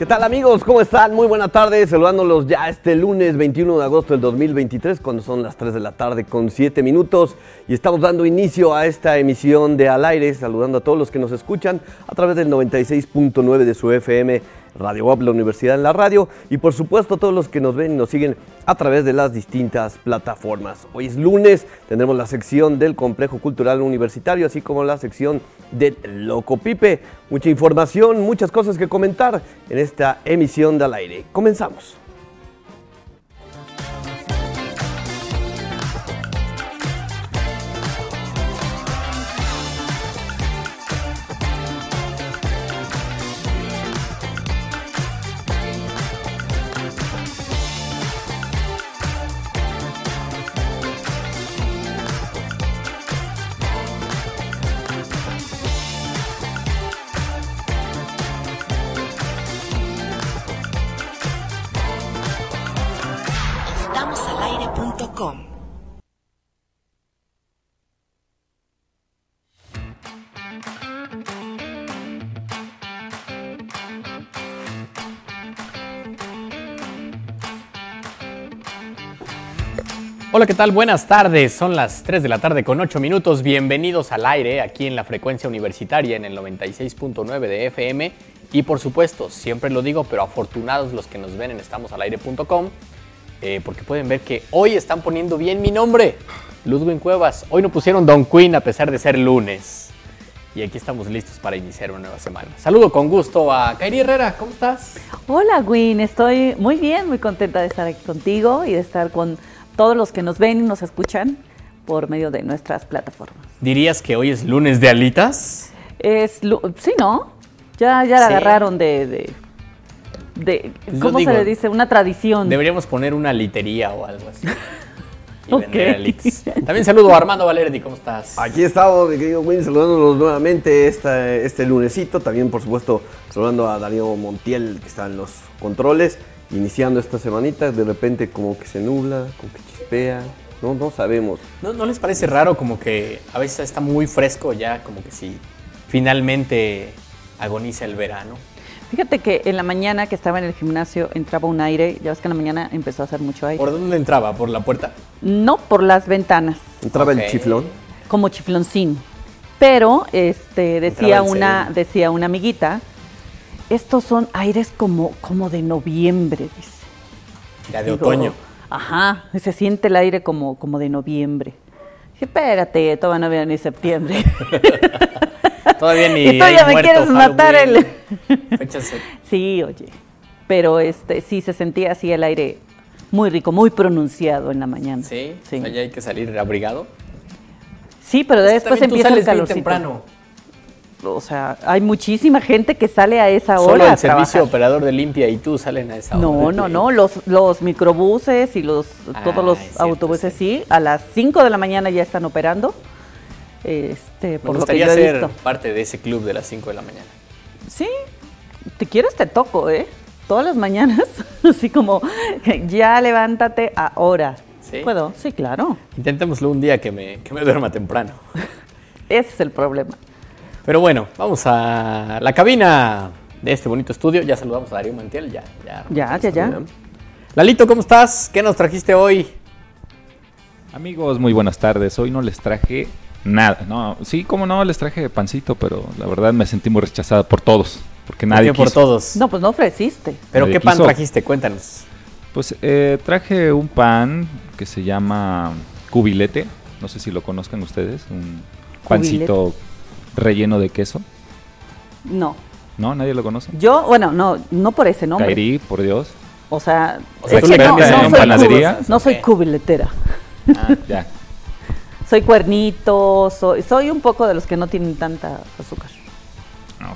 ¿Qué tal amigos? ¿Cómo están? Muy buena tarde, saludándolos ya este lunes 21 de agosto del 2023, cuando son las 3 de la tarde con 7 minutos y estamos dando inicio a esta emisión de Al Aire, saludando a todos los que nos escuchan a través del 96.9 de su FM Radio la Universidad en la Radio y por supuesto a todos los que nos ven y nos siguen a través de las distintas plataformas. Hoy es lunes, tendremos la sección del Complejo Cultural Universitario, así como la sección del Loco Pipe. Mucha información, muchas cosas que comentar en esta emisión de al aire. Comenzamos. Hola, ¿qué tal? Buenas tardes. Son las 3 de la tarde con 8 minutos. Bienvenidos al aire aquí en la frecuencia universitaria en el 96.9 de FM. Y por supuesto, siempre lo digo, pero afortunados los que nos ven en estamosalaire.com, eh, porque pueden ver que hoy están poniendo bien mi nombre, Ludwig Cuevas. Hoy no pusieron Don Queen a pesar de ser lunes. Y aquí estamos listos para iniciar una nueva semana. Saludo con gusto a Kairi Herrera, ¿cómo estás? Hola, Win, estoy muy bien, muy contenta de estar aquí contigo y de estar con todos los que nos ven y nos escuchan por medio de nuestras plataformas. ¿Dirías que hoy es lunes de alitas? Es, sí, ¿no? Ya, ya la agarraron de, de, pues ¿cómo se le dice? Una tradición. Deberíamos poner una litería o algo así. También saludo a Armando Valerdi, ¿cómo estás? Aquí estamos, mi querido Win, saludándonos nuevamente este, este lunesito. También, por supuesto, saludando a Darío Montiel, que está en los controles iniciando esta semanita, de repente como que se nubla, como que chispea, no, no sabemos. ¿No, ¿No les parece raro como que a veces está muy fresco ya, como que si finalmente agoniza el verano? Fíjate que en la mañana que estaba en el gimnasio entraba un aire, ya ves que en la mañana empezó a hacer mucho aire. ¿Por dónde entraba? ¿Por la puerta? No, por las ventanas. ¿Entraba el chiflón? Como chifloncín. Pero este decía una, decía una amiguita estos son aires como, como de noviembre, dice. Ya de otoño. Ajá, se siente el aire como, como de noviembre. Dije, espérate, todavía no había ni septiembre. todavía ni. Y todavía me quieres matar el. sí, oye. Pero este, sí se sentía así el aire muy rico, muy pronunciado en la mañana. Sí, sí. Allá hay que salir abrigado. Sí, pero después empieza el calorcito. temprano o sea, hay muchísima gente que sale a esa hora. Solo el servicio operador de limpia y tú salen a esa hora. No, no, no, los, los microbuses y los todos los autobuses sí. a las 5 de la mañana ya están operando. Este, por Me gustaría ser parte de ese club de las 5 de la mañana. Sí, te quieres te toco, ¿eh? Todas las mañanas, así como ya levántate ahora. ¿Sí? ¿Puedo? Sí, claro. Intentémoslo un día que me, que me duerma temprano. Ese es el problema. Pero bueno, vamos a la cabina de este bonito estudio. Ya saludamos a Darío Mantiel, ya. Ya, ya, ya. ya. Lalito, ¿cómo estás? ¿Qué nos trajiste hoy? Amigos, muy buenas tardes. Hoy no les traje nada. No, sí, como no, les traje pancito, pero la verdad me sentí muy rechazada por todos. Porque nadie ¿Por, qué por todos? No, pues no ofreciste. ¿Pero qué pan trajiste? Cuéntanos. Pues eh, traje un pan que se llama cubilete. No sé si lo conozcan ustedes. Un pancito relleno de queso? No. ¿No? ¿Nadie lo conoce? Yo, bueno, no, no por ese nombre. Kairi, por Dios. O sea, es que no, no, soy no soy cubiletera. Ah, ya. soy cuernito, soy, soy un poco de los que no tienen tanta azúcar.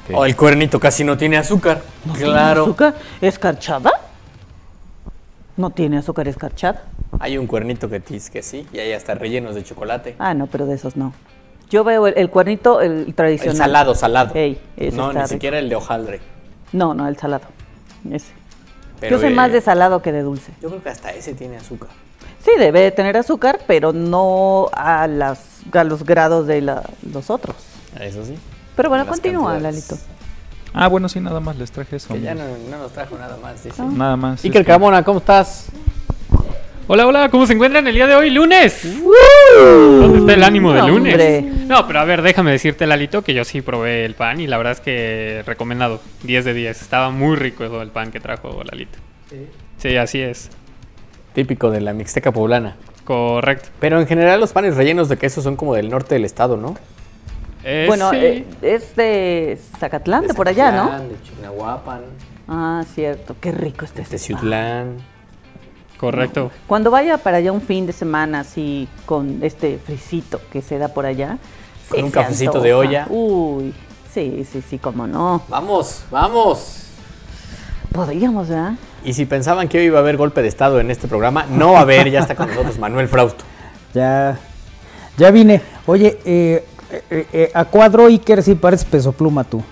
Okay. Oh, el cuernito casi no tiene azúcar. ¿No claro. Tiene azúcar? ¿Escarchada? No tiene azúcar escarchada. Hay un cuernito que dice que sí, y hay hasta rellenos de chocolate. Ah, no, pero de esos no. Yo veo el, cuernito, el tradicional. El salado, salado. no, ni siquiera el de hojaldre. No, no, el salado. Ese. yo soy más de salado que de dulce. Yo creo que hasta ese tiene azúcar. Sí, debe tener azúcar, pero no a, las, a los grados de los otros. Eso sí. Pero bueno, continúa, Lalito. Ah, bueno, sí, nada más les traje eso. Que ya no, no nos trajo nada más, dice. Nada más. Iker este, Carmona, ¿cómo estás? Hola, hola, ¿cómo se encuentran el día de hoy? ¡Lunes! ¿Dónde está el ánimo de lunes? Hombre. No, pero a ver, déjame decirte, Lalito, que yo sí probé el pan y la verdad es que recomendado. 10 de 10. Estaba muy rico eso, el pan que trajo Lalito. Sí, así es. Típico de la Mixteca poblana. Correcto. Pero en general los panes rellenos de queso son como del norte del estado, ¿no? Eh, bueno, sí. eh, es de Zacatlán, de por allá, ¿no? De Chignahuapan, Ah, cierto. Qué rico ese pan. Teciutlán. Correcto. Cuando vaya para allá un fin de semana así con este frisito que se da por allá. Con un se cafecito de olla. Uy, sí, sí, sí, cómo no. Vamos, vamos. Podríamos, ¿verdad? Y si pensaban que hoy iba a haber golpe de estado en este programa, no va a haber, ya está con nosotros Manuel Frausto. Ya, ya vine. Oye, eh, eh, eh, a cuadro Iker sí pareces peso pluma tú.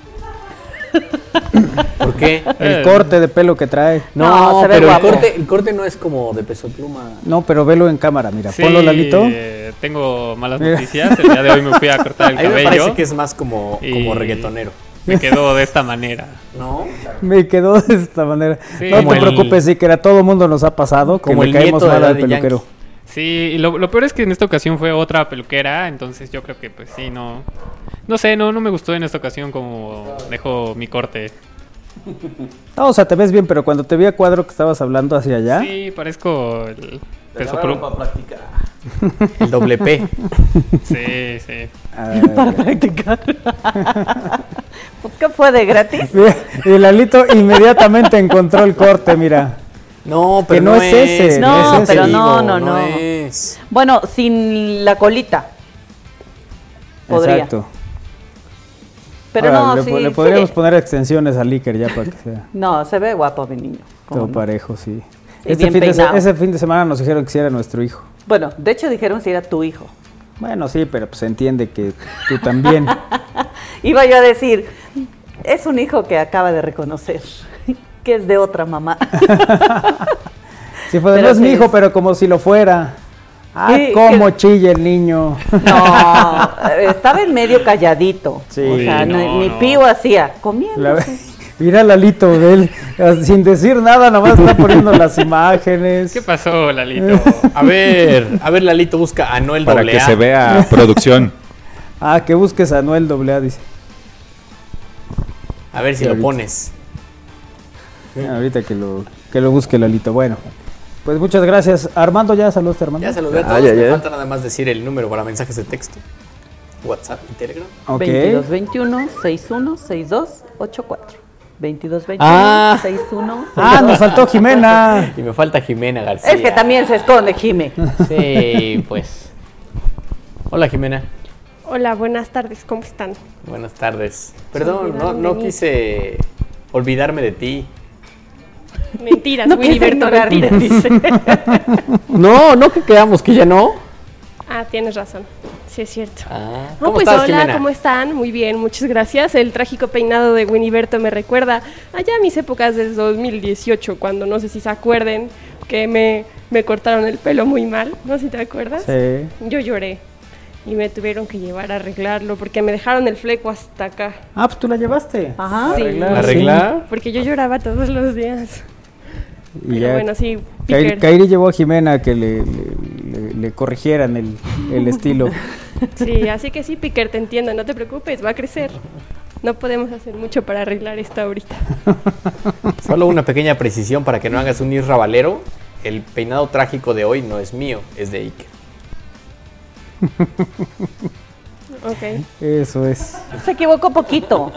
¿Por qué? El corte de pelo que trae. No, se ve pero el guapo. corte, el corte no es como de peso pluma. No, pero velo en cámara, mira. Sí, Ponlo, Lalito. eh, tengo malas Mira. noticias. El día de hoy me fui a cortar el A mí me cabello. parece que es más como, como reggaetonero. Me quedó de esta manera. ¿No? Me quedó de esta manera. Sí. no te el- preocupes, Iker. A todo mundo nos ha pasado que Como le el caemos mal al peluquero. Yankee. Sí, y lo, lo peor es que en esta ocasión fue otra peluquera, entonces yo creo que pues sí, no... No sé, no, no me gustó en esta ocasión como dejó mi corte. No, o sea, te ves bien, pero cuando te vi a cuadro que estabas hablando hacia allá. Sí, parezco el peso pluma. para practicar. El doble P. Sí, sí. ay, Para practicar. pues, ¿qué fue de gratis? y Lalito inmediatamente encontró el corte, mira. No, Que pero no es ese, no no es ese. pero no, no, no. es. Bueno, sin la colita. Podría. Exacto. Pero Ahora, no, le, sí, le sí. podríamos poner extensiones al Iker ya para que sea No, se ve guapo mi niño. ¿Cómo todo no? parejo, sí. Y Este fin, de, ese fin de semana nos dijeron que sí era nuestro hijo. Bueno, de hecho dijeron si era tu hijo. Bueno, sí, pero pues se entiende que tú también. Iba yo a decir, es un hijo que acaba de reconocer que es de otra mamá. Sí, fue de, no es mi hijo, es- pero como si lo fuera. Ah, Sí, cómo que- chilla el niño. No, estaba en medio calladito. Sí. o sea, ni- no, ni no. pío hacía, comiendo. La- Mira Lalito de él, sin decir nada, nomás está poniendo las imágenes. ¿Qué pasó, Lalito? A ver, a ver, Lalito busca a Noel Para que se vea producción. Ah, que busques a Noel AA, dice. A ver si lo pones. Ahorita que lo, que lo busque Lalito. Bueno, pues muchas gracias. Armando, ya saludaste, Armando. Ya saludé a Ah, todos. ya, Me falta nada más decir el número para mensajes de texto. WhatsApp y Telegram. Ok. 22 21 61 62 84. 22 21 Ah. 61 Ah, nos faltó Jimena. Y me falta Jimena García. Es que también se esconde, Jime. Sí, pues. Hola, Jimena. Hola, buenas tardes, ¿cómo están? Buenas tardes. Perdón, no, quise olvidarme de ti. Mentiras, No Willy quise Berto, ignorarte, mentiras. dice. No, no que quedamos que ya no. Ah, tienes razón, sí es cierto. Ah, No, ¿Cómo pues estás, hola, Jimena? ¿cómo están? Muy bien, muchas gracias. El trágico peinado de Winiberto me recuerda allá a mis épocas del 2018, cuando no sé si se acuerden que me, me cortaron el pelo muy mal, ¿no? Si te acuerdas. Sí. Yo lloré y me tuvieron que llevar a arreglarlo porque me dejaron el fleco hasta acá. Ah, pues tú la llevaste. Ajá. Sí. Arreglar, ¿Arreglar? Porque yo lloraba todos los días. Y Pero ya. bueno, sí, Kairi. Kairi llevó a Jimena a que le, le- le- le corrigieran el, el estilo. Sí, así que sí, Piquer, te entiendo, no te preocupes, va a crecer. No podemos hacer mucho para arreglar esto ahorita. Solo una pequeña precisión para que no hagas un irra valero. El peinado trágico de hoy no es mío, es de Iker. Ok. Eso es. Se equivocó poquito.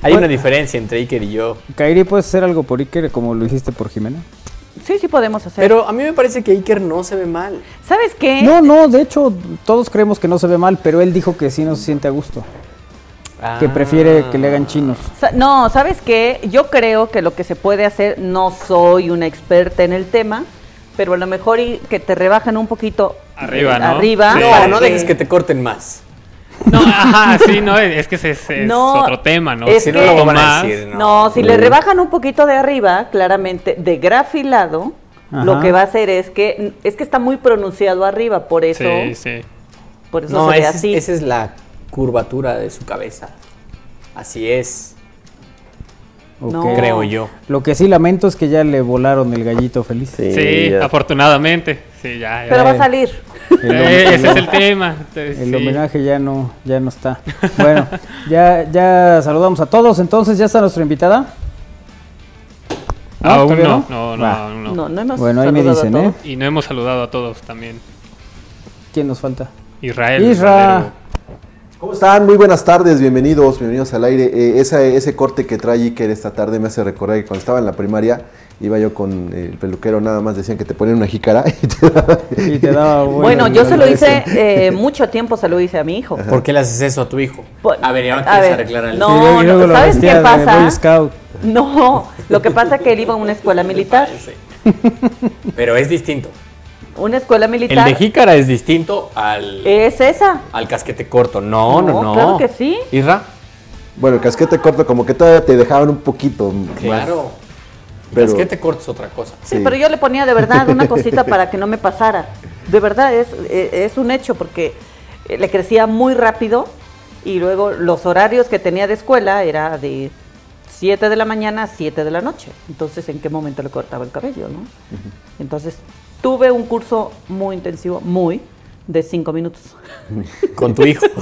Hay una diferencia entre Iker y yo. Kairi, ¿puedes hacer algo por Iker como lo hiciste por Jimena? Sí, sí podemos hacer. Pero a mí me parece que Iker no se ve mal. ¿Sabes qué? No, no, de hecho, todos creemos que no se ve mal, pero él dijo que sí no se siente a gusto. Que Ah. prefiere que le hagan chinos. Sa- No, ¿sabes qué? Yo creo que lo que se puede hacer, no soy una experta en el tema, pero a lo mejor y que te rebajan un poquito Arriba, ¿no? Arriba. Sí. No, no dejes que te corten más. No, ajá, sí, no, es que ese es, es No, otro tema, ¿no? es Si que- no, lo van a Más. decir. No, si le rebajan un poquito de arriba, claramente de grafilado, lo Ajá. que va a hacer es que es que está muy pronunciado arriba, por eso, Sí, sí. por eso No, se ve ese- así. esa es la curvatura de su cabeza. Así es. ¿O No. Creo yo. Lo que sí lamento es que ya le volaron el gallito feliz. Sí, afortunadamente. Sí, ya, ya. Pero va a salir. El, Eh, ese es el tema. Entonces, el sí. homenaje ya no, ya no está. Bueno, ya, ya saludamos a todos. Entonces, ¿ya está nuestra invitada? No, Aún ¿todavía no, no? no, no, Va. aún no. No, no hemos Bueno, ahí me dicen, ¿eh? Y no hemos saludado a todos también. ¿Quién nos falta? Israel. Isra. ¿Cómo están? Muy buenas tardes, bienvenidos, bienvenidos al aire. Eh, esa- ese corte que trae Iker esta tarde me hace recordar que cuando estaba en la primaria iba yo con el peluquero, nada más decían que te ponían una jícara y te daban- Y te daba Bueno, bueno, yo se lo hice eh, mucho tiempo, se lo hice a mi hijo. ¿Por qué le haces eso a tu hijo? Por- A ver, ahora a quieres arreglar el... no. Luego lo ¿sabes qué pasa? No, lo que pasa es que él iba a una escuela militar. Pero es distinto. Una escuela El militar de jícara es distinto al, es esa. al casquete corto. No, no, No, no. claro que sí. Isra, Bueno, el casquete corto como que todavía te dejaban un poquito. más. claro. El Pero- casquete corto es otra cosa. Sí, Sí. pero yo le ponía de verdad una cosita para que no me pasara. De verdad, es, eh, es un hecho porque eh, le crecía muy rápido y luego los horarios que tenía de escuela era de 7 de la mañana a 7 de la noche. Entonces, ¿en qué momento le cortaba el cabello, no? Entonces, tuve un curso muy intensivo, muy, de 5 minutos. Con tu hijo.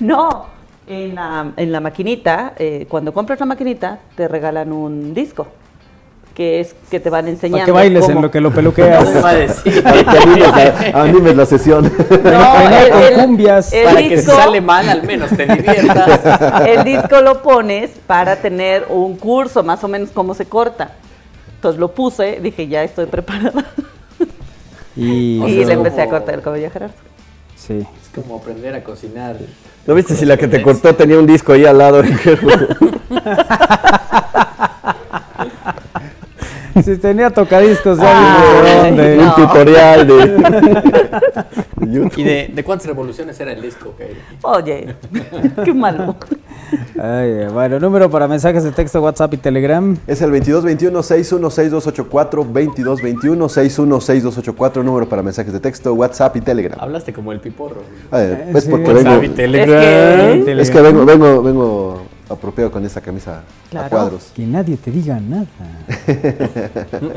No, en la, en la maquinita, eh, cuando compras la maquinita, te regalan un disco, que es que te van enseñando. Para que bailes en lo que lo peluqueas. No que animes la, animes la sesión. No, el- el- cumbias. el Para que si disco- sale mal, al menos te diviertas. El disco lo pones para tener un curso, más o menos cómo se corta. Entonces lo puse, dije, ya estoy preparada. Y, Y le empecé a cortar el cabello a Gerardo. Sí. Es como aprender a cocinar. ¿No viste si la que te cortó tenía un disco ahí al lado? Si tenía tocadiscos ya Ay, ni de dónde. no. un tutorial de... ¿Y de, de cuántas revoluciones era el disco? que- Oye, qué malo. Ay, bueno, número para mensajes de texto, WhatsApp y Telegram. Es el 2221-616284, 2221-616284, número para mensajes de texto, WhatsApp y Telegram. Hablaste como el piporro. A ver, pues Sí. porque WhatsApp y vengo, Telegram. Es que- es que vengo, vengo, vengo apropiado con esa camisa a Claro. cuadros. Que nadie te diga nada.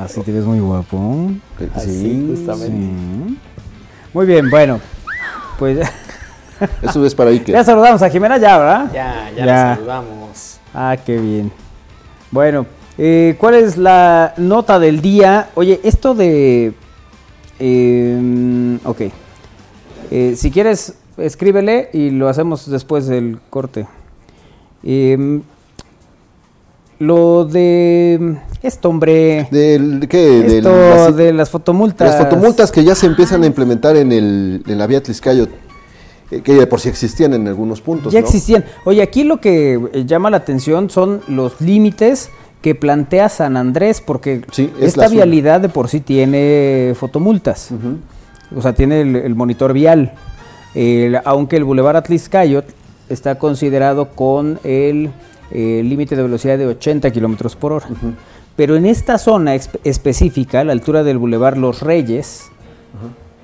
Así te ves muy guapo. Así, justamente. Sí. Muy bien, bueno. Pues Eso es para Iker. ya saludamos a Jimena ya, ¿verdad? Ya, ya, Ya. la saludamos. Ah, qué bien. Bueno, eh, ¿cuál es la nota del día? Oye, esto de... eh, ok. Eh, si quieres, escríbele y lo hacemos después del corte. Eh, lo de esto, hombre. Del, ¿qué? Del- esto las- de las fotomultas. Las fotomultas que ya se empiezan a implementar en, el, en la vía Tliscayo, eh, que por si existían en algunos puntos. Ya ¿no? existían. Oye, aquí lo que eh, llama la atención son los límites que plantea San Andrés, porque Sí, es esta vialidad de por sí tiene fotomultas. O sea, tiene el, el monitor vial. El- aunque el Boulevard Atliscayot está considerado con el eh, límite de velocidad de 80 kilómetros por hora. Pero en esta zona espe- específica, a la altura del Boulevard Los Reyes,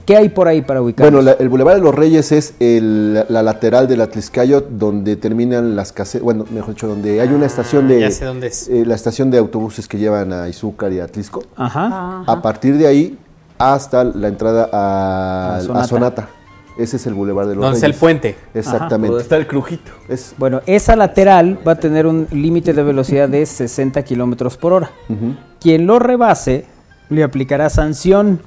¿qué hay por ahí para ubicar? Bueno, la- el Boulevard de los Reyes es el- la lateral del Atliscayo donde terminan las casetas, bueno, mejor dicho, donde hay una estación de... Ah, ya sé dónde es. eh, la estación de autobuses que llevan a Izúcar y a Atlisco. Ajá. A partir de ahí hasta la entrada a, A a Sonata. Ese es el Boulevard de los ¿Dónde Reyes. está el puente? Exactamente. ¿Dónde está el crujito? Es, Bueno, esa lateral va a tener un límite de velocidad de 60 kilómetros por hora. Quien lo rebase le aplicará sanción.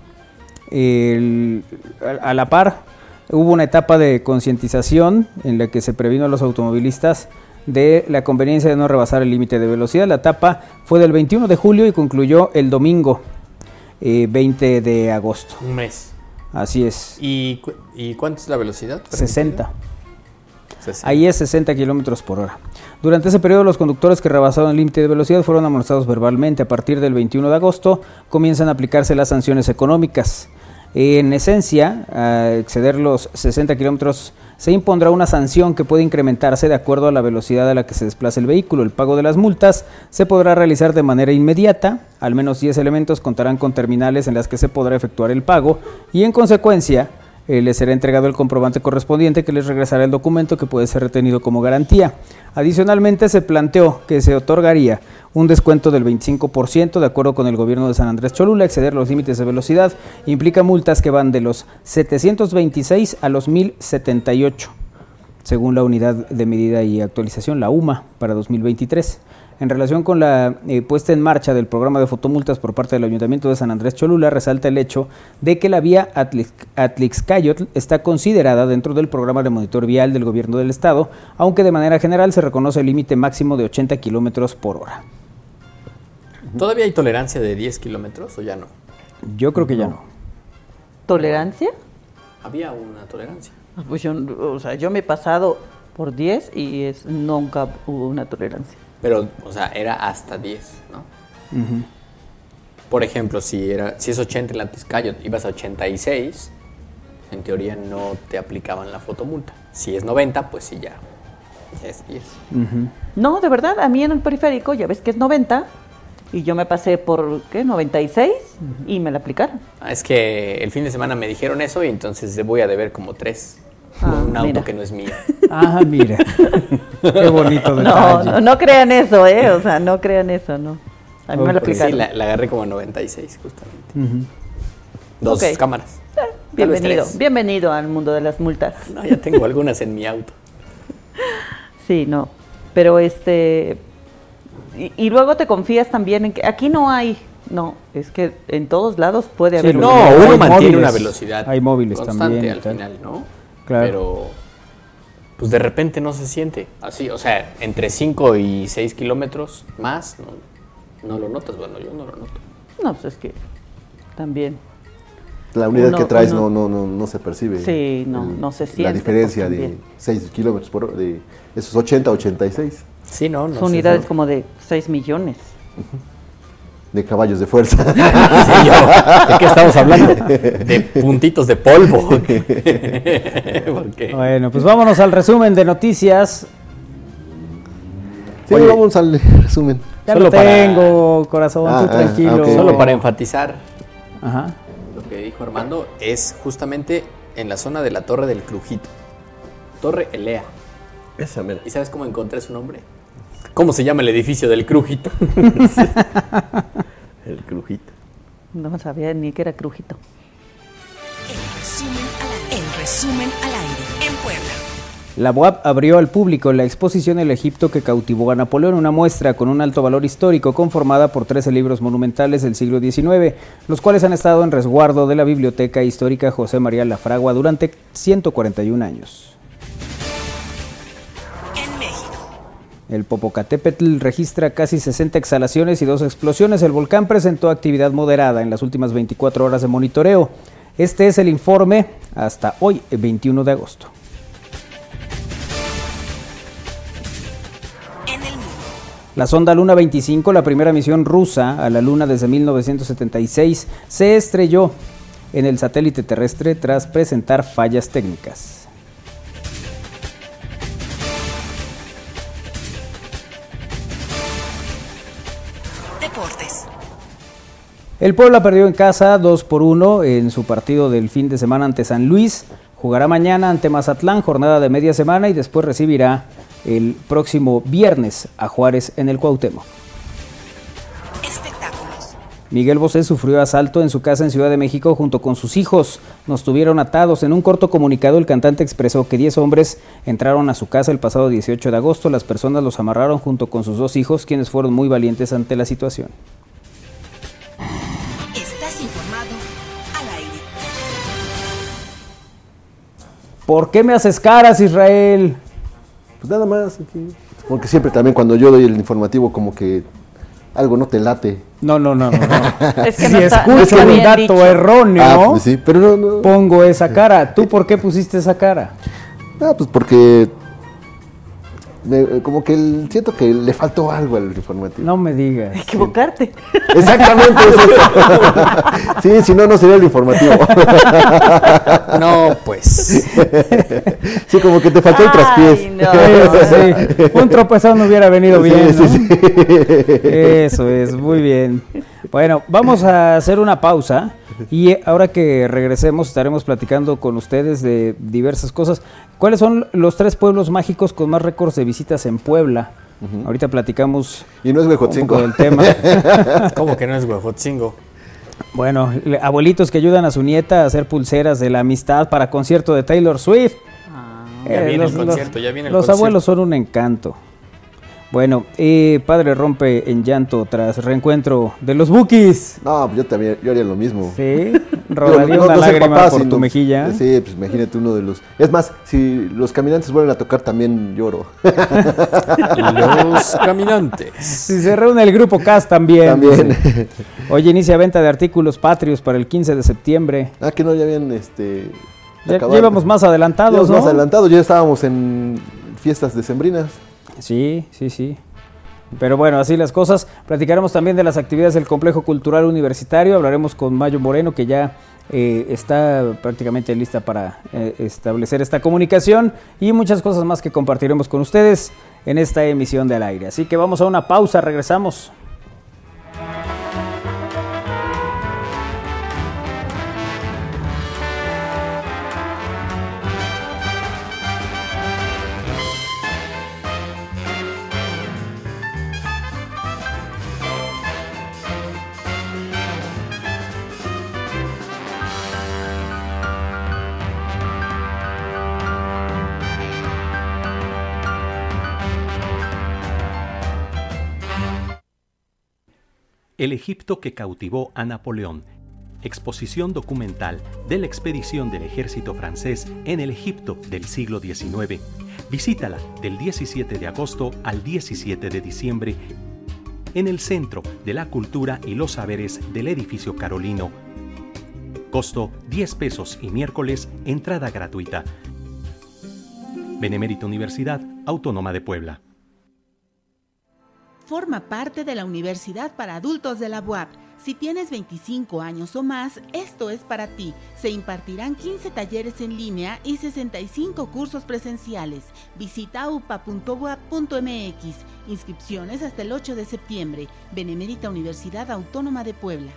El- a, a la par, hubo una etapa de concientización en la que se previno a los automovilistas de la conveniencia de no rebasar el límite de velocidad. La etapa fue del 21 de julio y concluyó el domingo eh, 20 de agosto. Un mes. Así es, ¿Y, cu- ¿Y cuánto es la velocidad? 60. 60. Ahí es 60 kilómetros por hora. Durante ese periodo, los conductores que rebasaron el límite de velocidad fueron amonestados verbalmente. A partir del 21 de agosto comienzan a aplicarse las sanciones económicas. En esencia, a exceder los 60 kilómetros se impondrá una sanción que puede incrementarse de acuerdo a la velocidad a la que se desplaza el vehículo. El pago de las multas se podrá realizar de manera inmediata. Al menos 10 elementos contarán con terminales en las que se podrá efectuar el pago y en consecuencia eh, les será entregado el comprobante correspondiente que les regresará el documento que puede ser retenido como garantía. Adicionalmente, se planteó que se otorgaría un descuento del 25% de acuerdo con el gobierno de San Andrés Cholula. Exceder los límites de velocidad implica multas que van de los 726 a los 1078, según la unidad de medida y actualización, la UMA, para 2023. En relación con la eh, puesta en marcha del programa de fotomultas por parte del Ayuntamiento de San Andrés Cholula, resalta el hecho de que la vía Atlixcayotl está considerada dentro del programa de monitor vial del gobierno del estado, aunque de manera general se reconoce el límite máximo de 80 kilómetros por hora. ¿Todavía hay tolerancia de 10 kilómetros o ya no? Yo creo que ya no. ¿Tolerancia? Había una tolerancia. Pues yo, o sea, yo me he pasado por 10 y es, nunca hubo una tolerancia. Pero, o sea, era hasta 10, ¿no? Por ejemplo, si, era, si es 80 en la Tizcayo, ibas a 86, en teoría no te aplicaban la fotomulta. Si es 90, pues sí, ya, ya es 10. No, de verdad, a mí en el periférico, ya ves que es 90, y yo me pasé por, ¿qué? 96 y me la aplicaron. Ah, es que el fin de semana me dijeron eso y entonces voy a deber como 3 Ah, un auto mira. que no es mío. Ah, mira. Qué bonito No, detalle. no, no crean eso, ¿eh? O sea, no crean eso, no. A mí me Ok. Pues sí, la, la agarré como a 96 justamente. Ujú. Dos Ok. cámaras. Vez Bienvenido, bienvenido al mundo de las multas. No, ya tengo algunas en mi auto. Sí, no. Pero este. Y, y luego te confías también en que aquí no hay. No, es que en todos lados puede Sí, haber. no, No, uno mantiene móviles. una velocidad Hay móviles constante también al tal. final, ¿no? Claro. Pero pues de repente no se siente así, o sea, entre 5 y 6 kilómetros más, no, no lo notas, bueno, yo no lo noto. No, pues es que también. La unidad Uno- que traes uno- no, no, no, no se percibe. Sí, no, no se La siente, diferencia pues, de también. 6 kilómetros por hora, de esos 80 a 86 Sí, no, no Son sé, unidades no. como de 6 millones. De caballos de fuerza. Sí, yo, ¿De qué estamos hablando? De puntitos de polvo. Bueno, pues vámonos al resumen de noticias. sí, Oye. vamos al resumen. Ya Solo lo para- tengo, corazón, Ah, tú ah, tranquilo. ok. solo para enfatizar Ajá. lo que dijo Armando, es justamente en la zona de la Torre del Crujito. Torre Elea. Esa, mira. ¿Y sabes cómo encontré su nombre? ¿Cómo se llama el edificio del Crujito? El crujito. No sabía ni que era crujito. El resumen al aire. El resumen al aire. En Puebla. La UAP abrió al público la exposición El Egipto que cautivó a Napoleón, una muestra con un alto valor histórico conformada por 13 libros monumentales del siglo XIX, los cuales han estado en resguardo de la Biblioteca Histórica José María Lafragua durante 141 años. El Popocatépetl registra casi 60 exhalaciones y dos explosiones. El volcán presentó actividad moderada en las últimas 24 horas de monitoreo. Este es el informe hasta hoy, 21 de agosto. La sonda Luna 25, la primera misión rusa a la Luna desde 1976, se estrelló en el satélite terrestre tras presentar fallas técnicas. El Puebla perdió en casa 2 por 1 en su partido del fin de semana ante San Luis. Jugará mañana ante Mazatlán, jornada de media semana, y después recibirá el próximo viernes a Juárez en el Cuauhtémoc. Espectáculos. Miguel Bosé sufrió asalto en su casa en Ciudad de México junto con sus hijos. Nos tuvieron atados. En un corto comunicado, el cantante expresó que 10 hombres entraron a su casa el pasado 18 de agosto. Las personas los amarraron junto con sus dos hijos, quienes fueron muy valientes ante la situación. ¿Por qué me haces caras, Israel? Pues nada más. aquí. Porque siempre también cuando yo doy el informativo como que algo no te late. No, no, no, no. no. Es que si no está- no escucho está un dato dicho. erróneo, Ah, pues sí, pero no, no. pongo esa cara. ¿Tú por qué pusiste esa cara? Ah, pues porque me- como que el- siento que le faltó algo al informativo. No me digas. Equivocarte. Exactamente. eso. sí, si no, no sería el informativo. No, pues. sí, como que te faltó el traspiés. Ay, no. Sí, sí. Un tropezón no hubiera venido Sí, bien. sí, ¿no? sí. Eso es, muy bien. Bueno, vamos a hacer una pausa Y eh, ahora que regresemos estaremos platicando con ustedes de diversas cosas. ¿Cuáles son los tres pueblos mágicos con más récords de visitas en Puebla? Ahorita platicamos Y no es un Huejotzingo. poco del tema. ¿Cómo que no es Huejotzingo? Bueno, abuelitos que ayudan a su nieta a hacer pulseras de la amistad para concierto de Taylor Swift. Ya Eh, viene el concierto, ya viene el Los concierto. abuelos son un encanto. Bueno, eh, padre rompe en llanto tras reencuentro de los Bookies. No, pues yo también, yo haría lo mismo. Sí, rodaría Yo una lágrima papá, por tu no- mejilla. Sí, pues imagínate uno de los... Es más, si los caminantes vuelven a tocar también lloro. Los caminantes. Si se reúne el grupo CAS también. También. dice. Hoy inicia venta de artículos patrios para el 15 de septiembre. ah, que no, ya habían este... Ya llevamos más adelantados, Llevamos ¿no? más adelantados, ya estábamos en fiestas decembrinas. Sí, sí, sí. Pero bueno, así las cosas. Platicaremos también de las actividades del Complejo Cultural Universitario. Hablaremos con Mayo Moreno, que ya eh, está prácticamente lista para eh, establecer esta comunicación y muchas cosas más que compartiremos con ustedes en esta emisión de al aire. Así que vamos a una pausa, regresamos. El Egipto que cautivó a Napoleón. Exposición documental de la expedición del ejército francés en el Egipto del siglo XIX. Visítala del 17 de agosto al 17 de diciembre en el Centro de la Cultura y los Saberes del Edificio Carolino. Costo 10 pesos y miércoles entrada gratuita. Benemérita Universidad Autónoma de Puebla. Forma parte de la Universidad para Adultos de la UAP. Si tienes 25 años o más, esto es para ti. Se impartirán 15 talleres en línea y 65 cursos presenciales. Visita upa.uap.mx. Inscripciones hasta el 8 de septiembre. Benemérita Universidad Autónoma de Puebla.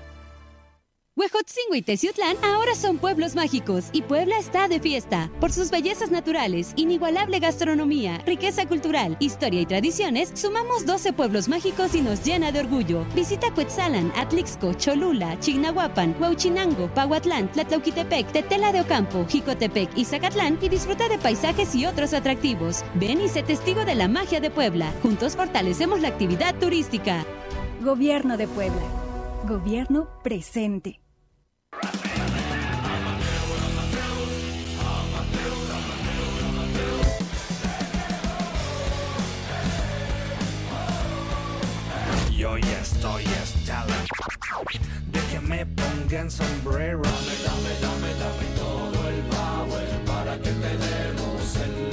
Huejotzingo y Teciutlán ahora son pueblos mágicos y Puebla está de fiesta. Por sus bellezas naturales, inigualable gastronomía, riqueza cultural, historia y tradiciones, sumamos 12 pueblos mágicos y nos llena de orgullo. Visita Cuetzalan, Atlixco, Cholula, Chignahuapan, Huauchinango, Pahuatlán, Tlatlauquitepec, Tetela de Ocampo, Jicotepec y Zacatlán y disfruta de paisajes y otros atractivos. Ven y sé testigo de la magia de Puebla. Juntos fortalecemos la actividad turística. Gobierno de Puebla. Gobierno presente. Yo ya estoy hasta la de que me pongan sombrero. Dame, dame, dame, dame todo el power para que te demos el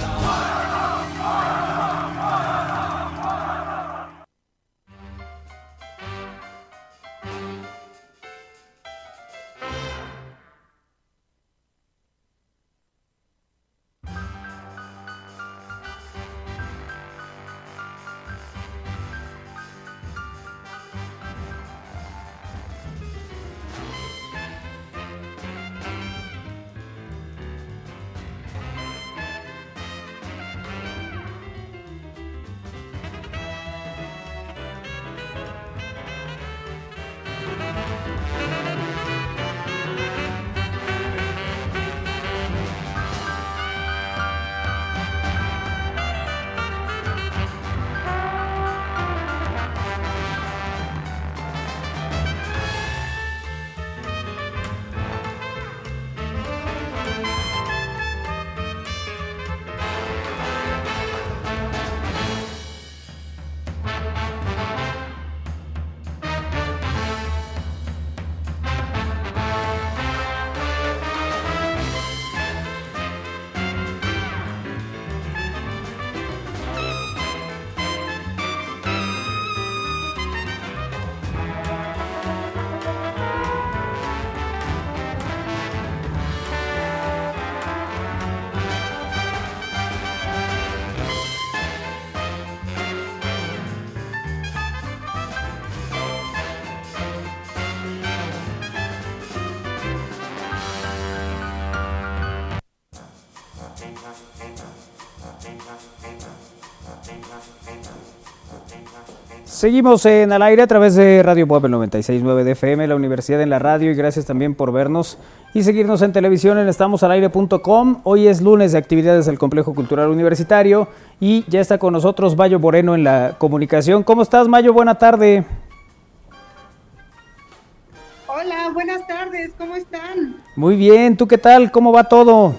Seguimos en al aire a través de Radio Puebla 969 de FM, la Universidad en la Radio y gracias también por vernos y seguirnos en televisión en estamosalaire.com. Hoy es lunes de actividades del Complejo Cultural Universitario y ya está con nosotros Mayo Moreno en la comunicación. ¿Cómo estás Mayo? Buena tarde. Hola, buenas tardes, ¿cómo están? Muy bien, ¿tú qué tal? ¿Cómo va todo?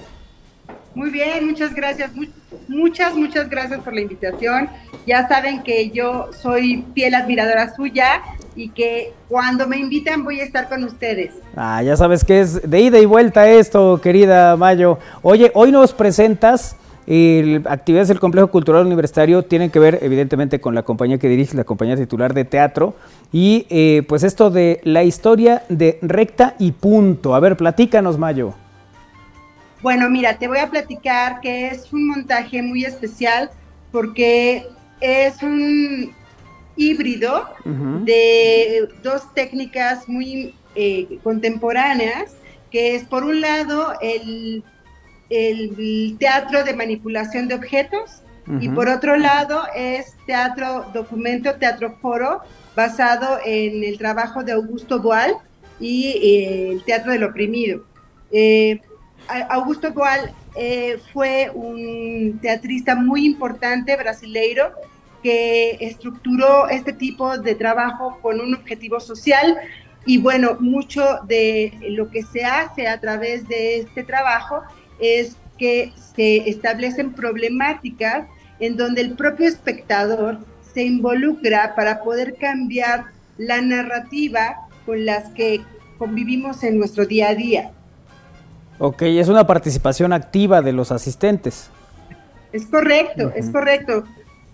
Muy bien, muchas gracias. Mu- Muchas, muchas gracias por la invitación. Ya saben que yo soy fiel admiradora suya y que cuando me invitan voy a estar con ustedes. Ah, ya sabes que es de ida y vuelta esto, querida Mayo. Oye, hoy nos presentas el- actividades del Complejo Cultural Universitario, tienen que ver evidentemente con la compañía que dirige, la compañía titular de teatro, y eh, pues esto de la historia de recta y punto. A ver, platícanos, Mayo. Bueno, mira, te voy a platicar que es un montaje muy especial porque es un híbrido de dos técnicas muy eh, contemporáneas, que es por un lado el, el teatro de manipulación de objetos y por otro lado es teatro documento, teatro foro, basado en el trabajo de Augusto Boal y eh, el teatro del oprimido. Eh, Augusto Boal eh, fue un teatrista muy importante brasileiro que estructuró este tipo de trabajo con un objetivo social y bueno, mucho de lo que se hace a través de este trabajo es que se establecen problemáticas en donde el propio espectador se involucra para poder cambiar la narrativa con las que convivimos en nuestro día a día. Ok, es una participación activa de los asistentes. Es correcto, es correcto.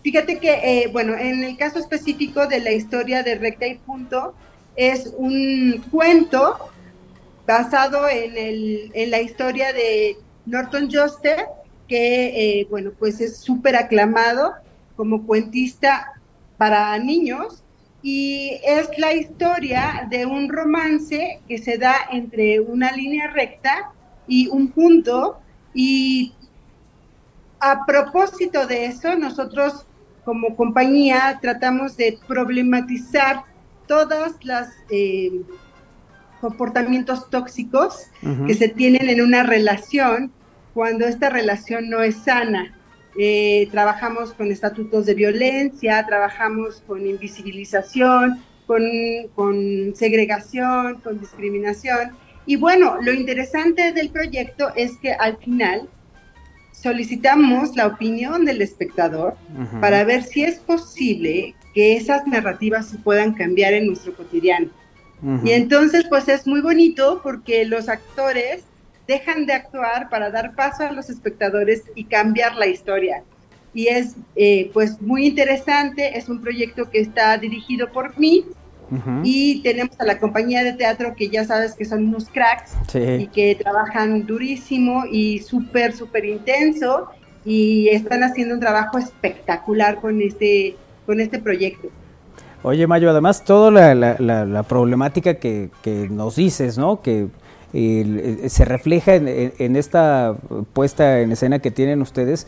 Fíjate que, eh, bueno, en el caso específico de la historia de Recta y Punto, es un cuento basado en, el, en la historia de Norton Joster, que, eh, bueno, pues es súper aclamado como cuentista para niños y es la historia de un romance que se da entre una línea recta y un punto y a propósito de eso, nosotros como compañía tratamos de problematizar todas las eh, comportamientos tóxicos que se tienen en una relación cuando esta relación no es sana. Eh, trabajamos con estatutos de violencia, trabajamos con invisibilización, con, con segregación, con discriminación. Y bueno, lo interesante del proyecto es que al final solicitamos la opinión del espectador para ver si es posible que esas narrativas se puedan cambiar en nuestro cotidiano. Y entonces, pues es muy bonito porque los actores dejan de actuar para dar paso a los espectadores y cambiar la historia. Y es, eh, pues, muy interesante. Es un proyecto que está dirigido por mí y tenemos a la compañía de teatro que ya sabes que son unos cracks y que trabajan durísimo y súper, súper intenso y están haciendo un trabajo espectacular con este, con este proyecto. Oye, Mayo, además toda la, la- la- la problemática que, que nos dices, ¿no? Que se refleja en, esta puesta en escena que tienen ustedes.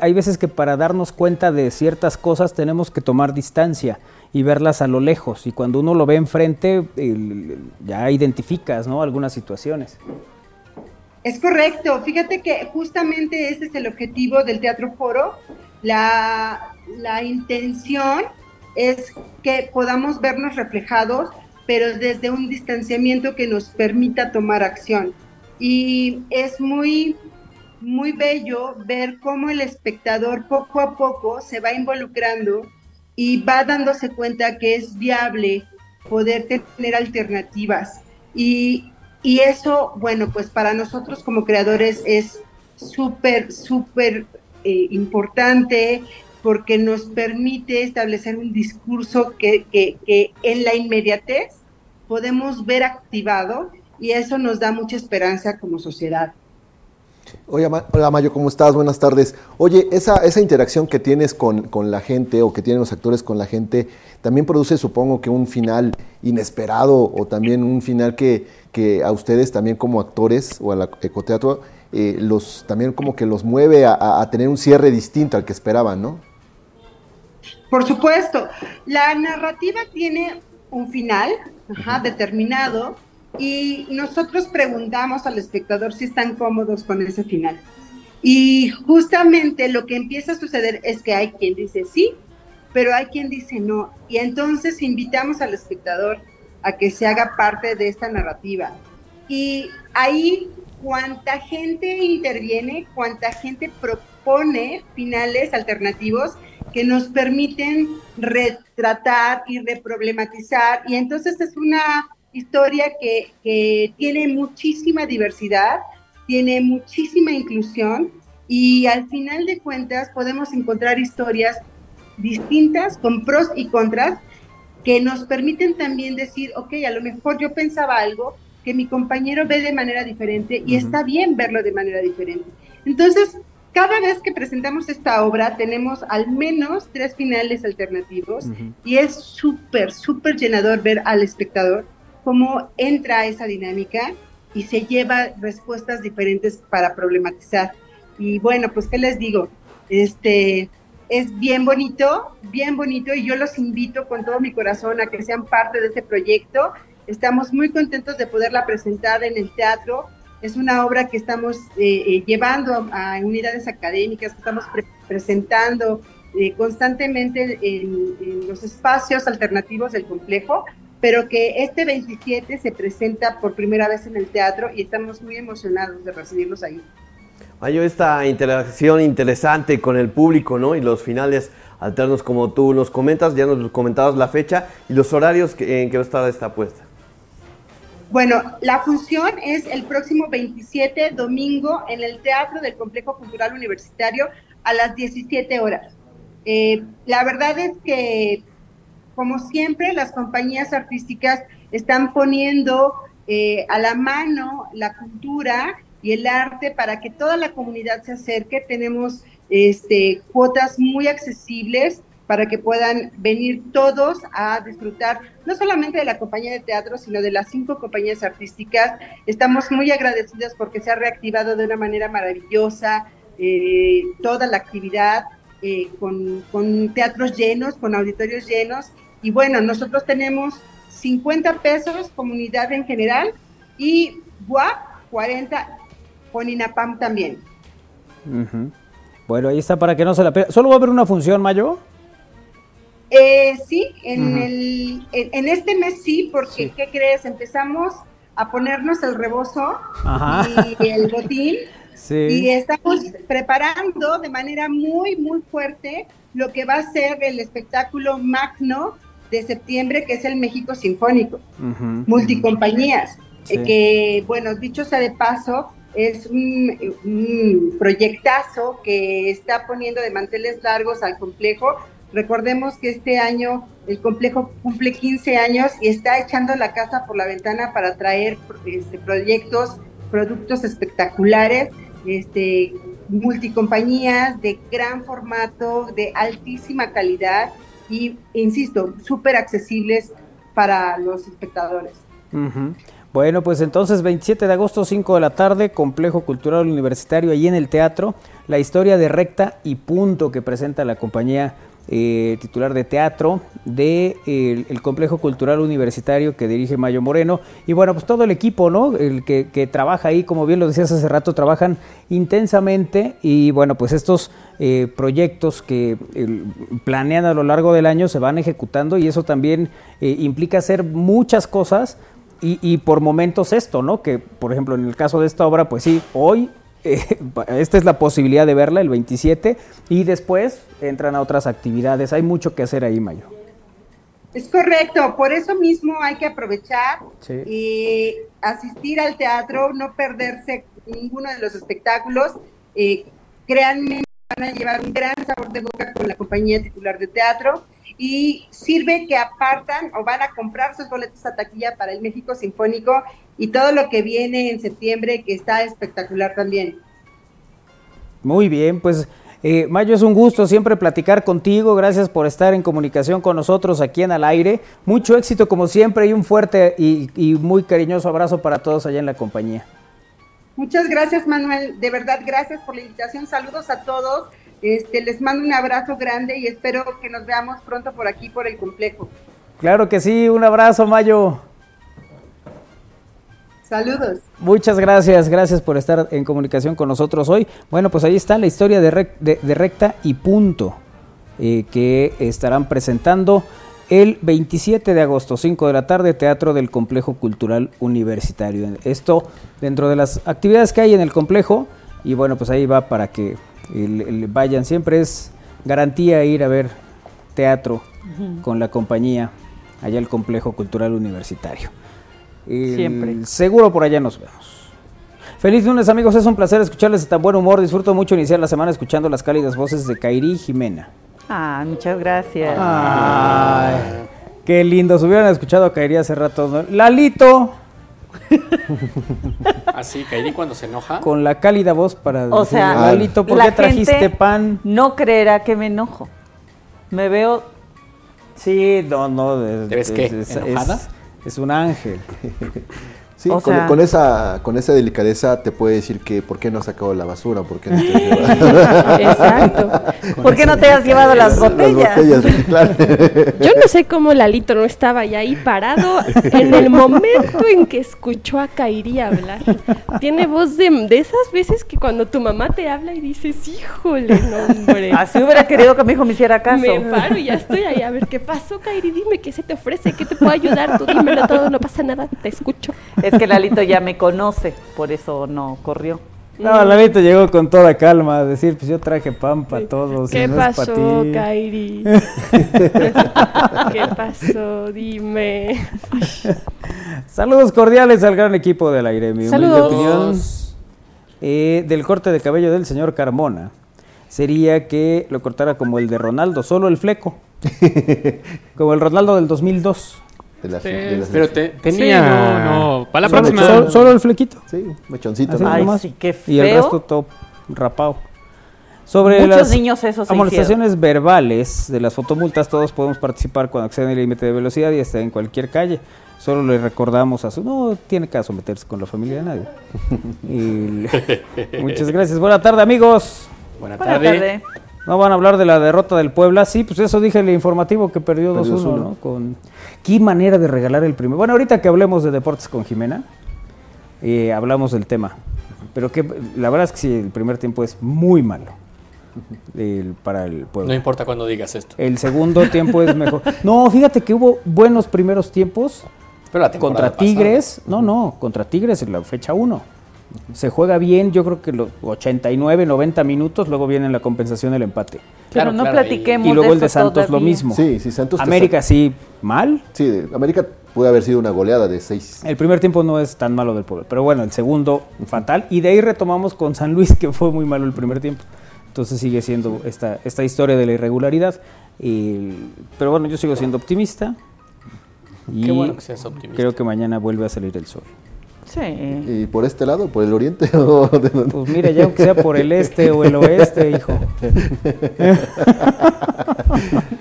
Hay veces que para darnos cuenta de ciertas cosas tenemos que tomar distancia y verlas a lo lejos. Y cuando uno lo ve enfrente, ya identificas, ¿no? Algunas situaciones. Es correcto. Fíjate que justamente ese es el objetivo del Teatro Foro. La, la intención es que podamos vernos reflejados, pero desde un distanciamiento que nos permita tomar acción. Y es muy, muy bello ver cómo el espectador poco a poco se va involucrando y va dándose cuenta que es viable poder tener alternativas. Y, y eso, bueno, pues para nosotros como creadores es súper, súper eh, importante porque nos permite establecer un discurso que, en la inmediatez podemos ver activado y eso nos da mucha esperanza como sociedad. Oye, hola Mayo, ¿cómo estás? Buenas tardes. Oye, esa, esa interacción que tienes con, con la gente o que tienen los actores con la gente, también produce, supongo que un final inesperado o también un final que, que a ustedes también como actores o al ecoteatro, eh, los, también como que los mueve a tener un cierre distinto al que esperaban, ¿no? Por supuesto, la narrativa tiene un final ajá, determinado y nosotros preguntamos al espectador si están cómodos con ese final. Y justamente lo que empieza a suceder es que hay quien dice sí, pero hay quien dice no. Y entonces invitamos al espectador a que se haga parte de esta narrativa. Y ahí cuánta gente interviene, cuánta gente propone finales alternativos que nos permiten retratar y reproblematizar. Y entonces es una historia que, que tiene muchísima diversidad, tiene muchísima inclusión y al final de cuentas podemos encontrar historias distintas con pros y contras que nos permiten también decir, ok, a lo mejor yo pensaba algo que mi compañero ve de manera diferente y está bien verlo de manera diferente. Entonces, cada vez que presentamos esta obra tenemos al menos tres finales alternativos y es súper, súper llenador ver al espectador cómo entra esa dinámica y se lleva respuestas diferentes para problematizar. Y bueno, pues qué les digo, este es bien bonito, bien bonito y yo los invito con todo mi corazón a que sean parte de este proyecto. Estamos muy contentos de poderla presentar en el teatro. Es una obra que estamos eh, eh, llevando a, unidades académicas, que estamos presentando eh, constantemente en, los espacios alternativos del complejo pero que este 27 se presenta por primera vez en el teatro y estamos muy emocionados de recibirlos ahí. Mayo, esta interacción interesante con el público, ¿no? Y los finales alternos como tú nos comentas, ya nos comentabas la fecha y los horarios en que va a estar esta puesta. Bueno, la función es el próximo 27 domingo en el Teatro del Complejo Cultural Universitario a las 17 horas. Eh, la verdad es que como siempre, las compañías artísticas están poniendo eh, a la mano la cultura y el arte para que toda la comunidad se acerque. Tenemos este, cuotas muy accesibles para que puedan venir todos a disfrutar no solamente de la compañía de teatro, sino de las cinco compañías artísticas. Estamos muy agradecidos porque se ha reactivado de una manera maravillosa eh, toda la actividad. Eh, con, con, teatros llenos, con auditorios llenos, y bueno, nosotros tenemos 50 pesos comunidad en general y WAP 40 con INAPAM también. Bueno, ahí está para que no se la pierda. ¿Solo va a haber una función, Mayo? Eh, sí, en, el, en, este mes sí, porque ¿qué crees? Empezamos a ponernos el rebozo y el botín. Y estamos preparando de manera muy, muy fuerte lo que va a ser el espectáculo magno de septiembre, que es el México Sinfónico, multicompañías, eh, que, bueno, dicho sea de paso, es un, proyectazo que está poniendo de manteles largos al complejo. Recordemos que este año el complejo cumple 15 años y está echando la casa por la ventana para traer este, proyectos, productos espectaculares, este, multicompañías de gran formato, de altísima calidad y, insisto, súper accesibles para los espectadores. Bueno, pues entonces 27 de agosto, 5 de la tarde, Complejo Cultural Universitario, allí en el teatro, la historia de recta y punto que presenta la compañía eh, titular de teatro del de, el Complejo Cultural Universitario que dirige Mayo Moreno. Y bueno, pues todo el equipo, ¿no? El que, que, trabaja ahí, como bien lo decías hace rato, trabajan intensamente y bueno, pues estos eh, proyectos que planean a lo largo del año se van ejecutando y eso también eh, implica hacer muchas cosas. Y, y por momentos esto, ¿no? Que por ejemplo en el caso de esta obra, pues sí, hoy esta es la posibilidad de verla el 27 y después entran a otras actividades. Hay mucho que hacer ahí, Mayo. Es correcto, por eso mismo hay que aprovechar y asistir al teatro, no perderse ninguno de los espectáculos. Eh, créanme, van a llevar un gran sabor de boca con la compañía titular de teatro y sirve que apartan o van a comprar sus boletos a taquilla para el México Sinfónico y todo lo que viene en septiembre que está espectacular también. Muy bien, pues eh, Mayo es un gusto siempre platicar contigo, gracias por estar en comunicación con nosotros aquí en Al Aire, mucho éxito como siempre y un fuerte y, y muy cariñoso abrazo para todos allá en la compañía. Muchas gracias Manuel, de verdad gracias por la invitación, saludos a todos Este, les mando un abrazo grande y espero que nos veamos pronto por aquí, por el complejo. Claro que sí, un abrazo, Mayo. Saludos. Muchas gracias, gracias por estar en comunicación con nosotros hoy. Bueno, pues ahí está la historia de, Rec- de- de Recta y Punto, eh, que estarán presentando el 27 de agosto, 5 de la tarde, Teatro del Complejo Cultural Universitario. Esto dentro de las actividades que hay en el complejo, y bueno, pues ahí va para que el- el- vayan. Siempre es garantía ir a ver teatro con la compañía allá al Complejo Cultural Universitario. El- Siempre. Seguro por allá nos vemos. Feliz lunes amigos, es un placer escucharles de tan buen humor. Disfruto mucho iniciar la semana escuchando las cálidas voces de Kairi Jimena. Ah, muchas gracias. Ay, qué lindo. Se hubieran escuchado a Kairi hace rato. ¿no? Lalito, Así, Kairi cuando se enoja. con la cálida voz para O sea, Lalito, ¿por la qué trajiste gente pan? No creerá que me enojo. Me veo Sí, no, no. es- ¿Te ves qué? es- es- ¿Enojada? es- es un ángel. Sí, O con, sea- con esa, con esa delicadeza te puede decir que por qué no has sacado la basura, por qué no te has llevado- Exacto. ¿Por qué no te has llevado las botellas? Las botellas, claro. Yo no sé cómo Lalito no estaba ya ahí parado en el momento en que escuchó a Kairi hablar. Tiene voz de, de esas veces que cuando tu mamá te habla y dices, híjole, no, hombre. Así hubiera querido que mi hijo me hiciera caso. Me paro y ya estoy ahí. A ver, ¿qué pasó, Kairi? Dime, ¿qué se te ofrece? ¿Qué te puedo ayudar? Tú dímelo todo, no pasa nada, te escucho. Es que Lalito ya me conoce, por eso no corrió. No, Lalito llegó con toda calma a decir, pues yo traje pan para todos. y ¿Qué no pasó, ti". Kairi? ¿Qué pasó? Dime. Saludos cordiales al gran equipo del aire. Mi Saludos. opinión eh, del corte de cabello del señor Carmona sería que lo cortara como el de Ronaldo, solo el fleco. como el Ronaldo del 2002. De la- Sí, de la- Pero te- Sí, tenía. no, no. Para la Solo- próxima. Solo, solo el flequito. Sí, mechoncito. Así. Ay, sí, qué Y el feo. resto todo rapado. Sobre Muchos las niños eso amonestaciones verbales de las fotomultas, todos podemos participar cuando exceden el límite de velocidad y está en cualquier calle. Solo le recordamos a su... No tiene caso meterse con la familia de nadie. Y- Muchas gracias. Buena tarde, amigos. Buena Buena tarde. tarde. No van a hablar de la derrota del Puebla. Sí, pues eso dije el informativo que perdió 2-1, Perdió 2-1. ¿no? Con... Qué manera de regalar el primer. Bueno, ahorita que hablemos de deportes con Jimena, eh, hablamos del tema. Pero que la verdad es que sí, el primer tiempo es muy malo el- para el Puebla. No importa cuando digas esto. El segundo tiempo es mejor. No, fíjate que hubo buenos primeros tiempos Pero la contra Tigres. No, no, contra Tigres en la fecha 1. Se juega bien, yo creo que los 89, 90 minutos, luego viene la compensación el empate. Pero Claro, no claro, platiquemos Y luego de el de Santos lo todavía. mismo. Sí, sí, Santos. América sí, mal. Sí, de- América puede haber sido una goleada de seis. El primer tiempo no es tan malo del pueblo, pero bueno, el segundo fatal. Y de ahí retomamos con San Luis, que fue muy malo el primer tiempo. Entonces sigue siendo esta, esta historia de la irregularidad. Y- pero bueno, yo sigo siendo optimista. Y Qué bueno que seas optimista. creo que mañana vuelve a salir el sol. Sí. ¿Y por este lado, por el oriente? ¿O de dónde? Pues mira, ya aunque sea por el este o el oeste, hijo.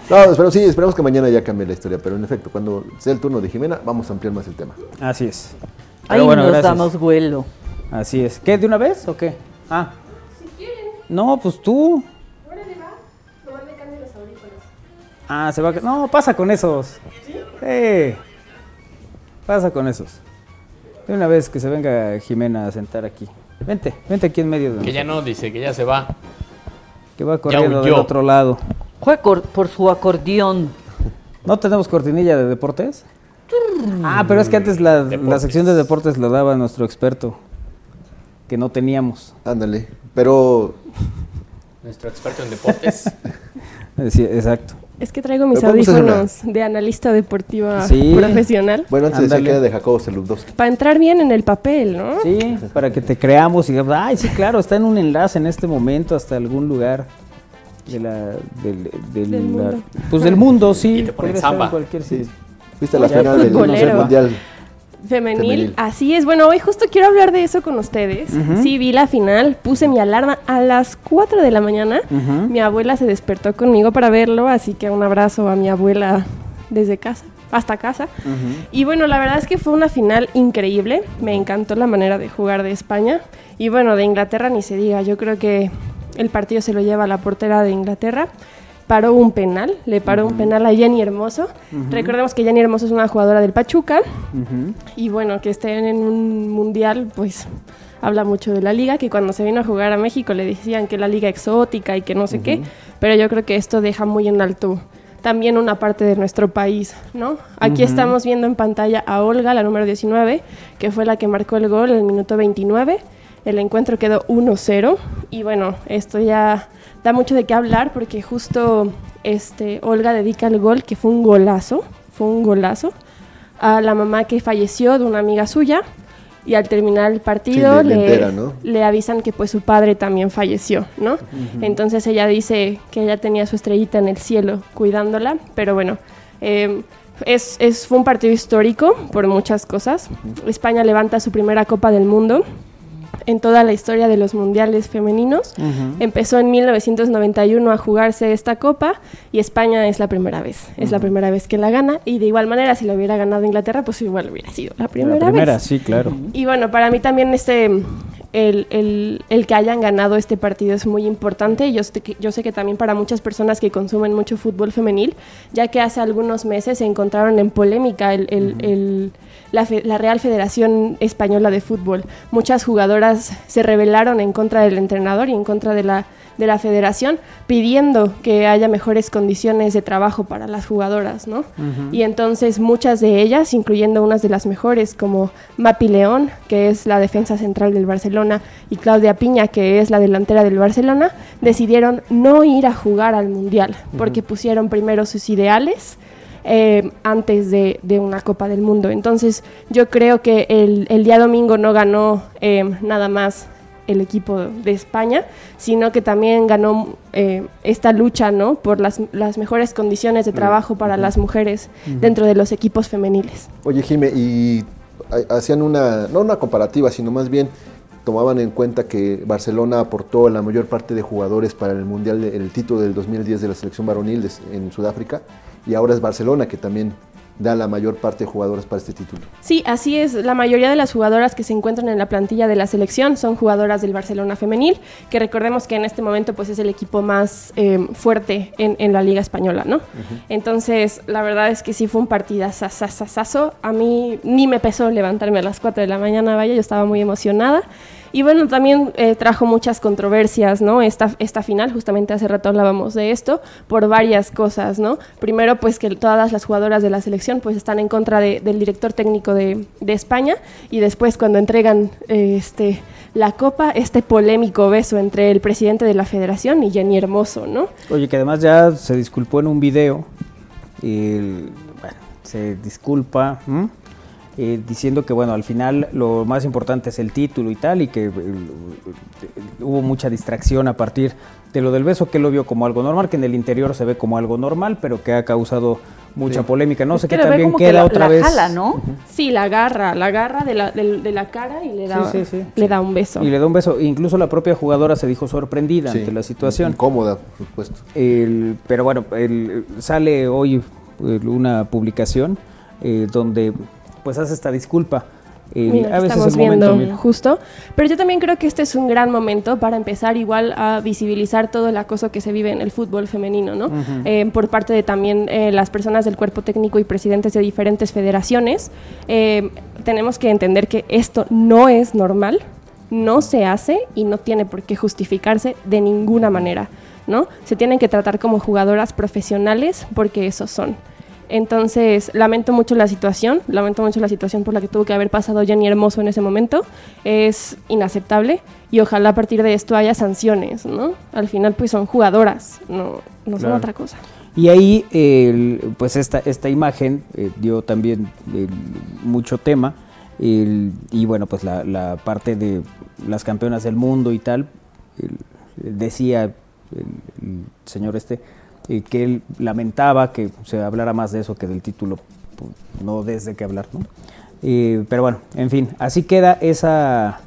No, pero sí, esperamos que mañana ya cambie la historia. Pero en efecto, cuando sea el turno de Jimena, vamos a ampliar más el tema. Así es. Ahí Pero bueno, nos gracias. damos vuelo. Así es. ¿Qué? ¿De una vez o qué? Ah. No, pues tú. Ah, se va a... No, pasa con esos. Sí. Pasa con esos. De una vez que se venga Jimena a sentar aquí. Vente, vente aquí en medio de Que ya nosotros. no, dice que ya se va. Que va corriendo del otro lado. Juega por su acordeón. ¿No tenemos cortinilla de deportes? Ah, pero es que antes la, la sección de deportes lo daba nuestro experto. Que no teníamos. Ándale. Pero Nuestro experto en deportes. Sí, exacto. Es que traigo mis audífonos de analista deportiva Sí. profesional. bueno, antes decía Ándale. que era de Jacobo Zeludowski. Para entrar bien en el papel, ¿no? Sí, para que te creamos y digamos, ay, sí, claro, está en un enlace en este momento hasta algún lugar de la, del, del- Del la- mundo. pues del mundo, sí. Y te ponen podría estar samba. en cualquier sitio. ¿Viste la Ya final del. Mundial? Femenil. Femenil. así es. Bueno, hoy justo quiero hablar de eso con ustedes. Sí, vi la final, puse mi alarma a las 4 de la mañana. Mi abuela se despertó conmigo para verlo, así que un abrazo a mi abuela desde casa, hasta casa. Y bueno, la verdad es que fue una final increíble. Me encantó la manera de jugar de España. Y bueno, de Inglaterra ni se diga. Yo creo que el partido se lo lleva a la portera de Inglaterra. Paró un penal, le paró un penal a Jenny Hermoso. Recordemos que Jenny Hermoso es una jugadora del Pachuca. Y bueno, que estén en un mundial, pues habla mucho de la liga, que cuando se vino a jugar a México le decían que la liga exótica y que no sé qué, pero yo creo que esto deja muy en alto también una parte de nuestro país, ¿no? Aquí estamos viendo en pantalla a Olga, la número 19, que fue la que marcó el gol en el minuto 29. El encuentro quedó 1-0 y bueno, esto ya da mucho de qué hablar porque justo este Olga dedica el gol, que fue un golazo, fue un golazo, a la mamá que falleció de una amiga suya y al terminar el partido Sí, le- le le, entera, ¿no? le avisan que pues su padre también falleció, ¿no? Entonces ella dice que ella tenía su estrellita en el cielo cuidándola, pero bueno, eh, es, es- fue un partido histórico por muchas cosas. España levanta su primera Copa del Mundo en toda la historia de los mundiales femeninos. Empezó en 1991 a jugarse esta copa y España es la primera vez. Es la Ujú. primera vez que la gana y de igual manera si lo hubiera ganado Inglaterra pues igual hubiera sido la primera, La primera, vez. sí, claro. Y bueno, para mí también este el, el- el que hayan ganado este partido es muy importante. Yo, sé que- yo sé que también para muchas personas que consumen mucho fútbol femenil, ya que hace algunos meses se encontraron en polémica el- el- la, fe- la Real Federación Española de Fútbol. Muchas jugadoras se rebelaron en contra del entrenador y en contra de la, de la federación, pidiendo que haya mejores condiciones de trabajo para las jugadoras, ¿no? Y entonces muchas de ellas, incluyendo unas de las mejores como Mapi León, que es la defensa central del Barcelona, y Claudia Piña, que es la delantera del Barcelona, decidieron no ir a jugar al Mundial, porque pusieron primero sus ideales eh, antes de, de una Copa del Mundo. Entonces yo creo que el, el día domingo no ganó eh, nada más el equipo de España, sino que también ganó eh, esta lucha ¿no? por las, las mejores condiciones de trabajo para las mujeres dentro de los equipos femeniles. Oye, Jime, y ha- hacían una, no una comparativa, sino más bien tomaban en cuenta que Barcelona aportó la mayor parte de jugadores para el Mundial, de- el título del 2010 de la selección varonil en Sudáfrica, y ahora es Barcelona que también da la mayor parte de jugadores para este título. Sí, así es. La mayoría de las jugadoras que se encuentran en la plantilla de la selección son jugadoras del Barcelona femenil, que recordemos que en este momento pues es el equipo más eh, fuerte en, en la liga española, ¿no? Entonces, la verdad es que sí fue un partidazo. A mí ni me pesó levantarme a las 4 de la mañana, vaya, yo estaba muy emocionada. Y bueno, también eh, trajo muchas controversias, ¿no? Esta, esta final, justamente hace rato hablábamos de esto, por varias cosas, ¿no? Primero, pues que todas las jugadoras de la selección pues están en contra de- del director técnico de, de España y después cuando entregan este, la copa, este polémico beso entre el presidente de la federación y Jenny Hermoso, ¿no? Oye, que además ya se disculpó en un video. y bueno, se disculpa. Eh, diciendo que, bueno, al final lo más importante es el título y tal, y que eh, hubo mucha distracción a partir de lo del beso, que él lo vio como algo normal, que en el interior se ve como algo normal, pero que ha causado mucha Sí. polémica. No Es sé que ve también como que queda la- otra la vez. jala, ¿no? Sí, la agarra, la agarra de la, de la cara y le da, Sí, sí, sí. le da un beso. Y le da un beso. Incluso la propia jugadora se dijo sorprendida Sí, ante la situación. Incómoda, por supuesto. El- pero bueno, el- sale hoy el- una publicación eh, donde pues hace esta disculpa. Mira, a veces estamos momento, viendo justo. Pero yo también creo que este es un gran momento para empezar igual a visibilizar todo el acoso que se vive en el fútbol femenino, ¿no? Eh, por parte de también eh, las personas del cuerpo técnico y presidentes de diferentes federaciones. Eh, tenemos que entender que esto no es normal, no se hace y no tiene por qué justificarse de ninguna manera, ¿no? Se tienen que tratar como jugadoras profesionales porque esos son. Entonces, lamento mucho la situación, lamento mucho la situación por la que tuvo que haber pasado Jenny Hermoso en ese momento. Es inaceptable y ojalá a partir de esto haya sanciones, ¿no? Al final, pues son jugadoras, no, no son otra cosa. Y ahí, pues esta, esta imagen eh, dio también el, mucho tema. el- y bueno, pues la, la parte de las campeonas del mundo y tal, el- decía el, el señor este eh, que él lamentaba que se hablara más de eso que del título, pues, no desde que hablar, ¿no? Eh, pero bueno, en fin, así queda esa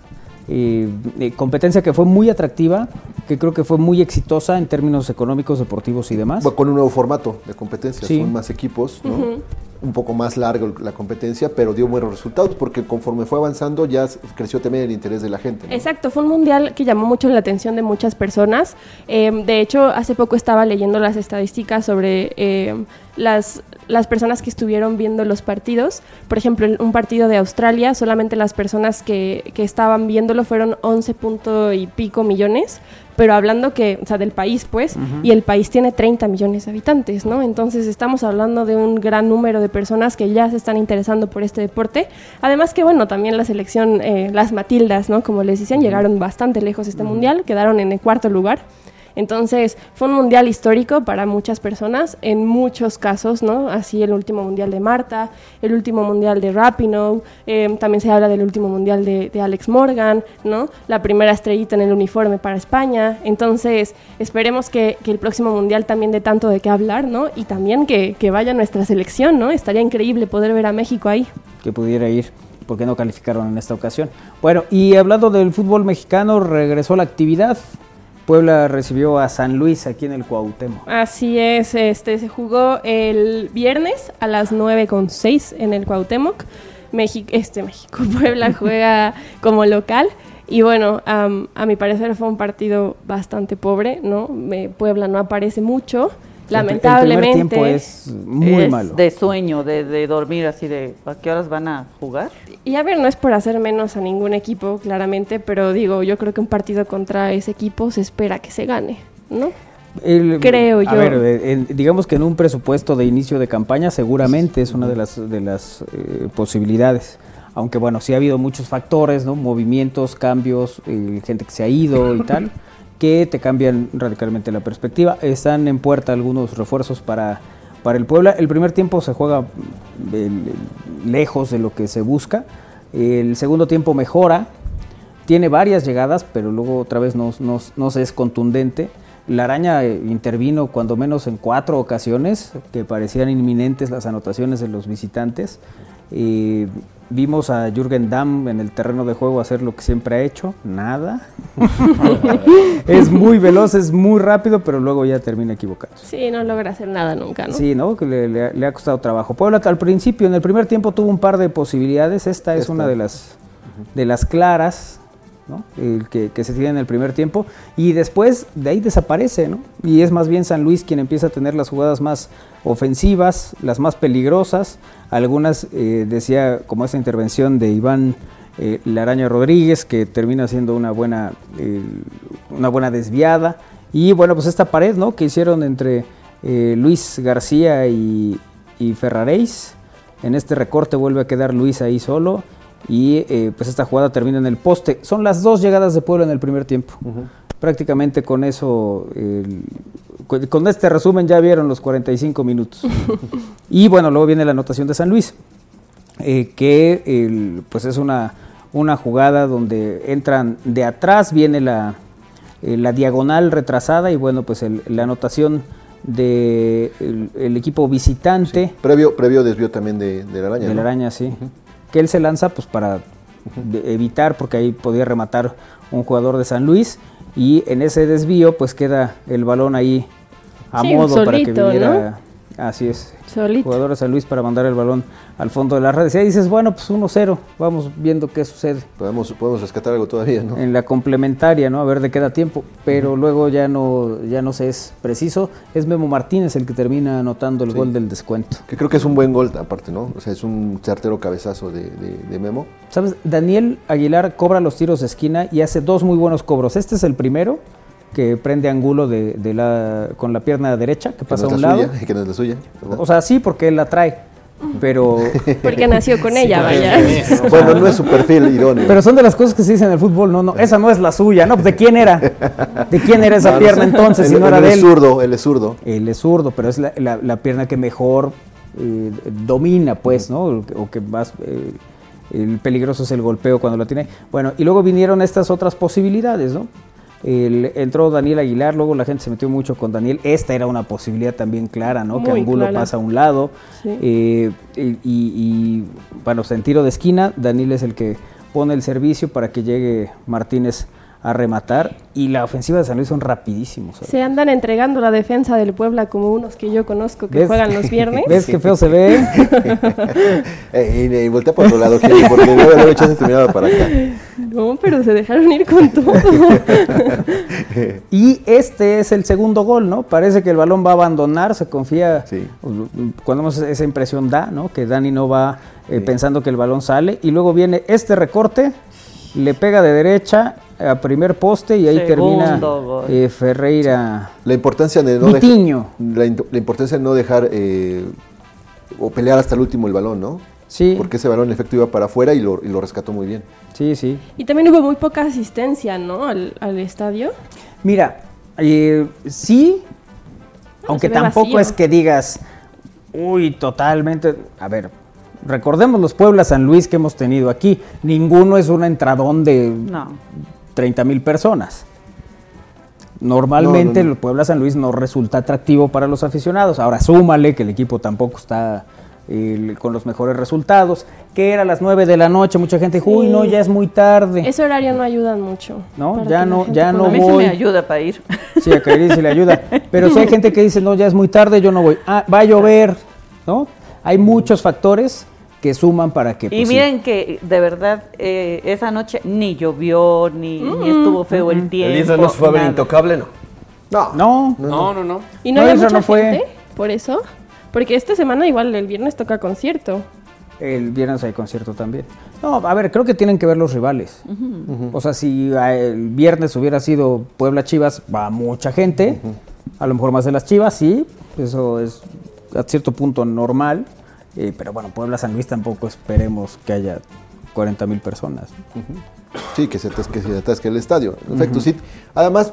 eh, eh, competencia que fue muy atractiva, que creo que fue muy exitosa en términos económicos, deportivos y demás. Con un nuevo formato de competencia, Sí. son más equipos, ¿no? Ujú. un poco más larga la competencia, pero dio buenos resultados porque conforme fue avanzando ya creció también el interés de la gente. ¿no? Exacto, fue un mundial que llamó mucho la atención de muchas personas. Eh, de hecho, hace poco estaba leyendo las estadísticas sobre eh, las, las personas que estuvieron viendo los partidos. Por ejemplo, en un partido de Australia, solamente las personas que, que estaban viéndolo fueron 11 punto y pico millones. Pero hablando que, o sea, del país, pues, Ujú. y el país tiene 30 millones de habitantes, ¿no? Entonces estamos hablando de un gran número de personas que ya se están interesando por este deporte. Además que, bueno, también la selección, eh, las Matildas, ¿no? Como les decían, llegaron bastante lejos este mundial, quedaron en el cuarto lugar. Entonces, fue un mundial histórico para muchas personas, en muchos casos, ¿no? Así el último mundial de Marta, el último mundial de Rapinoe, eh, también se habla del último mundial de, de Alex Morgan, ¿no? La primera estrellita en el uniforme para España. Entonces, esperemos que, que el próximo mundial también dé tanto de qué hablar, ¿no? Y también que, que vaya nuestra selección, ¿no? Estaría increíble poder ver a México ahí. que pudiera ir, porque no calificaron en esta ocasión. Bueno, y hablando del fútbol mexicano, regresó la actividad. Puebla recibió a San Luis aquí en el Cuauhtémoc. Así es, este se jugó el viernes a las 9.6 en el Cuauhtémoc. México, este México, Puebla juega como local. Y bueno, am, a mi parecer fue un partido bastante pobre, ¿no? Me- Puebla no aparece mucho, lamentablemente. El primer tiempo es muy Es malo. De sueño, de, de dormir así de ¿a qué horas van a jugar? Y a ver, no es por hacer menos a ningún equipo, claramente, pero digo, yo creo que un partido contra ese equipo se espera que se gane, ¿no? El- Creo a yo. ver, en- digamos que en un presupuesto de inicio de campaña seguramente es una de las, de las eh, posibilidades. Aunque bueno, sí ha habido muchos factores, ¿no? Movimientos, cambios, eh, gente que se ha ido y tal, que te cambian radicalmente la perspectiva. Están en puerta algunos refuerzos para, para el Puebla. El primer tiempo se juega mm, lejos de lo que se busca. El segundo tiempo mejora, tiene varias llegadas, pero luego otra vez no, no- no se es contundente. La araña eh, intervino cuando menos en cuatro ocasiones que parecían inminentes las anotaciones de los visitantes. Eh, vimos a Jürgen Damm en el terreno de juego hacer lo que siempre ha hecho, nada. es muy veloz, es muy rápido, pero luego ya termina equivocado. Sí, no logra hacer nada nunca, ¿no? Sí, ¿no? Que le, le ha- le ha costado trabajo. Puebla al principio, en el primer tiempo tuvo un par de posibilidades. Esta es Esta. una de las, de las claras, ¿no? El que, que se tiene en el primer tiempo. Y después de ahí desaparece, ¿no? Y es más bien San Luis quien empieza a tener las jugadas más ofensivas, las más peligrosas. Algunas, eh, decía, como esa intervención de Iván eh, Laraña Rodríguez, que termina siendo una buena, eh, una buena desviada. Y bueno, pues esta pared, ¿no? Que hicieron entre eh, Luis García y, y Ferraréis. En este recorte vuelve a quedar Luis ahí solo. Y pues esta jugada termina en el poste. Son las dos llegadas de Puebla en el primer tiempo. Prácticamente con eso, con, este resumen ya vieron los 45 minutos. y bueno, luego viene la anotación de San Luis, eh, que el- pues es una, una jugada donde entran de atrás, viene la, eh, la diagonal retrasada y bueno, pues el- la anotación del de el equipo visitante. Previo, previo desvío también de, de la araña. De la ¿no? araña, sí. Que él se lanza pues para evitar, porque ahí podía rematar un jugador de San Luis. Y en ese desvío pues queda el balón ahí a Sí, modo para que viniera... Así es. Solito. Jugador de San Luis para mandar el balón al fondo de la red. Y ahí dices, bueno, pues 1-0, vamos viendo qué sucede. Podemos, podemos rescatar algo todavía, ¿no? En la complementaria, ¿no? A ver de qué da tiempo. Pero luego ya no, ya no se es preciso. Es Memo Martínez el que termina anotando el Sí. gol del descuento. Que creo que es un buen gol aparte, ¿no? O sea, es un certero cabezazo de, de- de Memo. ¿Sabes? Daniel Aguilar cobra los tiros de esquina y hace dos muy buenos cobros. Este es el primero que prende Angulo de, de la, con la pierna derecha, que Que pasa no a es un la lado. suya, que no es la suya. ¿verdad? O sea, sí, porque él la trae. Pero. Porque nació con ella, vaya. Bueno, no es su perfil idóneo. Pero son de las cosas que se dicen en el fútbol. No, no, esa no es la suya. No, ¿de quién era? ¿De quién era esa No, no pierna sé. entonces? Si Él- no era él de es él. zurdo, él es zurdo. Él es zurdo, pero es la, la- la pierna que mejor eh, domina, pues, ¿no? O que- más eh, el peligroso es el golpeo cuando la tiene. Bueno, y luego vinieron estas otras posibilidades, ¿no? El- entró Daniel Aguilar, luego la gente se metió mucho con Daniel. Esta era una posibilidad también clara, ¿no? que Angulo clara. pasa a un lado. Sí. Eh, y, y- bueno, en tiro de esquina, Daniel es el que pone el servicio para que llegue Martínez a rematar y la ofensiva de San Luis son rapidísimos. Se andan entregando la defensa del Puebla como unos que yo conozco que ¿Ves? juegan los viernes. ¿Ves qué feo se ve? Eh, y, y voltea por otro lado, Gil, porque luego, luego echaste tu mirada para acá. No, pero se dejaron ir con todo. Y este es el segundo gol, ¿no? Parece que el balón va a abandonar, se confía. Cuando vemos esa impresión da, ¿no? Que Dani no va eh, pensando que el balón sale. Y luego viene este recorte, le pega de derecha a primer poste y ahí Segundo termina eh, Ferreira. La importancia de no Vitiño. dejar, la, importancia de no dejar eh, o pelear hasta el último el balón, ¿no? Sí. Porque ese balón en efecto iba para afuera y lo, y lo rescató muy bien. Sí, sí. Y también hubo muy poca asistencia, ¿no? Al, al estadio. Mira, eh, sí, aunque tampoco vacío. es que digas, uy, totalmente. A ver, recordemos los Puebla San Luis que hemos tenido aquí. Ninguno es un entradón de No. 30 mil personas. Normalmente No, no, no. el Puebla San Luis no resulta atractivo para los aficionados. Ahora súmale que el equipo tampoco está eh, con los mejores resultados. Que era a las 9 de la noche, mucha gente dijo, uy, Sí. no, ya es muy tarde. Ese horario no ayuda mucho. No, ya no- ya pueda- no a mí voy. se me ayuda para ir. Sí, a Kairi sí le ayuda. Pero si hay gente que dice, no, ya es muy tarde, yo no voy. Ah, va a llover, ¿no? Hay muchos factores que suman para que... Y pues, sí. miren que de verdad eh, esa noche ni llovió, ni, ni estuvo feo el tiempo. Elisa no se fue a ver intocable, no. No. No, No, no, no. Y no, No, había Isra mucha no fue. gente por eso. Porque esta semana igual el viernes toca concierto. el viernes hay concierto también. No, a ver, creo que tienen que ver los rivales. O sea, si ah, el viernes hubiera sido Puebla Chivas, va mucha gente. A lo mejor más de las Chivas, sí. Eso es a cierto punto normal. Eh, pero bueno, Puebla San Luis tampoco esperemos que haya 40 mil personas. Sí, que se atasque, se atasque el estadio. En efecto, sí. Además,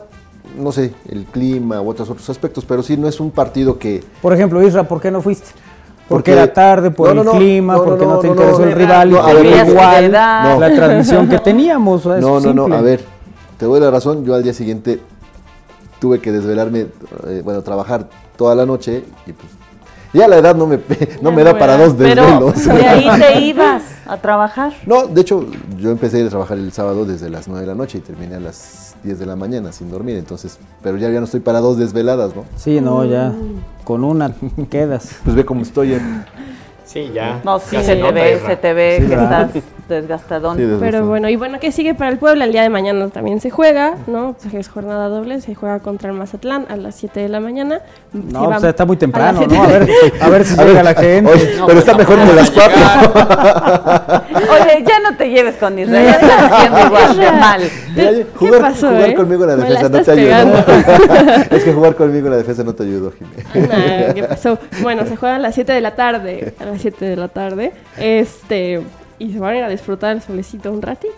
no sé, el clima u otros otros aspectos, pero sí no es un partido que... Por ejemplo, Isra, ¿por qué no fuiste? Porque, Porque- era tarde, por No, el no, clima, no, porque no, te interesó el rival y a ver, igual la transmisión que teníamos. No, no, no, a ver, te doy la razón, yo al día siguiente tuve que desvelarme, eh, bueno, trabajar toda la noche y pues ya la edad no me, no me da para dos Pero desvelos. de ahí te ibas a trabajar. No, de hecho, yo empecé a ir a trabajar el sábado desde las 9 de la noche y terminé a las 10 de la mañana sin dormir, entonces, pero ya, ya no estoy para dos desveladas, ¿no? Sí, no, ya. Con una quedas. Pues ve cómo estoy. eh. Sí, ya. No, sí, Ya se, te ve, se te ve Sí, que ¿verdad? estás desgastadón. Sí, Pero bueno, y bueno, ¿qué sigue para el Puebla? El día de mañana también se juega, ¿no? Pues Es jornada doble, se juega contra el Mazatlán a las 7 de la mañana. No, Sí, pues va- está muy a temprano, las ¿no? A ver, a ver si A llega ver, la gente. oye, No, pero está pues, mejor que las tampoco cuatro. Oye, ya no te lleves con Israel, estás haciendo igual de mal. Ya, ¿Qué jugar, pasó, jugar eh? conmigo en la defensa no te ayudó. es que jugar conmigo en la defensa no te ayudó, Jiménez. Nah, ¿Qué pasó? Bueno, se juega a las 7 de la tarde. A las 7 de la tarde. Este. Y se van a ir a disfrutar el solecito un ratito.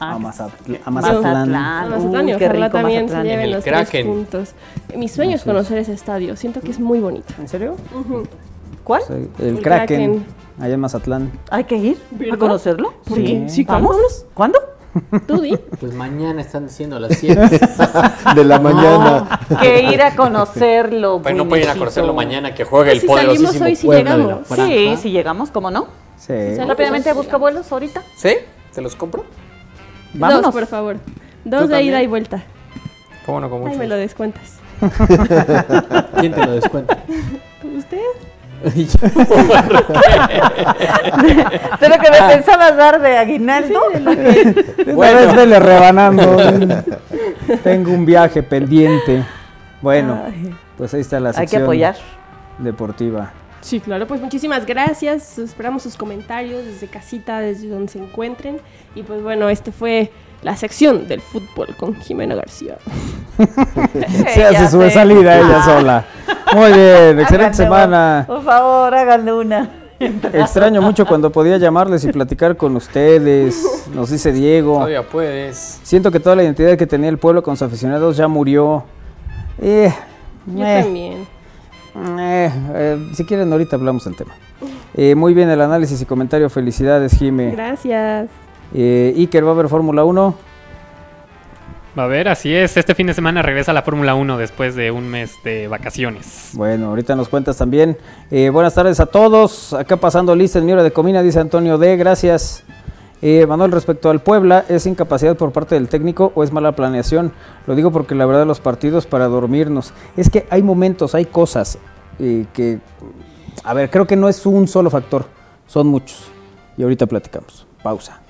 A Mazatl- a Mazatlán. Mazatlán. A Mazatlán Uy, y ojalá rico también Mazatlán. se lleven los tres Kraken. puntos. Mi sueño es conocer ese estadio. Siento que es muy bonito. ¿En serio? ¿Cuál? El, El Kraken, Kraken. allá en Mazatlán. ¿Hay que ir a conocerlo? Sí, ¿Vamos? ¿Cuándo? Tú di. Pues mañana están diciendo a las 7. De la mañana. Que ir a conocerlo. Pues no pueden ir a conocerlo mañana que juegue el Si poderosísimo salimos hoy, sí Puebla de la llegamos. Sí, si llegamos, ¿cómo no? Sí. Rápidamente busco vuelos ahorita. ¿Sí? ¿Te los compro? Vámonos. Dos, por favor. Dos de ida y vuelta. ¿Cómo no? Con mucho me lo descuentas. ¿Quién te lo descuenta? ¿Usted? ¿De lo que me pensabas dar de aguinaldo? Esta vez vele rebanando. Tengo un viaje pendiente. Bueno, Ay. pues ahí está la Hay que sección apoyar. deportiva. Sí, claro, pues muchísimas gracias. Esperamos sus comentarios desde casita, desde donde se encuentren. Y pues bueno, este fue la sección del fútbol con Jimena García. Se hace su salida ella Ah. sola. Muy bien, excelente Háganle, semana. Por favor, háganle una. Extraño mucho cuando podía llamarles y platicar con ustedes. Nos dice Diego. Todavía puedes. Siento que toda la identidad que tenía el pueblo con sus aficionados ya murió. Eh, Yo eh, también. Eh, eh, si quieren, ahorita hablamos del tema. Eh, muy bien el análisis y comentario. Felicidades, Jime. Gracias. Eh, Iker, ¿va a haber Fórmula 1? Va a ver, así es. Este fin de semana regresa la Fórmula 1 después de un mes de vacaciones. Bueno, ahorita nos cuentas también. Eh, buenas tardes a todos. Acá pasando lista en mi hora de comida, dice Antonio D. Gracias. Eh, Manuel, respecto al Puebla, ¿es incapacidad por parte del técnico o es mala planeación? Lo digo porque la verdad los partidos para dormirnos. Es que hay momentos, hay cosas eh, que, a ver, creo que no es un solo factor, son muchos. Y ahorita platicamos. Pausa.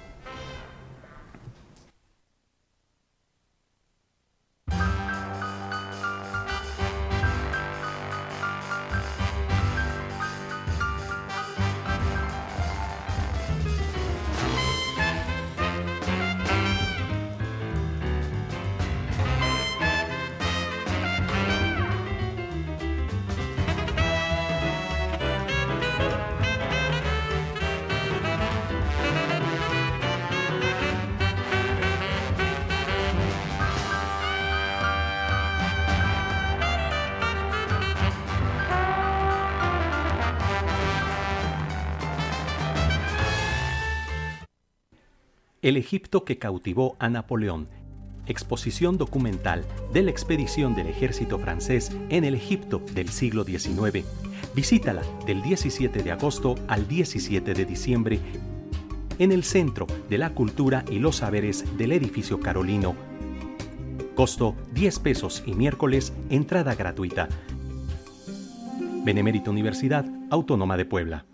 El Egipto que cautivó a Napoleón. Exposición documental de la expedición del ejército francés en el Egipto del siglo XIX. Visítala del 17 de agosto al 17 de diciembre en el Centro de la Cultura y los Saberes del Edificio Carolino. Costo 10 pesos y miércoles entrada gratuita. Benemérita Universidad Autónoma de Puebla.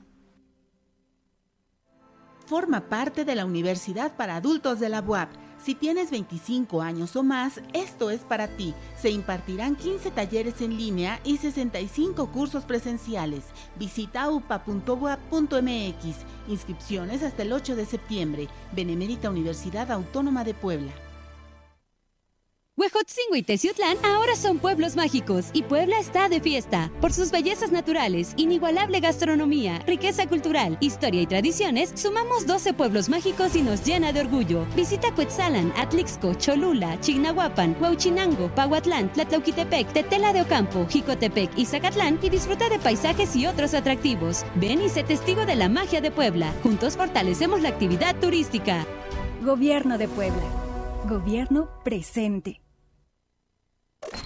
Forma parte de la Universidad para Adultos de la UAP. Si tienes 25 años o más, esto es para ti. Se impartirán 15 talleres en línea y 65 cursos presenciales. Visita upa.uap.mx. Inscripciones hasta el 8 de septiembre. Benemérita Universidad Autónoma de Puebla. Huejotzingo y Teciutlán ahora son pueblos mágicos y Puebla está de fiesta. Por sus bellezas naturales, inigualable gastronomía, riqueza cultural, historia y tradiciones, sumamos 12 pueblos mágicos y nos llena de orgullo. Visita Cuetzalan, Atlixco, Cholula, Chignahuapan, Huauchinango, Pahuatlán, Tlatlauquitepec, Tetela de Ocampo, Jicotepec y Zacatlán y disfruta de paisajes y otros atractivos. Ven y sé testigo de la magia de Puebla. Juntos fortalecemos la actividad turística. Gobierno de Puebla. Gobierno presente.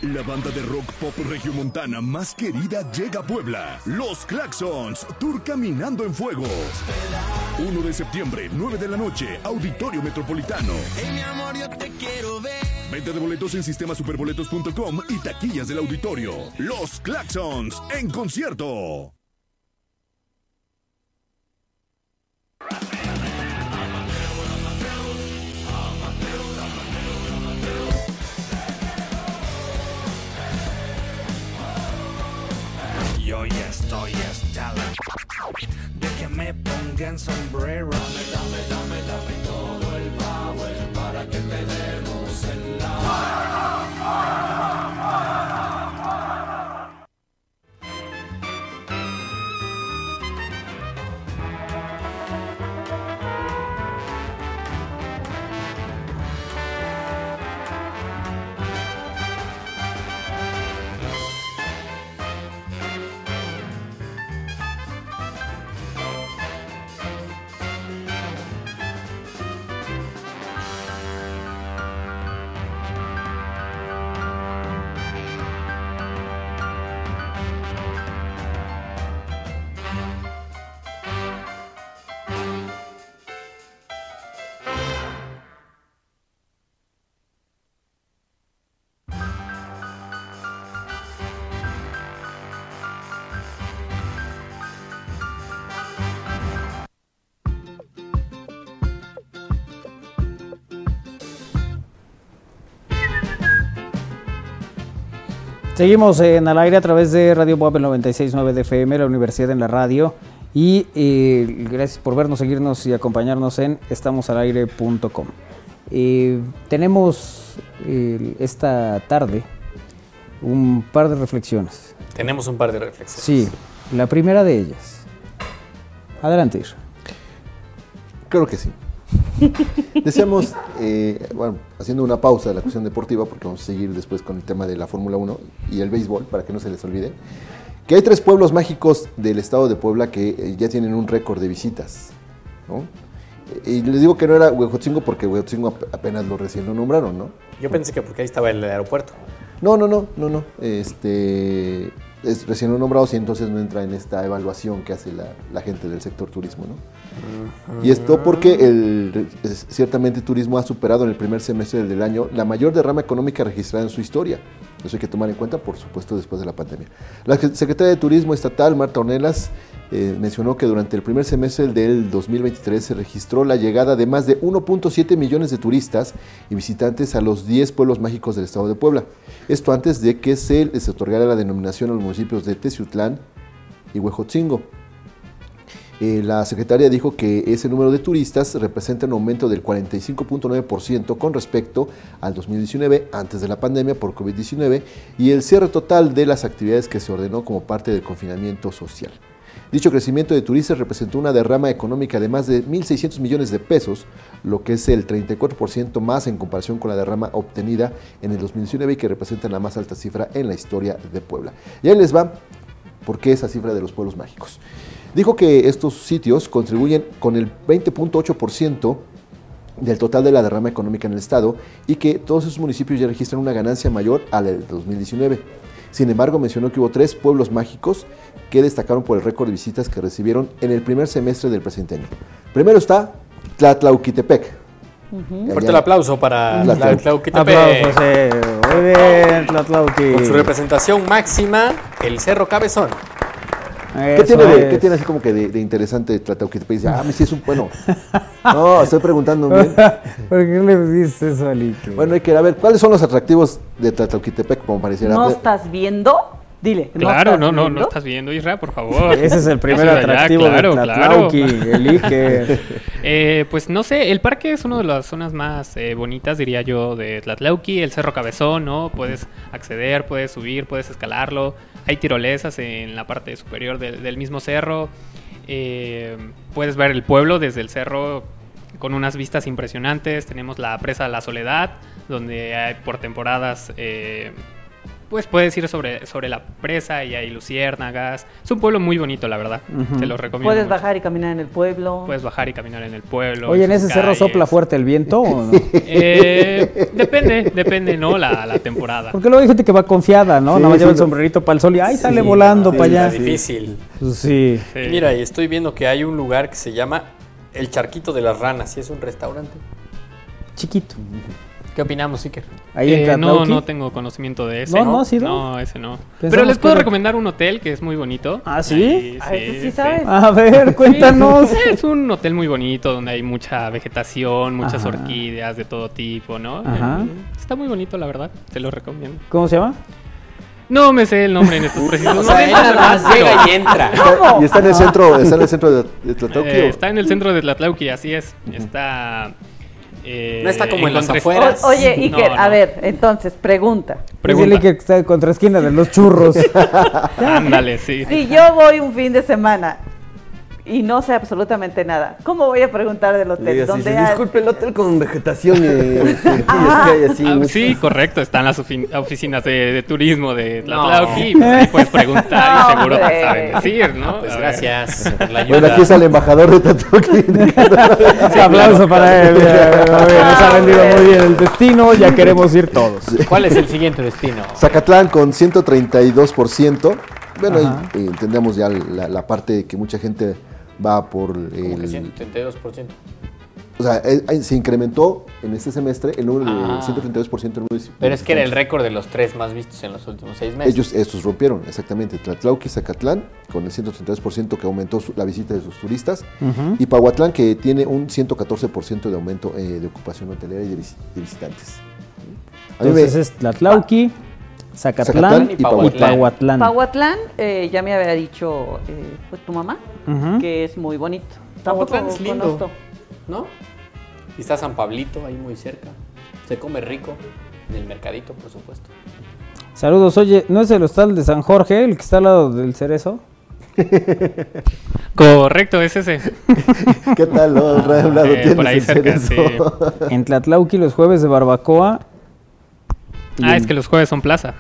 La banda de rock pop regiomontana más querida llega a Puebla. Los Claxons, Tour Caminando en Fuego. 1 de septiembre, 9 de la noche, Auditorio Metropolitano. mi amor, yo te quiero ver. Venta de boletos en sistemasuperboletos.com y taquillas del auditorio. Los Claxons, en concierto. Yo ya estoy hasta la de que me pongan sombrero. Dame, dame, dame, dame todo el power para que te demos el Seguimos en al aire a través de Radio el 96.9 de FM, la Universidad en la Radio. Y eh, gracias por vernos, seguirnos y acompañarnos en estamosalaire.com. Eh, tenemos eh, esta tarde un par de reflexiones. Tenemos un par de reflexiones. Sí, la primera de ellas. Adelante, Isra. Creo que sí. Decíamos, eh, bueno, haciendo una pausa de la cuestión deportiva, porque vamos a seguir después con el tema de la Fórmula 1 y el béisbol, para que no se les olvide, que hay tres pueblos mágicos del estado de Puebla que eh, ya tienen un récord de visitas. ¿no? Y les digo que no era Huejotzingo porque Huejotzingo ap- apenas lo recién lo nombraron, ¿no? Yo pensé que porque ahí estaba el aeropuerto. No, no, no, no, no. Este, es recién nombrados y entonces no entra en esta evaluación que hace la, la gente del sector turismo. ¿no? Y esto porque el, ciertamente turismo ha superado en el primer semestre del año la mayor derrama económica registrada en su historia. Eso hay que tomar en cuenta, por supuesto, después de la pandemia. La secretaria de Turismo Estatal, Marta Ornelas, eh, mencionó que durante el primer semestre del 2023 se registró la llegada de más de 1.7 millones de turistas y visitantes a los 10 pueblos mágicos del estado de Puebla. Esto antes de que se les otorgara la denominación a los municipios de Teciutlán y Huejotzingo. Eh, la secretaria dijo que ese número de turistas representa un aumento del 45.9% con respecto al 2019, antes de la pandemia por COVID-19, y el cierre total de las actividades que se ordenó como parte del confinamiento social. Dicho crecimiento de turistas representó una derrama económica de más de 1.600 millones de pesos, lo que es el 34% más en comparación con la derrama obtenida en el 2019 y que representa la más alta cifra en la historia de Puebla. Y ahí les va por qué esa cifra de los pueblos mágicos. Dijo que estos sitios contribuyen con el 20.8% del total de la derrama económica en el estado y que todos esos municipios ya registran una ganancia mayor a la del 2019. Sin embargo, mencionó que hubo tres pueblos mágicos que destacaron por el récord de visitas que recibieron en el primer semestre del presente año. Primero está Tlatlauquitepec. Fuerte el aplauso para Tlatlauqui. Tlatlauquitepec. Aplausos, eh. Muy bien, Tlatlauqui. Con su representación máxima, el Cerro Cabezón. ¿Qué tiene, de, qué tiene así como que de, de interesante Tlatlauquitepec? Dice, ah, sí es un bueno. No, estoy preguntando bien. ¿Por qué le dices eso, Alique? Bueno, hay que ir a ver, ¿cuáles son los atractivos de Tlatlauquitepec, como pareciera? ¿No estás viendo? Dile. ¿no Claro, estás no, no, no estás viendo, Isra, por favor. Ese es el primer allá, atractivo de Tlatlauqui, claro. el Ike. Eh, pues no sé, el parque es una de las zonas más eh, bonitas, diría yo, de Tlatlauqui, el Cerro Cabezón, ¿no? Puedes acceder, puedes subir, puedes escalarlo. Hay tirolesas en la parte superior del, del mismo cerro. Eh, puedes ver el pueblo desde el cerro con unas vistas impresionantes. Tenemos la presa La Soledad, donde hay por temporadas... eh, pues puedes ir sobre, sobre la presa y hay luciérnagas. Es un pueblo muy bonito, la verdad. Te lo recomiendo. Puedes mucho. bajar y caminar en el pueblo. Puedes bajar y caminar en el pueblo. Oye, ¿en ese cerro sopla fuerte el viento o no? Eh, depende, depende, ¿no? La, la temporada. Porque luego hay gente que va confiada, ¿no? Sí, Nada más lleva sí, el sombrerito para el sol y ¡ay, sale Sí, volando sí, para allá! está difícil. Pues sí. Mira, y estoy viendo que hay un lugar que se llama El Charquito de las Ranas y es un restaurante. Chiquito. ¿Qué opinamos, Iker? Ahí en Eh, no, Tlatlauqui. no tengo conocimiento de ese. No, no, ¿sí, no? No, ese no. Pensamos Pero les puedo que- recomendar un hotel que es muy bonito. ¿Ah, sí? Ah, ese sí sabes. A ver, cuéntanos. Sí, es un hotel muy bonito donde hay mucha vegetación, muchas Ajá. orquídeas de todo tipo, ¿no? Ajá. Eh, Está muy bonito, la verdad. Te lo recomiendo. ¿Cómo se llama? No me sé el nombre en estos precisos O sea, momentos, nada más llega y entra. Está- y está en el centro, está en el centro de, Tlatlauqui. Eh, ¿o? está en el centro de Tlatlauqui, así es. Está. Eh, No está como en las afueras. O- oye, Iker, No, a no. ver, entonces, pregunta. Pregunta. Dice que está en contra esquina de los churros. Ándale, sí. Si yo voy un fin de semana y no sé absolutamente nada, ¿cómo voy a preguntar del hotel? Digas, ¿Dónde dices, hay- disculpe, el hotel con vegetación y orquídeas Ah. que hay así. Ah, muchas. sí, correcto. Están las ofi- oficinas de, de turismo de. Tlatlauqui. pues ahí puedes preguntar y seguro te saben decir, ¿no? Pues A ver. gracias por la ayuda. Bueno, aquí está el embajador de Tlatlauqui. Un aplauso para él. Nos ha vendido muy bien el destino, ya queremos ir todos. ¿Cuál es el siguiente destino? Zacatlán con 132%. Bueno, ahí, entendemos ya la, la parte de que mucha gente va por el... 132%. O sea, se incrementó en este semestre el número Ah. de 132% del número de Pero es que era el récord de los tres más vistos en los últimos seis meses. Ellos estos rompieron, exactamente. Tlatlauqui, Zacatlán, con el 132% que aumentó su- la visita de sus turistas. Y Pahuatlán, que tiene un 114% de aumento eh, de ocupación hotelera y de, vis- de visitantes. A mí me- Entonces es Tlatlauqui, Zacatlán Zacatlán y y Pahuatlán. Pahuatlán. Eh, ya me había dicho eh, pues tu mamá que es muy bonito. Pahuatlán es lindo. conozco. ¿No? Y está San Pablito ahí muy cerca. Se come rico. En el mercadito, por supuesto. Saludos, oye, ¿no es el hostal de San Jorge el que está al lado del cerezo? Correcto, es ese. ¿Qué tal? Eh, por ahí cerca, cerezo. En Tlatlauqui los jueves de barbacoa. Ah, en- es que los jueves son plaza.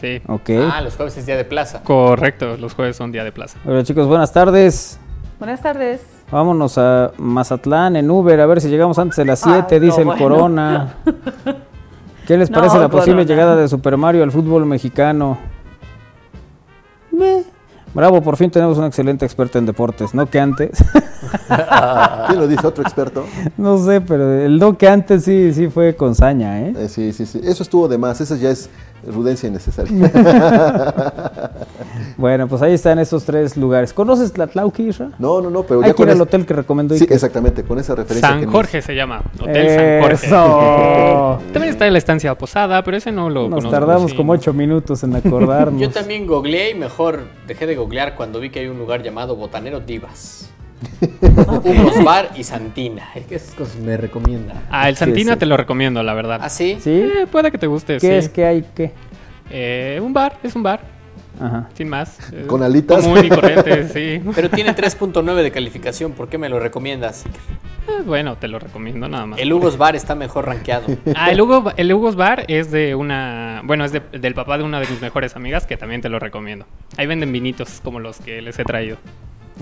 Sí. Ok. Ah, los jueves es día de plaza. Correcto, los jueves son día de plaza. Hola chicos, buenas tardes. Buenas tardes. Vámonos a Mazatlán en Uber a ver si llegamos antes de las Ay, 7, no, dice el bueno. Corona. ¿Qué les No, parece la posible Corona. llegada de Super Mario al fútbol mexicano? meh. Bravo, por fin tenemos un excelente experto en deportes, no que antes. ¿Quién lo dice? ¿Otro experto? no sé, pero el no que antes sí, sí fue con saña, ¿eh? Eh, sí, sí, sí. Eso estuvo de más. Eso ya es rudencia innecesaria. Bueno, pues ahí están esos tres lugares. ¿Conoces Tlatlauqui, Isra? No, no, no, pero Hay ya que ir con al hotel que recomendó Sí, Iker. exactamente, con esa referencia. San que nos- Jorge se llama. Hotel San Jorge. Eso. También está en la estancia Posada, pero ese no lo Nos conozco, tardamos sí. como ocho minutos en acordarnos. Yo también googleé y mejor dejé de googlear cuando vi que hay un lugar llamado Botanero Divas. Hugo's Bar y Santina. ¿Qué esas cosas me recomienda? Ah, el Santina te lo recomiendo, la verdad. ¿Ah, sí? ¿Sí? Eh, puede que te guste, ¿Qué sí. es que hay? ¿Qué? Eh, un bar, es un bar. Ajá. Sin más. Eh, ¿Con alitas? Común y corriente, sí. Pero tiene 3.9 de calificación. ¿Por qué me lo recomiendas? Eh, bueno, te lo recomiendo nada más. El Hugo's Bar está mejor rankeado. Ah, el, Hugo, el Hugo's Bar es de una. Bueno, es de- del papá de una de mis mejores amigas que también te lo recomiendo. Ahí venden vinitos como los que les he traído.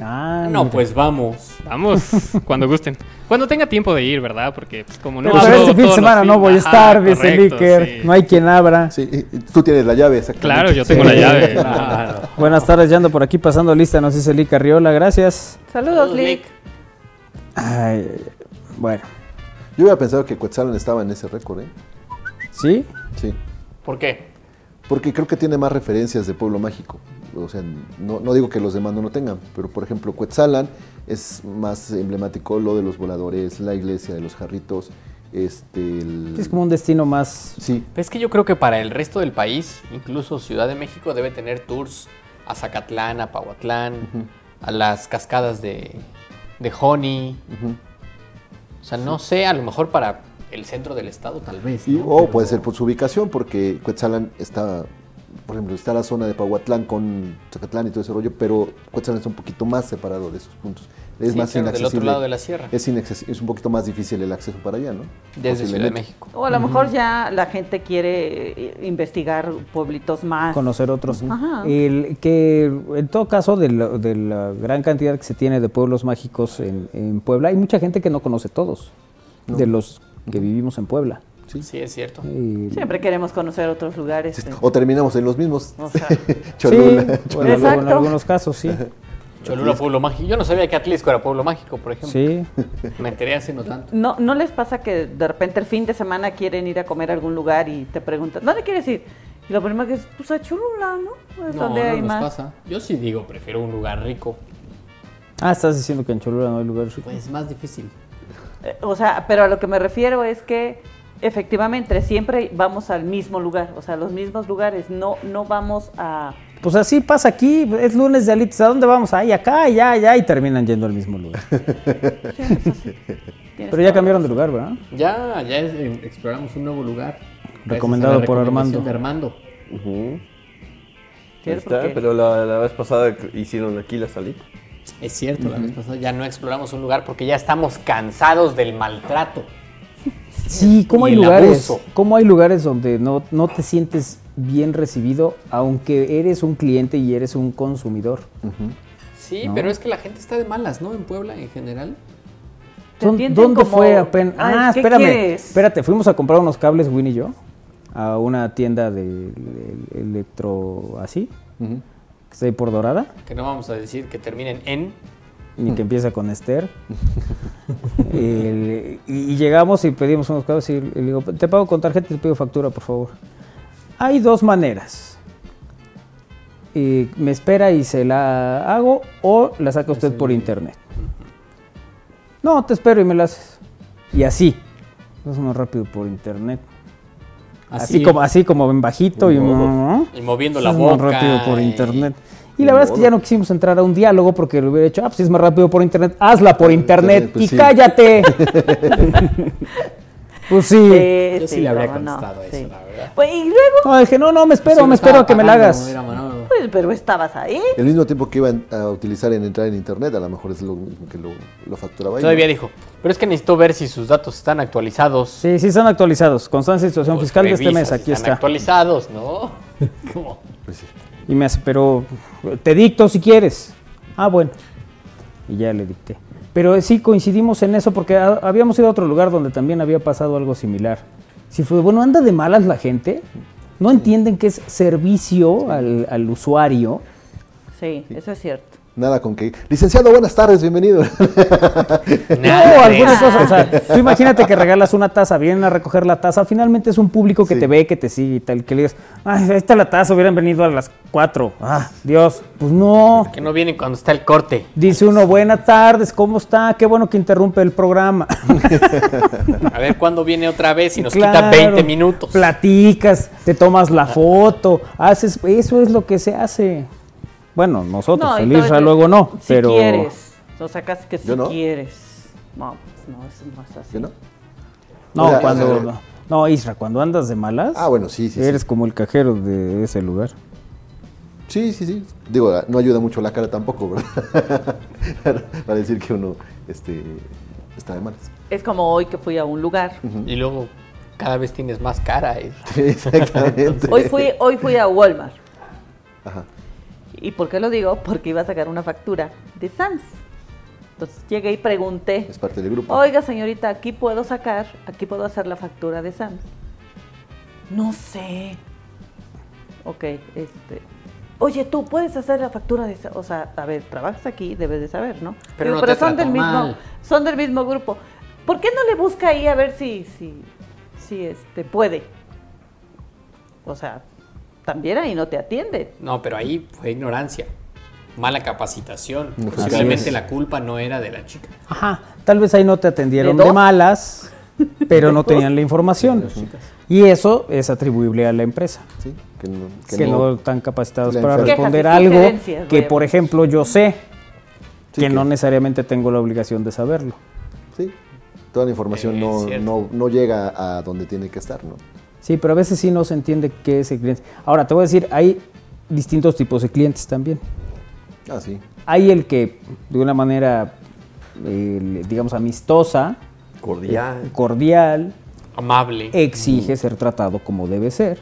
Ah, No, mira. pues vamos. Vamos, cuando gusten. Cuando tenga tiempo de ir, ¿verdad? Porque pues, como no Pero hablo este fin de semana no voy a estar, dice sí. No hay quien abra. Sí, tú tienes la llave, exactamente. Claro, yo tengo Sí. la llave. Claro. Buenas tardes, ya ando por aquí pasando lista, nos dice Lick Arriola, gracias. Saludos, Lick. Ay, bueno, Yo había pensado que Quetzalán estaba en ese récord, ¿eh? ¿sí? Sí. ¿Por qué? Porque creo que tiene más referencias de Pueblo Mágico. O sea, no, no digo que los demás no lo tengan, pero por ejemplo, Quetzalan es más emblemático lo de los voladores, la iglesia de los jarritos, este... el- Es como un destino más... Sí, Es que yo creo que para el resto del país, incluso Ciudad de México debe tener tours a Zacatlán, a Pahuatlán, a las cascadas de, de Honey. O sea, no sé, a lo mejor para el centro del estado tal vez. O Pero- puede ser por su ubicación, porque Cuetzalan está, por ejemplo, está la zona de Pahuatlán con Zacatlán y todo ese rollo, pero Cuetzalan está un poquito más separado de esos puntos. Es Sí, más claro, del otro inaccesible. lado de la sierra. Es, es un poquito más difícil el acceso para allá, ¿no? Desde Ciudad de Posiblemente. México. O a lo mejor ya la gente quiere eh, investigar pueblitos más. conocer otros. Ajá. El, que en todo caso de la, de la gran cantidad que se tiene de pueblos mágicos en, en Puebla, hay mucha gente que no conoce todos, de los que vivimos en Puebla. Sí, es cierto. Y- Siempre queremos conocer otros lugares. eh. O terminamos en los mismos. O sea, Cholula. Sí, bueno, luego en algunos casos sí. Cholula, Pueblo Mágico. Yo no sabía que Atlisco era Pueblo Mágico, por ejemplo. Sí. Me enteré hace no tanto. ¿No, ¿No les pasa que de repente el fin de semana quieren ir a comer a algún lugar y te preguntan, ¿dónde quieres ir? Y lo primero que es, pues a Cholula, ¿no? Es No, donde no hay nos más. pasa. Yo sí digo, prefiero un lugar rico. Ah, estás diciendo que en Cholula no hay lugares ricos. Pues más difícil. Eh, O sea, pero a lo que me refiero es que efectivamente siempre vamos al mismo lugar, o sea, los mismos lugares, no, no vamos a... Pues así pasa aquí, es lunes de alitas, ¿a dónde vamos? Ahí, acá, allá, allá, y terminan yendo al mismo lugar. Pero ya cambiaron de lugar, ¿verdad? Ya, ya es- eh, exploramos un nuevo lugar. Recomendado por Armando. de Armando. Ahí está, porque- pero la, la vez pasada hicieron aquí la salita. Es cierto, la vez pasada ya no exploramos un lugar porque ya estamos cansados del maltrato. Sí, ¿cómo hay lugares? ¿Cómo hay lugares donde no, no te sientes bien recibido, aunque eres un cliente y eres un consumidor? Sí, No. pero es que la gente está de malas, ¿no? En Puebla en general. Te ¿Dó- atienden ¿Dónde como, fue apenas? "Ay, Ah, ¿qué espérame. quieres?" Espérate, fuimos a comprar unos cables, Winnie y yo, a una tienda de de electro así, que está ahí por Dorada, Que no vamos a decir que terminen en. Ni que empieza con Esther. El- y, y llegamos y pedimos unos cables y, y le digo, te pago con tarjeta y te pido factura, por favor. Hay dos maneras. Y me espera y se la hago o la saca usted por internet. No, te espero y me la haces. Y así. Es más rápido por internet. Así, Así. como así como en bajito y. Y moviendo la boca. más rápido por y- internet. Y la verdad es que ya no quisimos entrar a un diálogo porque lo hubiera hecho, ah, pues si es más rápido por internet, hazla por internet pues y sí. cállate. pues sí. Yo sí le habría cómo no, contestado eso, sí. la verdad. Pues, y luego, No, dije, no, no, me espero, Sí, me me espero a que me la hagas. pues, pero estabas ahí. El mismo tiempo que iban a utilizar en entrar en internet, a lo mejor es lo mismo que lo, lo facturaba ahí. Todavía ¿no? dijo. Pero es que necesito ver si sus datos están actualizados. Sí, sí, están actualizados. Constancia y situación Pues fiscal de este mes, si aquí están está. actualizados, ¿no? ¿Cómo? Pues sí. Y me hace, pero te dicto si quieres. Ah, bueno. Y ya le dicté. Pero sí coincidimos en eso porque ha- habíamos ido a otro lugar donde también había pasado algo similar. Sí fue, bueno, anda de malas la gente. No entienden que es servicio al, al usuario Sí, eso es cierto. Nada con que. Licenciado, buenas tardes, bienvenido. No, algunas cosas. O sea, tú imagínate que regalas una taza, vienen a recoger la taza. Finalmente es un público que te ve, que te sigue y tal. Que le digas, ay, ahí está la taza, hubieran venido a las 4. Ah, Dios. Pues no. Que no vienen cuando está el corte. Dice uno, buenas tardes, ¿cómo está? Qué bueno que interrumpe el programa. A ver cuándo viene otra vez y nos Claro. quita 20 minutos. Platicas, te tomas la foto, haces. Eso es lo que se hace. Bueno, nosotros, y el Isra luego no, si pero. quieres. O sea, casi que si Yo no. quieres. No, pues no, eso no es así. ¿Sí, no? No, O sea, cuando. o sea, no, Isra, cuando andas de malas. Ah, bueno, sí, sí, Eres sí. como el cajero de ese lugar. Sí, sí, sí. Digo, no ayuda mucho la cara tampoco, ¿verdad? Para decir que uno este, está de malas. Es como hoy que fui a un lugar. Y luego cada vez tienes más cara. eh. Exactamente. Hoy fui, hoy fui a Walmart. Ajá. ¿Y por qué lo digo? Porque iba a sacar una factura de Sams. Entonces llegué y pregunté, Es parte del grupo. oiga señorita, aquí puedo sacar, aquí puedo hacer la factura de Sams. No sé. Ok, este. Oye, tú puedes hacer la factura de Sams. O sea, a ver, trabajas aquí, debes de saber, ¿no? Pero Digo, no te son del trató mismo, mal. son del mismo grupo. ¿Por qué no le busca ahí a ver si, si, si este puede? O sea, también ahí no te atienden. No, pero ahí fue ignorancia. Mala capacitación. Así Posiblemente es. la culpa no era de la chica. Ajá, tal vez ahí no te atendieron ¿De malas, pero no tenían la información. Y eso es atribuible a la empresa, Sí, que no, que, no, están capacitados para responder algo que, por ejemplo, yo sé Sí, que que- no necesariamente tengo la obligación de saberlo. Sí, toda la información Eh, no, no llega a donde tiene que estar, ¿no? Sí, pero a veces sí no se entiende qué es el cliente. Ahora, te voy a decir, hay distintos tipos de clientes también. Ah, sí. Hay el que, de una manera, eh, digamos, amistosa, Cordial. eh, cordial, Amable. exige ser tratado como debe ser.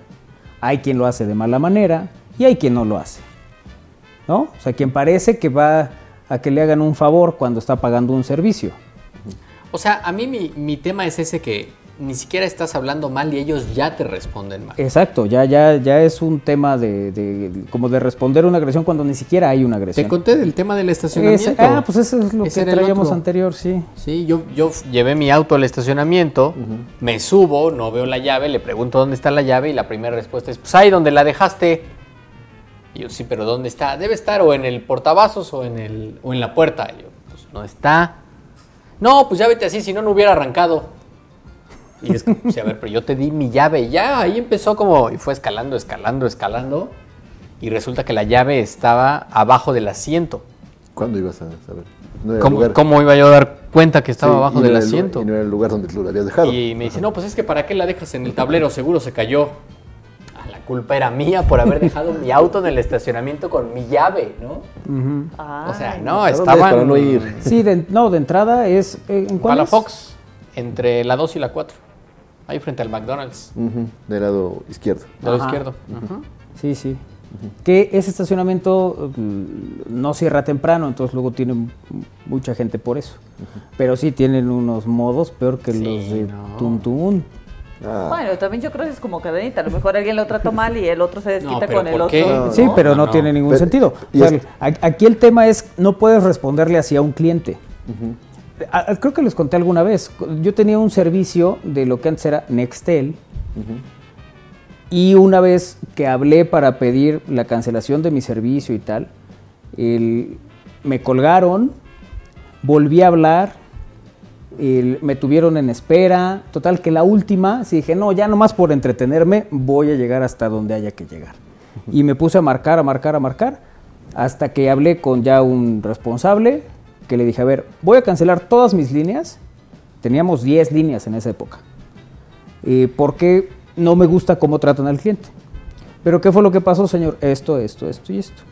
Hay quien lo hace de mala manera y hay quien no lo hace. ¿No? O sea, quien parece que va a que le hagan un favor cuando está pagando un servicio. O sea, a mí mi, mi tema es ese que ni siquiera estás hablando mal y ellos ya te responden mal. Exacto, ya, ya, ya es un tema de, de- como de responder una agresión cuando ni siquiera hay una agresión. Te conté del tema del estacionamiento. Ese- ah, pues eso es lo Ese que traíamos anterior, sí. Sí, yo, yo llevé mi auto al estacionamiento, me subo, no veo la llave, le pregunto dónde está la llave y la primera respuesta es, pues ahí donde la dejaste. Y yo, sí, pero ¿dónde está? Debe estar o en el portavasos o en, el, o en la puerta. Y yo, pues no está. No, pues ya vete así, si no, no hubiera arrancado. Y es como, sí, a ver, pero yo te di mi llave y ya ahí empezó como, y fue escalando, escalando, escalando. Y resulta que la llave estaba abajo del asiento. ¿Cuándo ibas a saber? No ¿Cómo, lugar. cómo iba yo a dar cuenta que estaba Sí, abajo no del el asiento? Y no era el lugar donde tú lo habías dejado. Y me dice, no, pues es que ¿para qué la dejas en el tablero? Seguro se cayó. Ah, la culpa era mía por haber dejado mi auto en el estacionamiento con mi llave, ¿no? O sea, no, ¿a dónde es estaban... para no ir? Sí, de- no, de entrada es... eh, ¿En cuál es? Palafox, entre la 2 y la 4. Ahí frente al McDonald's, del lado izquierdo. del lado izquierdo. Sí, sí. Que ese estacionamiento mm, no cierra temprano, entonces luego tiene m- mucha gente por eso. Pero sí tienen unos modos peor que Sí, los de no. Ah, Bueno, también yo creo que es como cadenita. A lo mejor alguien lo trató mal y el otro se desquita con el otro. No, Sí, pero no, no, tiene ningún Pero- sentido. O sea, es- a- aquí el tema es, no puedes responderle así a un cliente. Creo que les conté alguna vez. Yo tenía un servicio de lo que antes era Nextel. Y una vez que hablé para pedir la cancelación de mi servicio y tal, el- me colgaron, volví a hablar, el- me tuvieron en espera. Total, que la última, sí dije, no, ya nomás por entretenerme, voy a llegar hasta donde haya que llegar. Y me puse a marcar, a marcar, a marcar, hasta que hablé con ya un responsable, que le dije, a ver, voy a cancelar todas mis líneas. Teníamos 10 líneas en esa época. Eh, porque no me gusta cómo tratan al cliente. Pero ¿qué fue lo que pasó, señor? Esto, esto, esto y esto.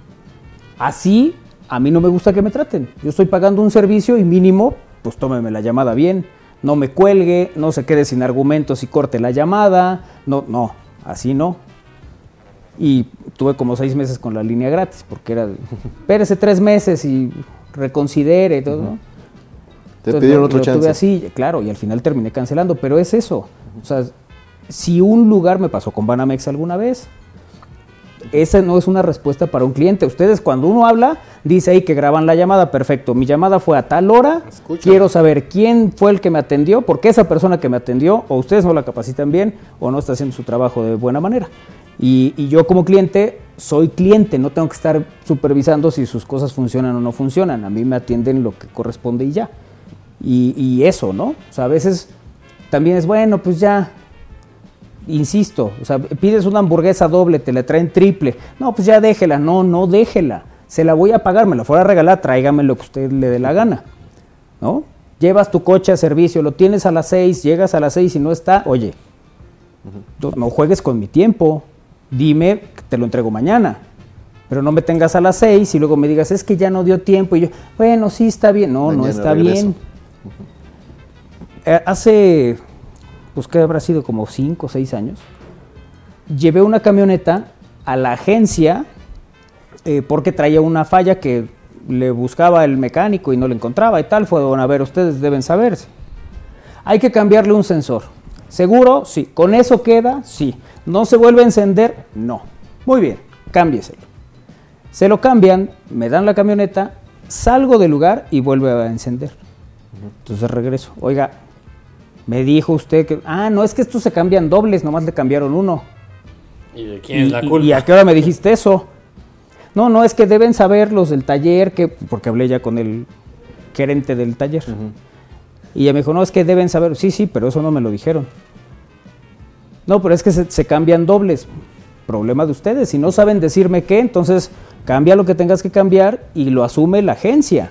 Así, a mí no me gusta que me traten. Yo estoy pagando un servicio y mínimo, pues tómeme la llamada bien. No me cuelgue, no se quede sin argumentos y corte la llamada. No, no, así no. Y tuve como seis meses con la línea gratis, porque era, de, espérese tres meses y reconsidere todo. ¿no? Te Entonces, pidieron lo- otro lo tuve chance. así, claro, y al final terminé cancelando, pero es eso. O sea, si un lugar me pasó con Banamex alguna vez, esa no es una respuesta para un cliente. Ustedes cuando uno habla, dice ahí que graban la llamada, perfecto. Mi llamada fue a tal hora, quiero saber quién fue el que me atendió, porque esa persona que me atendió, o ustedes no la capacitan bien, o no está haciendo su trabajo de buena manera. Y, y yo como cliente, soy cliente, no tengo que estar supervisando si sus cosas funcionan o no funcionan. A mí me atienden lo que corresponde y ya. Y, y eso, ¿no? O sea, a veces también es bueno, pues ya, insisto, o sea, pides una hamburguesa doble, te la traen triple. No, pues ya déjela, no, no déjela. Se la voy a pagar, me la fuera a regalar, tráigame lo que usted le dé la gana. ¿No? Llevas tu coche a servicio, lo tienes a las 6, llegas a las 6 y no está, oye, no- no juegues con mi tiempo. Dime, te lo entrego mañana. Pero no me tengas a las 6 y luego me digas, es que ya no dio tiempo. Y yo, bueno, sí está bien. No, no está regreso. bien. Eh, hace, pues que habrá sido como 5 o 6 años, llevé una camioneta a la agencia eh, porque traía una falla que le buscaba el mecánico y no le encontraba y tal. Fueron a ver, ustedes deben saberse. Hay que cambiarle un sensor. ¿Seguro? Sí. ¿Con eso queda? Sí. ¿No se vuelve a encender? No. Muy bien, cámbieselo. Se lo cambian, me dan la camioneta, salgo del lugar y vuelve a encender. Entonces regreso. Oiga, me dijo usted que... Ah, no, es que estos se cambian dobles, nomás le cambiaron uno. ¿Y de quién es la culpa? ¿Y a qué hora me dijiste eso? No, no, es que deben saber los del taller, que porque hablé ya con el gerente del taller. Y ella me dijo, no, es que deben saber. Sí, sí, pero eso no me lo dijeron. No, pero es que se, cambian dobles. Problema de ustedes. Si no saben decirme qué, entonces cambia lo que tengas que cambiar y lo asume la agencia.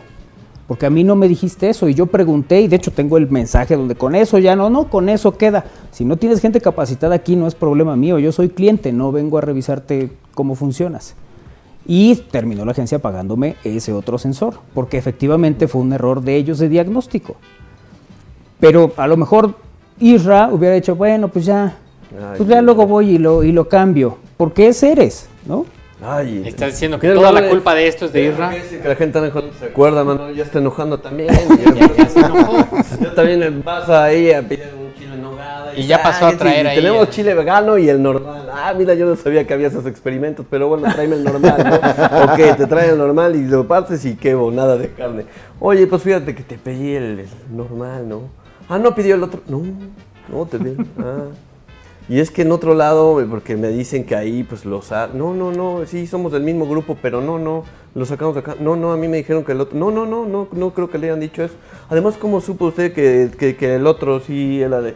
Porque a mí no me dijiste eso y yo pregunté y de hecho tengo el mensaje donde con eso ya no, no, con eso queda. Si no tienes gente capacitada aquí no es problema mío, yo soy cliente, no vengo a revisarte cómo funcionas. Y terminó la agencia pagándome ese otro sensor, porque efectivamente fue un error de ellos de diagnóstico. Pero a lo mejor Isra hubiera dicho, bueno, pues ya, pues ya luego voy y lo, y lo cambio, porque es eres, ¿no? Ay, Estás diciendo que toda no, la culpa de esto es de Isra. Que la gente anda enojando, se acuerda, Manuel, ya está enojando también. ya, se enojó. Yo también vas ahí a pedir un chile en nogada. Y ya pasó a traer ahí Tenemos el- chile vegano y el normal. Ah, mira, yo no sabía que había esos experimentos, pero bueno, tráeme el normal, ¿no? ok, te traen el normal y lo partes y qué nada de carne. Oye, pues fíjate que te pedí el, el normal, ¿no? Ah, no pidió el otro. No, no te vi. Ah. Y es que en otro lado, eh, porque me dicen que ahí pues los... ha- No, no, no, sí, somos del mismo grupo, pero no, no, lo sacamos de acá. No, no, a mí me dijeron que el otro... No, no, no, no, no creo que le hayan dicho eso. Además, ¿cómo supo usted que, que, que el otro sí era de...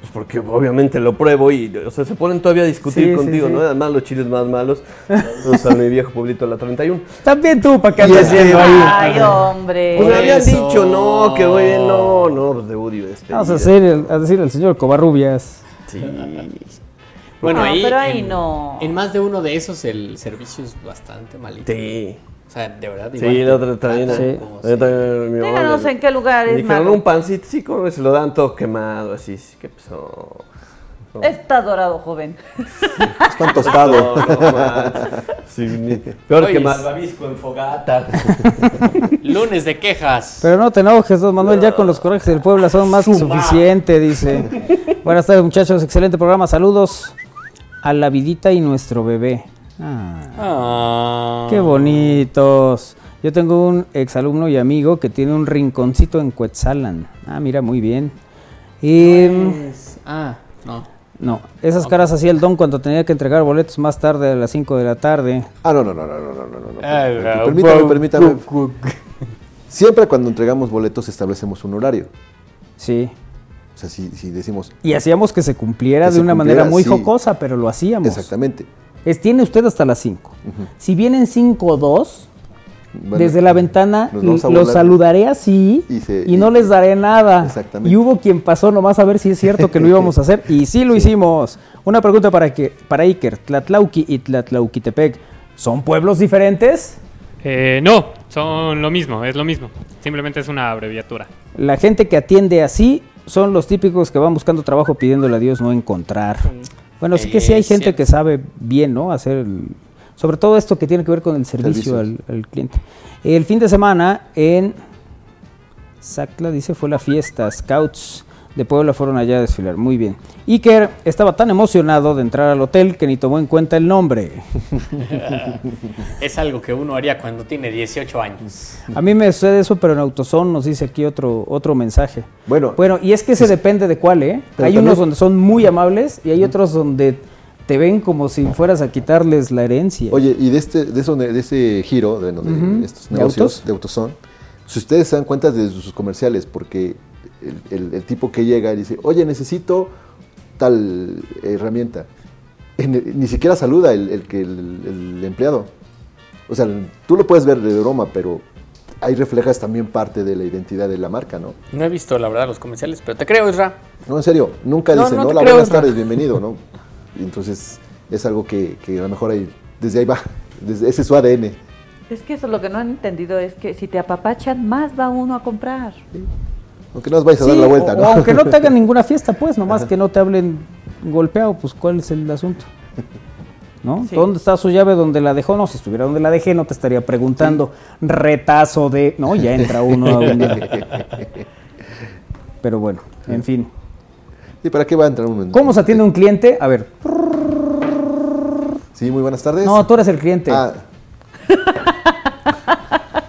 Pues porque obviamente lo pruebo y, o sea, se ponen todavía a discutir Sí, contigo, sí. ¿no? Además, los chiles más malos. Saludos a mi viejo pueblito de la 31. También tú, ¿para qué andas haciendo ahí? Ay, hombre. Pues me habían dicho, no, que voy bien, no, no, pues de Udi este. Vamos a, hacer el- a decir al señor Covarrubias. Sí. Bueno, No, ahí, pero ahí en, no. en más de uno de esos el servicio es bastante malito. Sí. O sea, de verdad. Sí, igual el otro también. Díganos en qué lugar es dijeron malo. un pancito, sí, como se lo dan todo quemado, así, sí, ¿qué pasó? Está dorado, joven. Tostado. No, no manches. Sí, ni- peor Oye, que malvavisco en fogata. Lunes de quejas. Pero no te enojes, don Manuel, ya con los corajes del Puebla son más que suficiente, dice. Buenas tardes, muchachos, excelente programa, saludos a la vidita y nuestro bebé. Ah, Ah. qué bonitos. Yo tengo un exalumno y amigo que tiene un rinconcito en Cuetzalan. Ah, mira, muy bien. Y, Pues, ah, no. No, esas caras hacía el don cuando tenía que entregar boletos más tarde a las 5 de la tarde. Ah, no, no, no, no, no, no, no. no. Permítame, permítame. Siempre cuando entregamos boletos establecemos un horario. Sí. O sea, si, si decimos... Y hacíamos que se cumpliera de una manera muy jocosa, pero lo hacíamos. Exactamente. Es, tiene usted hasta las 5. Si vienen 5 o 2, bueno, desde la ventana los saludaré así Y se- y no les daré nada. Exactamente. Y hubo quien pasó nomás a ver si es cierto que lo íbamos a hacer y sí lo hicimos. Una pregunta para que para Iker, Tlatlauqui y Tlatlauquitepec, ¿son pueblos diferentes? Eh, no, son lo mismo, es lo mismo. Simplemente es una abreviatura. La gente que atiende así son los típicos que van buscando trabajo pidiéndole a Dios no encontrar. Bueno, sí que sí hay gente que sabe bien, ¿no? Hacer el- sobre todo esto que tiene que ver con el servicio al, cliente. El fin de semana en Sacla, dice, fue la fiesta Scouts de Puebla fueron allá a desfilar. Muy bien. Iker estaba tan emocionado de entrar al hotel que ni tomó en cuenta el nombre. es algo que uno haría cuando tiene 18 años. A mí me sucede eso, pero en Autosón nos dice aquí otro, otro mensaje. Bueno, Bueno, y es que se depende de cuál, ¿eh? Pero Hay también- unos donde son muy amables y hay otros donde te ven como si fueras a quitarles la herencia. Oye, y de este, de eso, de ese giro de, estos ¿De negocios autos? de Autoson, si ustedes se dan cuenta de sus comerciales, porque el, el- el tipo que llega y dice, oye, necesito tal herramienta, En- ni siquiera saluda el, el que el, el empleado. O sea, tú lo puedes ver de broma, pero ahí reflejas también parte de la identidad de la marca, ¿no? No he visto, la verdad, los comerciales, pero te creo, Isra. No, en serio, nunca No, dicen, no hola, creo, buenas Efra". tardes, bienvenido, ¿no? Y entonces es algo que, que a lo mejor ahí, desde ahí va, desde ese es su ADN. Es que eso lo que no han entendido es que si te apapachan, más va uno a comprar. Aunque no os vais a dar la vuelta, o- ¿no? o aunque no te hagan ninguna fiesta, pues, nomás que no te hablen golpeado, pues, ¿cuál es el asunto? ¿No? Sí. ¿Dónde está su llave? ¿Dónde la dejó? No, si estuviera donde la dejé, no te estaría preguntando. Retazo de. No, ya entra uno a una- Pero bueno, en fin. ¿Y para qué va a entrar uno en- ¿Cómo se atiende un cliente? A ver. Sí, muy buenas tardes. No, tú eres el cliente. Ah,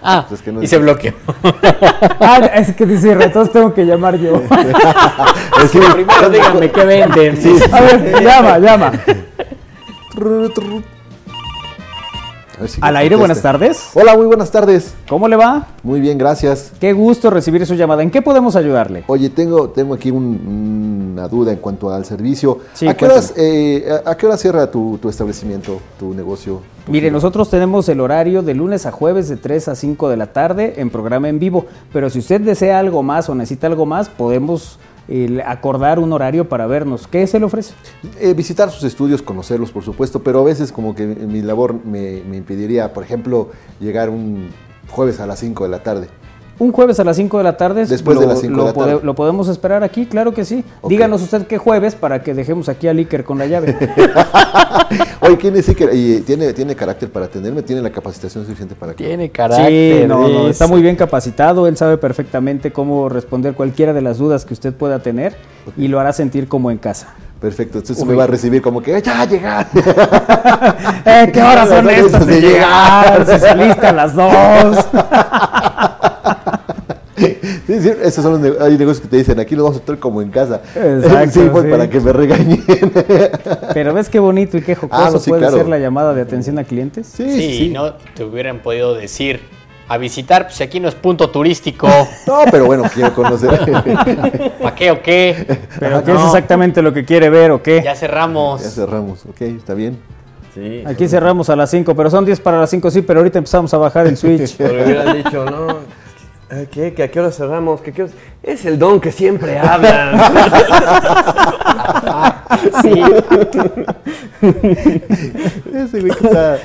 Ah, Pues es que no y es- se bloqueó. Ah, es que dice, entonces tengo que llamar yo. eh, sí. Primero díganme qué venden. A ver, llama, llama. Si Al aire, buenas tardes. Hola, muy buenas tardes. ¿Cómo le va? Muy bien, gracias. Qué gusto recibir su llamada. ¿En qué podemos ayudarle? Oye, tengo, tengo aquí un- una duda en cuanto al servicio. Sí, ¿A, qué horas, eh, a, a qué hora cierra tu, tu establecimiento, tu negocio? tu Mire, giro? nosotros tenemos el horario de lunes a jueves de 3 a 5 de la tarde en programa en vivo, pero si usted desea algo más o necesita algo más, podemos eh, acordar un horario para vernos. ¿Qué se le ofrece? Eh, visitar sus estudios, conocerlos, por supuesto, pero a veces como que mi labor me, me impediría, por ejemplo, llegar un jueves a las 5 de la tarde. Un jueves a las 5 de la tarde. Después lo, de las cinco lo de la tarde. pode- lo podemos esperar aquí, claro que sí. Díganos usted qué jueves para que dejemos aquí al Iker con la llave. Oye, ¿quién es Iker? ¿Y tiene, ¿Tiene carácter para atenderme? ¿Tiene la capacitación suficiente para que... Tiene Sí, carácter. no, no, está muy bien capacitado, él sabe perfectamente cómo responder cualquiera de las dudas que usted pueda tener y lo hará sentir como en casa. Perfecto, entonces Uy. me va a recibir como que ya llegar. Eh, ¿Qué horas son estas de de llegar? Si saliste a las dos. Sí, sí, esos son los hay negocios que te dicen, aquí lo vamos a tratar como en casa. Exacto, sí, pues, sí. para que me regañen. Pero ves qué bonito y qué jocoso Ah, no, sí, puede claro. ser la llamada de atención a clientes. Sí, Sí, no te hubieran podido decir a visitar, pues aquí no es punto turístico. No, pero bueno, quiero conocer. ¿Para qué o qué? Pero ¿qué No, es exactamente lo que quiere ver o qué? Ya cerramos. ya cerramos, ok, está bien. Sí. Aquí cerramos a las 5, pero son 10 para las 5, sí, pero ahorita empezamos a bajar el switch. Pero hubieran dicho, no. ¿A ¿Qué? ¿Que ¿A qué hora cerramos? ¿Que qué horas? Es el don que siempre habla. Sí. Ese güey que está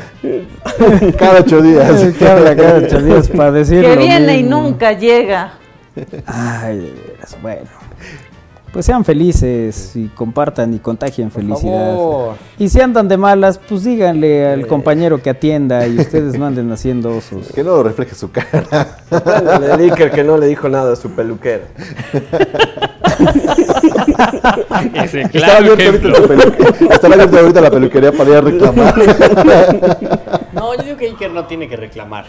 cada ocho días. que habla cada ocho días para decir que viene y mismo. nunca llega. Ay, de veras, bueno. Pues sean felices y compartan y contagien felicidad. favor. Y si andan de malas, pues díganle al compañero que atienda y ustedes no anden haciendo osos. Que no refleje su cara. El Iker que no le dijo nada a su peluquero. Ese Estaba ahorita la peluquería para ir a reclamar. No, yo digo que Iker no tiene que reclamar.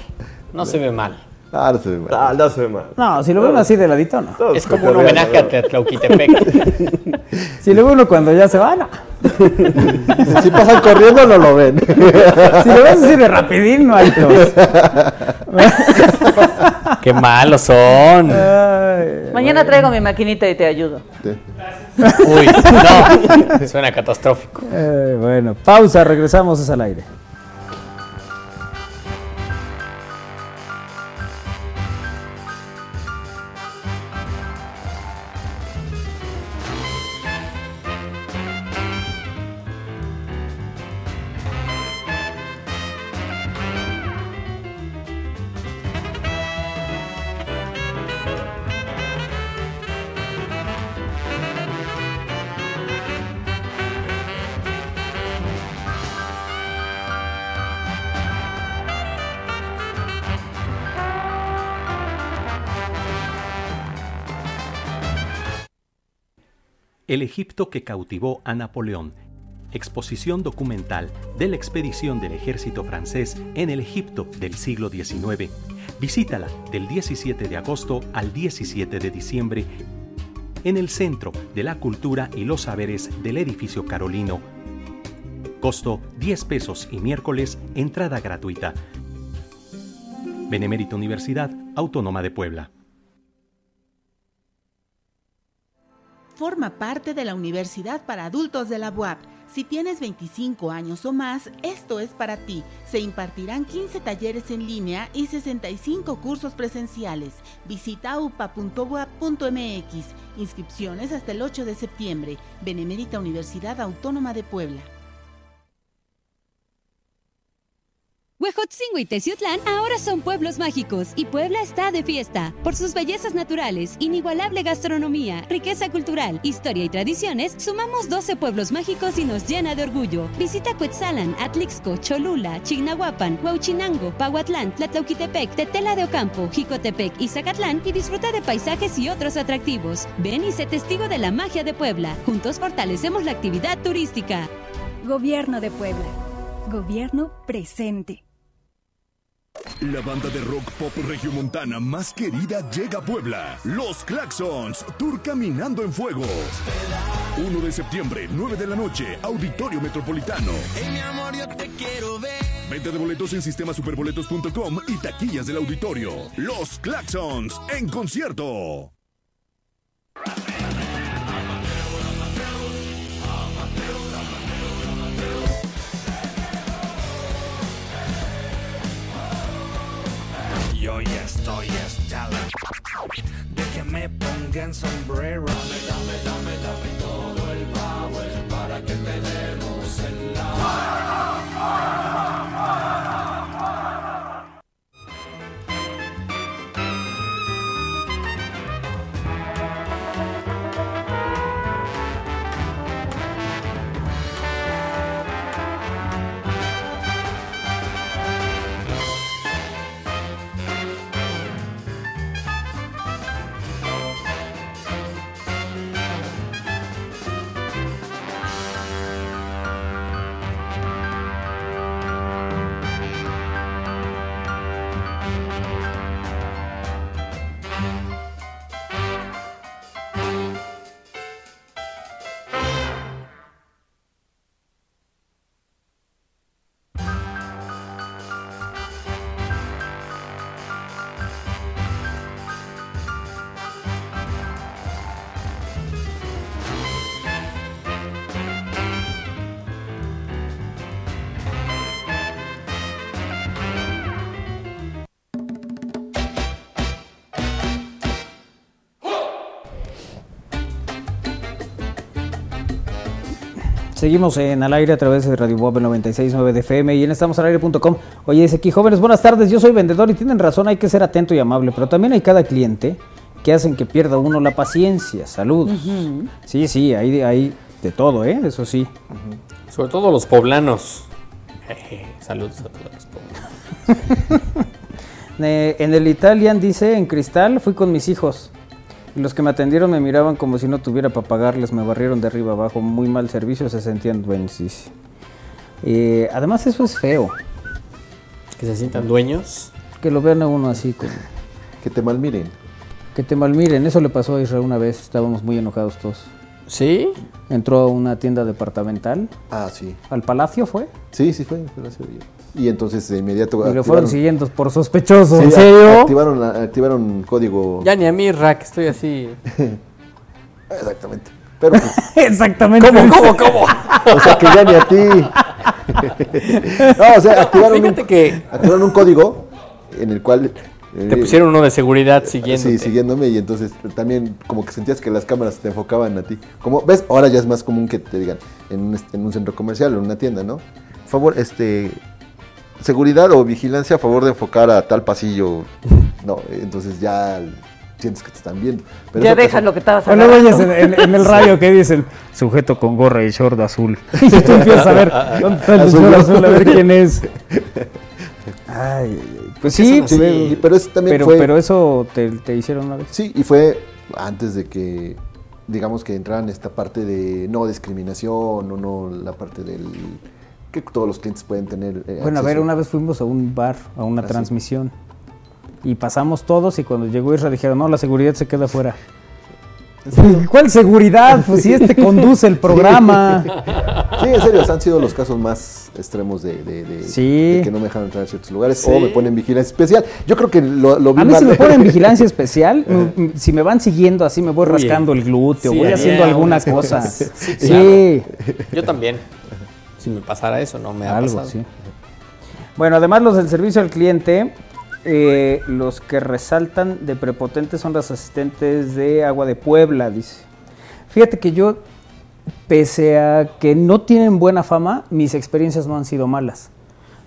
No se ve mal. Ah, no se ve mal. Ah, no se ve mal. No, si lo ven así de ladito, no. Todos Es como un homenaje a. Tetlauquitepec. Si lo ve uno cuando ya se va, no. Si pasan corriendo, no lo ven. Si lo ves así de rapidín, no hay tos. Qué malos son. Ay, Mañana traigo mi maquinita y te ayudo. Uy, no. Suena catastrófico. eh, bueno, pausa, regresamos es al aire. El Egipto que cautivó a Napoleón. Exposición documental de la expedición del ejército francés en el Egipto del siglo XIX. Visítala del 17 de agosto al 17 de diciembre en el Centro de la Cultura y los Saberes del Edificio Carolino. Costo 10 pesos y miércoles entrada gratuita. Benemérita Universidad Autónoma de Puebla. Forma parte de la Universidad para Adultos de la UAP. Si tienes 25 años o más, esto es para ti. Se impartirán 15 talleres en línea y 65 cursos presenciales. Visita upa.uap.mx. Inscripciones hasta el 8 de septiembre. Benemérita Universidad Autónoma de Puebla. Huejotzingo y Teciutlán ahora son pueblos mágicos y Puebla está de fiesta. Por sus bellezas naturales, inigualable gastronomía, riqueza cultural, historia y tradiciones, sumamos 12 pueblos mágicos y nos llena de orgullo. Visita Cuetzalan, Atlixco, Cholula, Chignahuapan, Huauchinango, Pahuatlán, Tlatlauquitepec, Tetela de Ocampo, Jicotepec y Zacatlán y disfruta de paisajes y otros atractivos. Ven y sé testigo de la magia de Puebla. Juntos fortalecemos la actividad turística. Gobierno de Puebla. Gobierno presente. La banda de rock pop regiomontana más querida llega a Puebla. Los Claxons, Tour Caminando en Fuego. 1 de septiembre, 9 de la noche, Auditorio Metropolitano. mi amor, yo te quiero ver. Venta de boletos en sistemasuperboletos.com y taquillas del auditorio. Los Claxons en concierto. Yo ya estoy hasta la de que me pongan sombrero. Dame, dame, dame, dame todo el power para que te demos el Seguimos en al aire a través de Radio Bob 96.9 de FM y en estamosalaire.com. Oye, dice aquí, jóvenes, buenas tardes, yo soy vendedor y tienen razón, hay que ser atento y amable, pero también hay cada cliente que hacen que pierda uno la paciencia. Saludos. Sí, sí, hay, hay de todo, ¿eh? Eso sí. Sobre todo los poblanos. Jeje, Saludos a todos los poblanos. Eh, en el Italian dice, en cristal, fui con mis hijos. Y los que me atendieron me miraban como si no tuviera para pagarles, me barrieron de arriba abajo, muy mal servicio, se sentían dueños. Eh, además eso es feo. Que se sientan dueños. Que lo vean a uno así como... Que te malmiren. Que te malmiren, eso le pasó a Israel una vez, estábamos muy enojados todos. ¿Sí? Entró a una tienda departamental. Ah, sí. ¿Al Palacio fue? Sí, sí fue. fue la serie. Y entonces de inmediato. Y lo fueron siguiendo por sospechoso. Sí, ¿En serio? Activaron, activaron código. Ya ni a mí, Rack, estoy así. Exactamente. Pero pues, Exactamente. ¿Cómo, cómo, cómo? o sea que ya ni a ti. no, o sea, activaron, Fíjate un, que- activaron un código en el cual. eh, Te pusieron uno de seguridad siguiendo. Sí, siguiéndome y entonces también como que sentías que las cámaras te enfocaban a ti. Como ves, ahora ya es más común que te digan en un, en un centro comercial o en una tienda, ¿no? Favor, este seguridad o vigilancia a favor de enfocar a tal pasillo. No, entonces ya sientes que te están viendo. Pero ya dejas lo que estabas O luego hablando. oyes en, en- en el radio que dicen sujeto con gorra y short azul. Y tú empiezas a ver dónde está el Azul, short ¿no? azul, a ver quién es. Ay, pues sí, Sí, pues, pero eso también pero, fue- pero eso te, te hicieron una vez. Sí, y fue antes de que digamos que entraran esta parte de no discriminación o no la parte del que todos los clientes pueden tener. eh, Bueno, a ver, una vez fuimos a un bar, a una Ah, sí. transmisión. Y pasamos todos y cuando llegó Isra dijeron, no, la seguridad se queda afuera. ¿Cuál seguridad? Pues si este conduce el programa. Sí, en serio, han sido los casos más extremos de, de- de- Sí. de que no me dejan entrar a ciertos lugares Sí. o me ponen vigilancia especial. Yo creo que lo, lo vi A mí mal. si me ponen vigilancia especial, m- m- si me van siguiendo así, me voy Oye, rascando el glúteo, sí, voy haciendo alguna unas cosa. cosas. Sí, Sí, claro. Yo también. Si me pasara eso, no me ha Algo, pasado. sí. Bueno, además los del servicio al cliente, eh, los que resaltan de prepotentes son los asistentes de Agua de Puebla, dice. Fíjate que yo, pese a que no tienen buena fama, mis experiencias no han sido malas.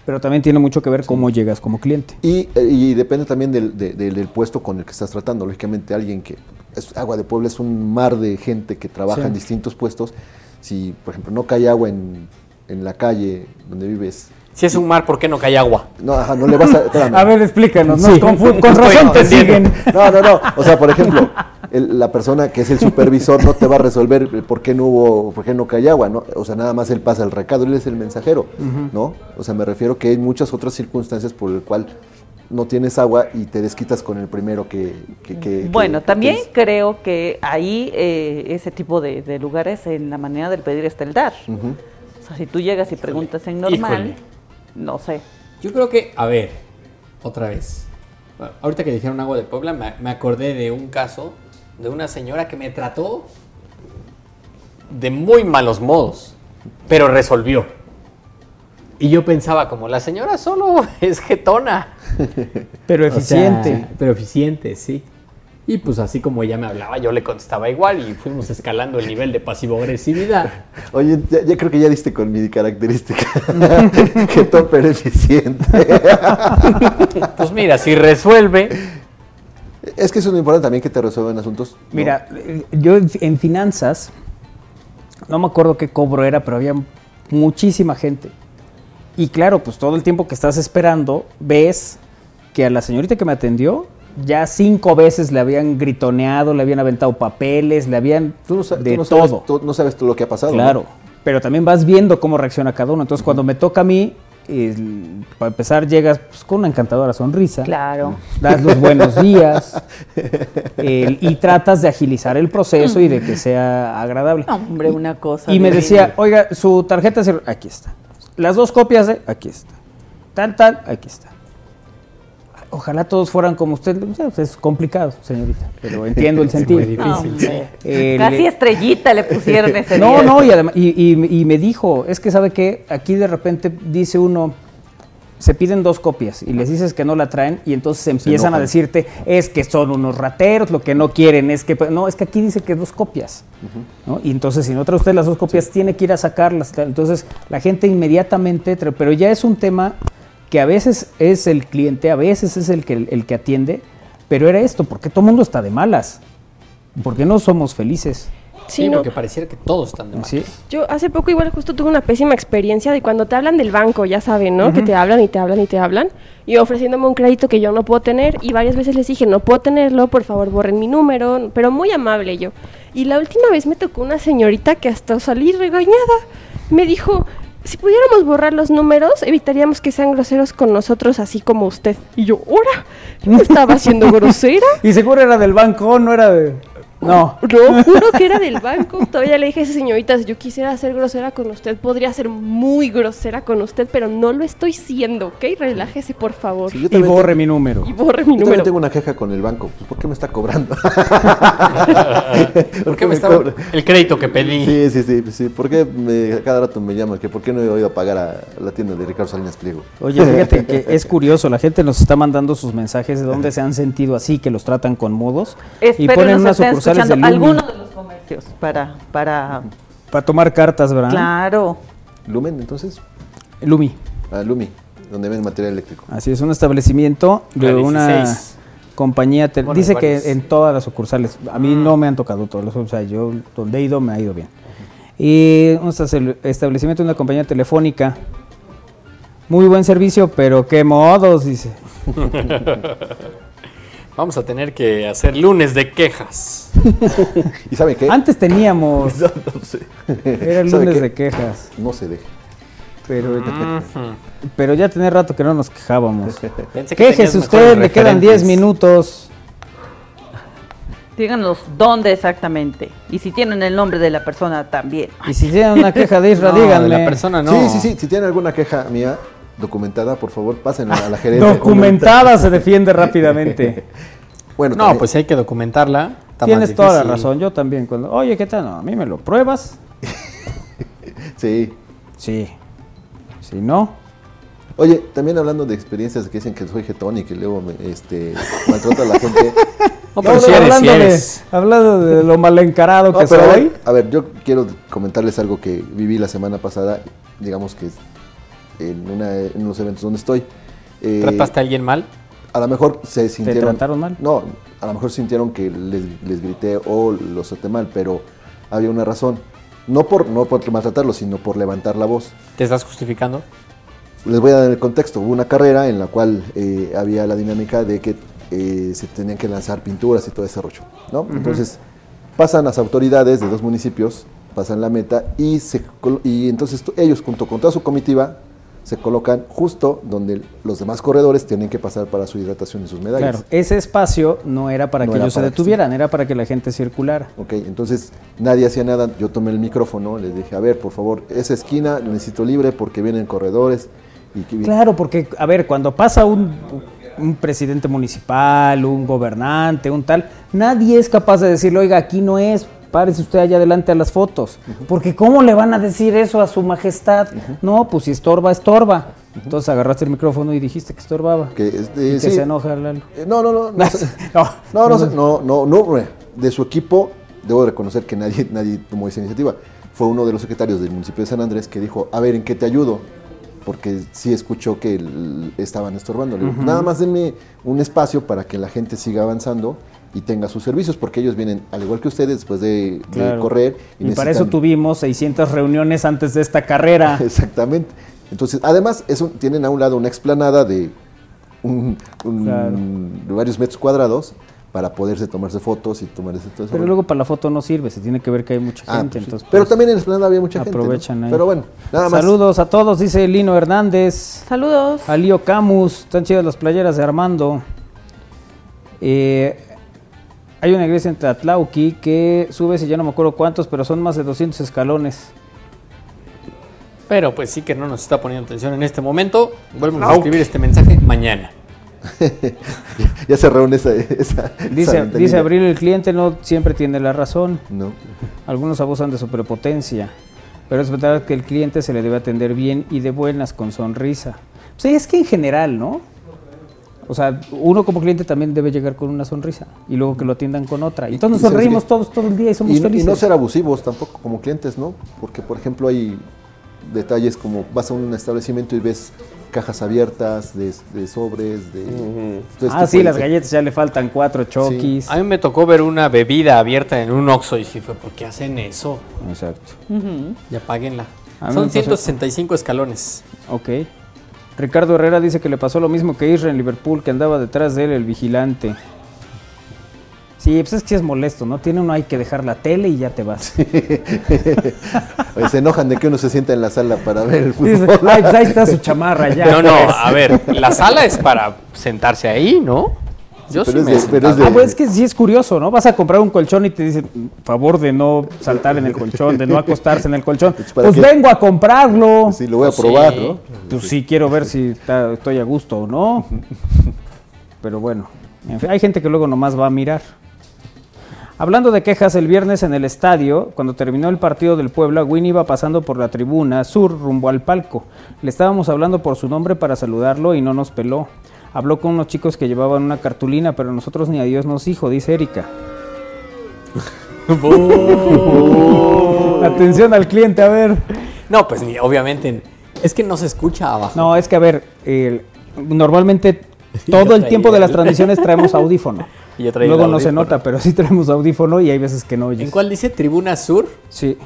Pero también tiene mucho que ver cómo llegas como cliente. Y, eh, y depende también del, de- del- del puesto con el que estás tratando. Lógicamente, alguien que. Es, agua de Puebla es un mar de gente que trabaja Sí. en distintos puestos. Si, por ejemplo, no cae agua en, en la calle donde vives. Si es un mar, ¿por qué no cae agua? No, ajá, no le vas a. espérame. A ver, explícanos, nos Sí. confu- con razón te entendiendo. siguen. No, no, no. O sea, por ejemplo, el- la persona que es el supervisor no te va a resolver por qué no hubo, por qué no cae agua, ¿no? O sea, nada más él pasa el recado, él es el mensajero. ¿no? O sea, me refiero que hay muchas otras circunstancias por el cual no tienes agua y te desquitas con el primero que... que- que- Bueno, que- también que creo que ahí eh, ese tipo de, de lugares en la manera del pedir está el dar. O sea, si tú llegas y preguntas en normal, Híjole. no sé. Yo creo que, a ver, otra vez. Bueno, ahorita que dijeron agua de Puebla, me, me acordé de un caso de una señora que me trató de muy malos modos, pero resolvió. Y yo pensaba, como la señora solo es jetona. Pero O sea, eficiente. pero eficiente, sí. Y pues así como ella me hablaba, yo le contestaba igual y fuimos escalando el nivel de pasivo-agresividad. Oye, ya, ya creo que ya diste con mi característica. que topper eficiente. Pues mira, si resuelve. Es que eso es lo importante también que te resuelven asuntos. ¿no? Mira, eh, yo en en finanzas, no me acuerdo qué cobro era, pero había muchísima gente. Y claro, pues todo el tiempo que estás esperando, ves que a la señorita que me atendió, ya cinco veces le habían gritoneado, le habían aventado papeles, le habían Tú no, tú de sabes, todo. tú no sabes todo lo que ha pasado. ¿no? Claro, pero también vas viendo cómo reacciona cada uno. Entonces, cuando me toca a mí, para empezar, llegas pues, con una encantadora sonrisa. Claro. Das los buenos días el- y tratas de agilizar el proceso y de que sea agradable. Hombre, una cosa. Y me decía, oiga, su tarjeta, aquí está. Las dos copias de, aquí está. Tal, tal, aquí está. Ojalá todos fueran como usted. Es complicado, señorita, pero entiendo el sentido. Hombre. Eh, Casi le- estrellita le pusieron ese no, día. no, y, además- y, y- y me dijo, es que sabe que aquí de repente dice uno, se piden dos copias y les dices que no la traen y entonces empiezan a decirte, es que son unos rateros, lo que no quieren es que, no, es que aquí dice que dos copias. ¿no? Y entonces si no trae usted las dos copias, tiene que ir a sacarlas. Entonces la gente inmediatamente, pero ya es un tema que a veces es el cliente, a veces es el que, el que atiende, pero era esto, porque todo el mundo está de malas. ¿Por qué no somos felices? Sí, Sí, no. porque pareciera que todos están de mal. ¿Sí? Yo hace poco igual justo tuve una pésima experiencia de cuando te hablan del banco, ya saben, ¿no? Que te hablan y te hablan y te hablan y ofreciéndome un crédito que yo no puedo tener y varias veces les dije, no puedo tenerlo, por favor borren mi número, pero muy amable yo. Y la última vez me tocó una señorita que hasta salí regañada. Me dijo, si pudiéramos borrar los números, evitaríamos que sean groseros con nosotros así como usted. Y yo, ¡hora! Yo estaba haciendo grosera. Y seguro era del banco, no era de... No. No, juro que era del banco. Todavía le dije a esa señorita, si yo quisiera ser grosera con usted, podría ser muy grosera con usted, pero no lo estoy siendo, ¿ok? Relájese, por favor. Sí, Y también borre tengo- mi número. Y borre mi Yo también número. tengo una queja con el banco. Pues, ¿Por qué me está cobrando? ¿Por qué me me estaba cobra? el crédito que pedí? Sí, sí, sí, sí. ¿Por qué me- cada rato me llaman que por qué no he a pagar a la tienda de Ricardo Salinas Pliego? Oye, fíjate que es curioso, la gente nos está mandando sus mensajes de dónde se han sentido así, que los tratan con modos. y Espero ponen nos unas estén sucursales de escuchando Lumi alguno de los comercios para, para, para tomar cartas, ¿verdad? claro. ¿Lumen, entonces? Lumi. Ah, Lumi, donde ven material eléctrico. Así es, un establecimiento de una 16. compañía. te- Bueno, dice que en todas las sucursales. A mí no me han tocado todos los. O sea, yo donde he ido me ha ido bien. Y un establecimiento de una compañía telefónica. Muy buen servicio, pero qué modos, dice. Vamos a tener que hacer lunes de quejas. ¿Y saben qué? Antes teníamos. No, no sé. Era el ¿Sabe lunes de quejas. No se deje. Pero, pero ya tiene rato que no nos quejábamos. Pensé que mejores usted, le quedan 10 referentes. minutos. Díganos dónde exactamente. Y si tienen el nombre de la persona también. Y si tienen una queja de Isra, díganme. Sí, sí, sí. Si tienen alguna queja mía documentada, por favor, pásenla a la gerente. Documentada se defiende rápidamente. bueno, No, pues hay que documentarla. Tienes toda la razón. Yo también. Cuando, oye, ¿qué tal? No, a mí me lo pruebas. Sí. Sí. Si no. Oye, también hablando de experiencias que dicen que soy jetón y que luego me, este, maltrato a la gente. No, pero si eres, si hablando, eres. De, hablando de lo mal encarado No, que a soy. ver, a ver, yo quiero comentarles algo que viví la semana pasada, digamos que en, una, en unos eventos donde estoy. Eh, ¿Trataste a alguien mal? A lo mejor se sintieron... trataron mal? No, a lo mejor sintieron que les, les grité o los traté mal, pero había una razón. No por, no por maltratarlos, sino por levantar la voz. ¿Te estás justificando? Les voy a dar el contexto. Hubo una carrera en la cual eh, había la dinámica de que eh, se tenían que lanzar pinturas y todo ese rollo. ¿no? Entonces, pasan las autoridades de dos municipios, pasan la meta y, se, y entonces ellos, junto con toda su comitiva, se colocan justo donde los demás corredores tienen que pasar para su hidratación y sus medallas. Claro, ese espacio no era para No que era ellos se que detuvieran, era para que la gente circulara. Ok, entonces nadie hacía nada. Yo tomé el micrófono, les dije, a ver, por favor, esa esquina la necesito libre porque vienen corredores. Y que- Claro, porque, a ver, cuando pasa un, un presidente municipal, un gobernante, un tal, nadie es capaz de decirle, oiga, aquí no es, párese usted allá adelante a las fotos. Porque ¿cómo le van a decir eso a su majestad? No, pues si estorba, estorba. Entonces agarraste el micrófono y dijiste que estorbaba. Que, Y que sí. se enoja Lalo. Eh, No, no, no. No, no, no, sé, no, no, no, eh, De su equipo, debo reconocer que nadie, nadie tomó esa iniciativa. Fue uno de los secretarios del municipio de San Andrés que dijo, a ver, ¿en qué te ayudo? Porque sí escuchó que el- estaban estorbando. Le digo, Ujú. Nada más denme un espacio para que la gente siga avanzando y tenga sus servicios, porque ellos vienen, al igual que ustedes, después de, correr. Y, para eso tuvimos 600 reuniones antes de esta carrera. Exactamente. Entonces, además, es un- tienen a un lado una explanada de, un- un- Claro. de varios metros cuadrados para poderse tomarse fotos y tomar ese todo ese Pero luego para la foto no sirve, se tiene que ver que hay mucha Ah, gente. pues entonces, Pero pues, también en la explanada había mucha gente. ¿no? aprovechan ahí. Pero bueno, nada más. Saludos a todos, dice Lino Hernández. Saludos. A Lío Camus, están chidas las playeras de Armando. Eh, hay una iglesia en Tlatlauqui que subes y ya no me acuerdo cuántos, pero son más de 200 escalones. Pero pues sí que no nos está poniendo atención en este momento. Vuelven a escribir este mensaje mañana. ya se reúne esa. esa Dice, esa dice Abril, el cliente no siempre tiene la razón. No. Algunos abusan de su prepotencia. Pero es verdad que el cliente se le debe atender bien y de buenas, con sonrisa. Sí, es que en general, ¿no? O sea, uno como cliente también debe llegar con una sonrisa y luego que lo atiendan con otra. Y entonces y nos sonreímos todos todo el día y somos y, no- y felices. no ser abusivos tampoco como clientes, ¿no? Porque, por ejemplo, hay detalles como vas a un establecimiento y ves cajas abiertas de, de sobres, de... todo este Ah, sí, de- las galletas ya le faltan cuatro chokis. A mí me tocó ver una bebida abierta en un Oxxo y sí fue, ¿por qué hacen eso? Exacto. Ya páguenla. A mí me Son pasó- 165 escalones. Ok. Ricardo Herrera dice que le pasó lo mismo que Isra en Liverpool, que andaba detrás de él el vigilante. Sí, pues es que es molesto, ¿no? Tiene uno hay que dejar la tele y ya te vas. Oye, se enojan de que uno se sienta en la sala para ver el Dice, fútbol. "Ay, pues ahí está su chamarra ya. No, no, pues". a ver, la sala es para sentarse ahí, ¿no? Yo sí, pero es me de- he pero es sentado. Ah, pues es que sí es curioso, ¿no? Vas a comprar un colchón y te dicen, favor de no saltar en el colchón, de no acostarse en el colchón. ¿para Pues qué? vengo a comprarlo. Sí, lo voy a Pues probar, sí. ¿no? Pues sí, quiero ver si está- estoy a gusto o no. Pero bueno, en fin, hay gente que luego nomás va a mirar. Hablando de quejas, el viernes en el estadio, cuando terminó el partido del Puebla, Winnie iba pasando por la tribuna sur rumbo al palco. Le estábamos hablando por su nombre para saludarlo y no nos peló. Habló con unos chicos que llevaban una cartulina, pero nosotros ni a Dios nos dijo, dice Erika. Atención al cliente, a ver. No, pues ni, obviamente. Es que no se escucha abajo. No, es que a ver, normalmente todo el tiempo de las transmisiones traemos audífono. Y yo Luego no se nota, pero sí traemos audífono y hay veces que no oyes. ¿En cuál dice Tribuna Sur? Sí.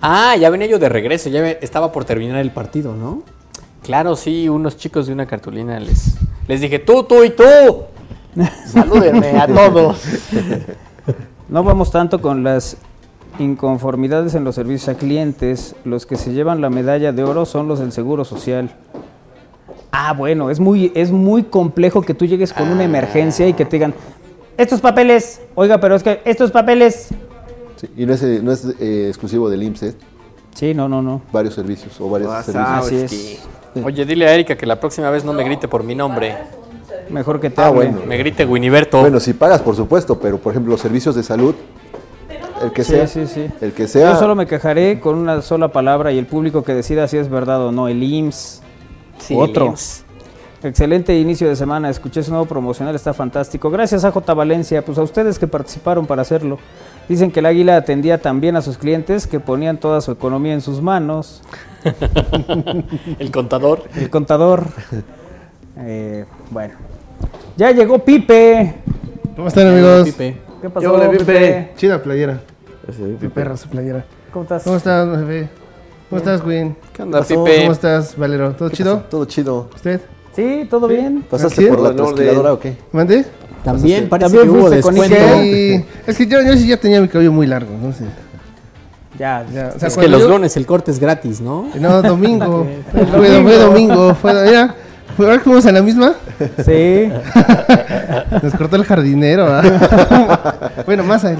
Ah, ya venía yo de regreso, ya estaba por terminar el partido, ¿no? Claro, sí, unos chicos de una cartulina les, les dije, tú, tú y tú. Salúdenme a todos. No vamos tanto con las inconformidades en los servicios a clientes. Los que se llevan la medalla de oro son los del Seguro Social. Ah, bueno, es muy, es muy complejo que tú llegues con una emergencia y que te digan, estos papeles, oiga, pero es que estos papeles... Sí, y no es, eh, no es eh, exclusivo del IMSS, ¿eh? Sí, no, no, no. varios servicios o varios Ah, servicios. Así es. Oye, dile a Erika que la próxima vez no me grite por mi nombre. Mejor que te Ah, bueno. Me grite Winiberto. Bueno, si pagas, por supuesto, pero por ejemplo, los servicios de salud, el que Sí, sea, sí, sí. el que sea, Yo solo me quejaré con una sola palabra y el público que decida si es verdad o no. El IMSS. Sí, Otro. el IMSS. Excelente inicio de semana. Escuché su nuevo promocional, está fantástico. Gracias a J. Valencia, pues a ustedes que participaron para hacerlo. Dicen que el águila atendía tan bien a sus clientes que ponían toda su economía en sus manos. El contador. El contador. Eh, bueno. Ya llegó Pipe. ¿Cómo están, amigos? Pipe. ¿Qué pasó, Pipe? Pipe. Chida playera. Mi perra, su playera. ¿Cómo estás? ¿Cómo estás, jefe? ¿Cómo estás, Queen? ¿Qué onda, pasó? Pipe? ¿Cómo estás, Valero? ¿Todo ¿qué chido? pasó? Todo chido. ¿Usted? Sí, todo bien. ¿Pasaste por la trasquiladora o qué? ¿Mandé? También parece También que hubo descuento. Es que yo, yo sí ya tenía mi cabello muy largo, no sé. Ya, Ya, o sea, Es que los yo- lunes el corte es gratis, ¿no? No, domingo. fue, fue domingo. Fue, mira, fue- ahora que fuimos a la misma, Sí. nos cortó el jardinero. ¿ah? bueno, más a él.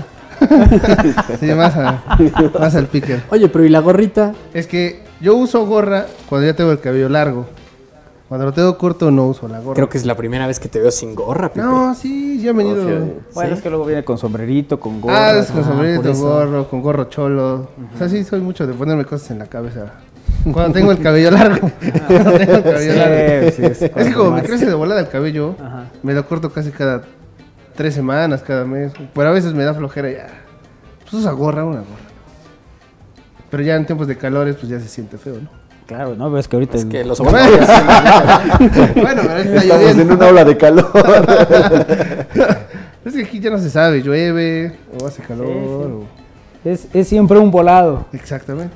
sí, más, a, más al picker. Oye, pero ¿y la gorrita? Es que yo uso gorra cuando ya tengo el cabello largo. Cuando lo tengo corto no uso la gorra. Creo que es la primera vez que te veo sin gorra, Pipe. No, sí, ya he venido. Bueno, es que luego viene con sombrerito, con gorra. ah, es con sombrerito, gorro, con gorro cholo. O sea, sí, soy mucho de ponerme cosas en la cabeza. Cuando tengo el cabello largo. Cuando tengo el cabello Sí, largo. sí, es es que como me más. crece de volada el cabello, Ajá. me lo corto casi cada tres semanas, cada mes. Pero a veces me da flojera ya. Pues usa gorra, una gorra. Pero ya en tiempos de calores, pues ya se siente feo, ¿no? Claro, ¿no? Ves que ahorita... Es que los Bueno, bueno, pero está Estamos lloviendo. en una ola de calor. Es que aquí ya no se sabe, llueve o hace calor. sí. Es, es siempre un volado. Exactamente.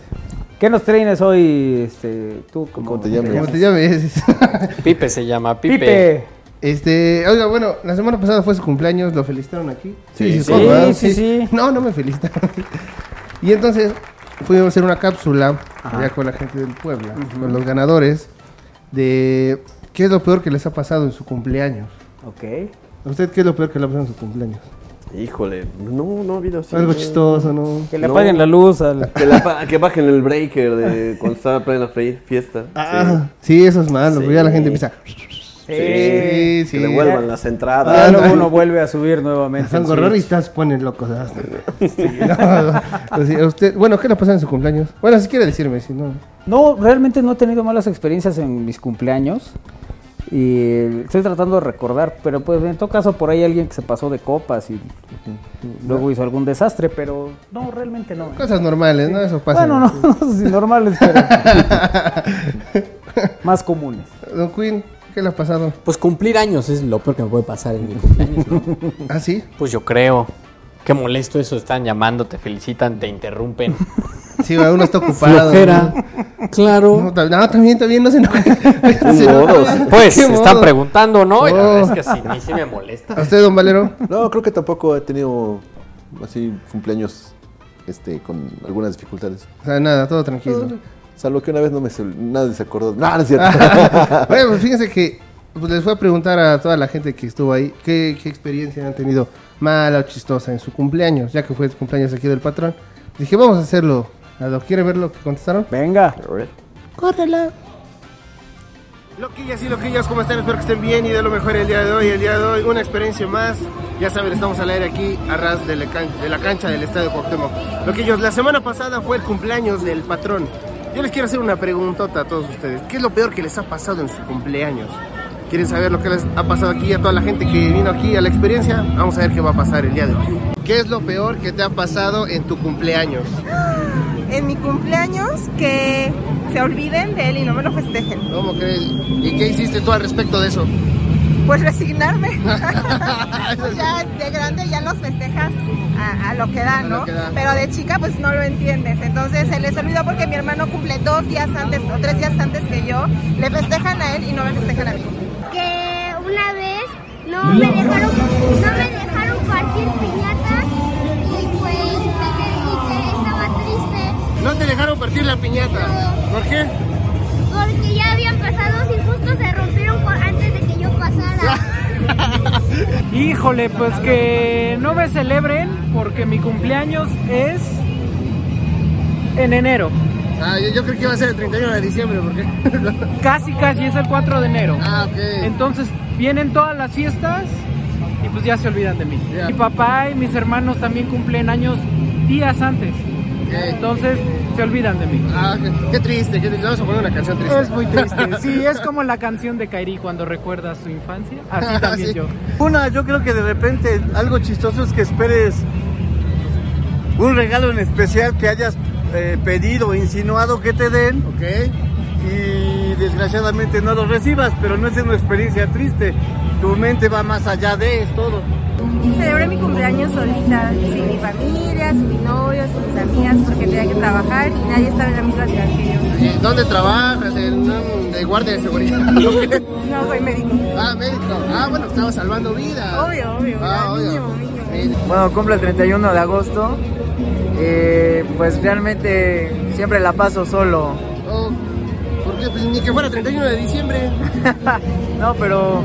¿Qué nos traes hoy, este, tú? como- ¿Cómo te llamas? ¿Cómo te llames? Pipe se llama Pipe. Pipe. Este, oiga, bueno, la semana pasada fue su cumpleaños, lo felicitaron aquí. Sí, sí. Sí, sí, sí. No, no me felicitaron. y entonces fuimos a hacer una cápsula allá con la gente del Puebla, con los ganadores, de qué es lo peor que les ha pasado en su cumpleaños. Ok. ¿A usted qué es lo peor que le ha pasado en su cumpleaños? Híjole, no, no ha habido así. Algo chistoso, ¿no? Que le No. apaguen la luz al... Que, la bajen el breaker de cuando estaba en plena fre- fiesta. Ah, sí, eso es malo, Sí. porque ya la gente empieza. Sí, Sí, Que sí. le vuelvan las Ya entradas. luego uno vuelve a subir nuevamente. Switch. gorroristas ponen locos. Sí, no, usted, bueno, ¿qué le pasó en su cumpleaños? Bueno, si quiere decirme, si no. No, realmente no he tenido malas experiencias en mis cumpleaños. Y estoy tratando de recordar, pero pues en todo caso por ahí alguien que se pasó de copas y luego hizo algún desastre, pero no, realmente no. Cosas normales, ¿no? Eso pasa. Bueno, no, no sé si normales, pero más comunes. Don Quinn, ¿qué le ha pasado? Pues cumplir años es lo peor que me puede pasar en mi cumpleaños, ¿no? ¿Ah, sí? Pues yo creo. Qué molesto eso, están llamando, te felicitan, te interrumpen. Sí, uno está ocupado. Flojera. Claro. No, no, también, también, no se enoje. No se modos. enoje. Pues, ¿Qué están modo? preguntando, ¿no? Y la Oh. verdad es que sí, a mí sí me molesta. ¿A usted, don Valero? No, creo que tampoco he tenido así cumpleaños este, con algunas dificultades. O sea, nada, todo tranquilo. Salvo que una vez no me nadie se acordó. No, no es cierto. bueno, pues fíjense que pues, les fui a preguntar a toda la gente que estuvo ahí qué, qué experiencia han tenido mala o chistosa en su cumpleaños, ya que fue el cumpleaños aquí del patrón. Dije, vamos a hacerlo. ¿Lo quiere ver lo que contestaron? Venga. Córrela. Loquillas y loquillas, ¿cómo están? Espero que estén bien y de lo mejor el día de hoy. El día de hoy, una experiencia más. Ya saben, estamos al aire aquí, a ras de la, can- de la cancha del Estadio Cuauhtémoc. Loquillos, la semana pasada fue el cumpleaños del patrón. Yo les quiero hacer una preguntota a todos ustedes. ¿Qué es lo peor que les ha pasado en su cumpleaños? ¿Quieren saber lo que les ha pasado aquí a toda la gente que vino aquí a la experiencia? Vamos a ver qué va a pasar el día de hoy. ¿Qué es lo peor que te ha pasado en tu cumpleaños? en mi cumpleaños que se olviden de él y no me lo festejen. ¿Cómo crees? ¿Y qué hiciste tú al respecto de eso? pues resignarme. pues ya de grande ya los festejas a, lo que da, ¿no? Pero de chica pues no lo entiendes. Entonces se les olvidó porque mi hermano cumple dos días antes o tres días antes que yo. Le festejan a él y no me festejan a mí. Que una vez no me dejaron, no me dejaron partir piñata y pues y estaba triste. No te dejaron partir la piñata. No. ¿Por qué? Porque ya habían pasado y justo se rompieron antes de que Híjole, pues que no me celebren porque mi cumpleaños es en enero. Ah, yo, yo creo que iba a ser el 31 de diciembre, ¿por qué? Casi, casi es el 4 de enero. Ah, ok. Entonces vienen todas las fiestas y pues ya se olvidan de mí. Mi papá y mis hermanos también cumplen años días antes. Entonces se olvidan de mí. Ah, qué, qué triste, qué triste. Vamos a poner una canción triste. Es muy triste. Sí, es como la canción de Kairi cuando recuerda su infancia. Así también Sí. yo. Una, yo creo que de repente algo chistoso es que esperes un regalo en especial que hayas eh, pedido insinuado que te den. Ok. Y desgraciadamente no lo recibas, pero no es una experiencia triste. Tu mente va más allá de es todo. Celebré mi cumpleaños solita, sin mi familia, sin mi novio, sin mis amigas, porque tenía que trabajar y nadie estaba en la misma ciudad que yo. ¿Dónde trabajas? ¿En de guardia de seguridad? No, soy médico. ah, médico. Ah, bueno, estaba salvando vidas. Obvio, obvio. Ah, obvio. niño. Bueno, cumple el 31 de agosto. Eh, pues realmente siempre la paso solo. Oh, ¿Por qué? Pues ni que fuera 31 de diciembre. No, pero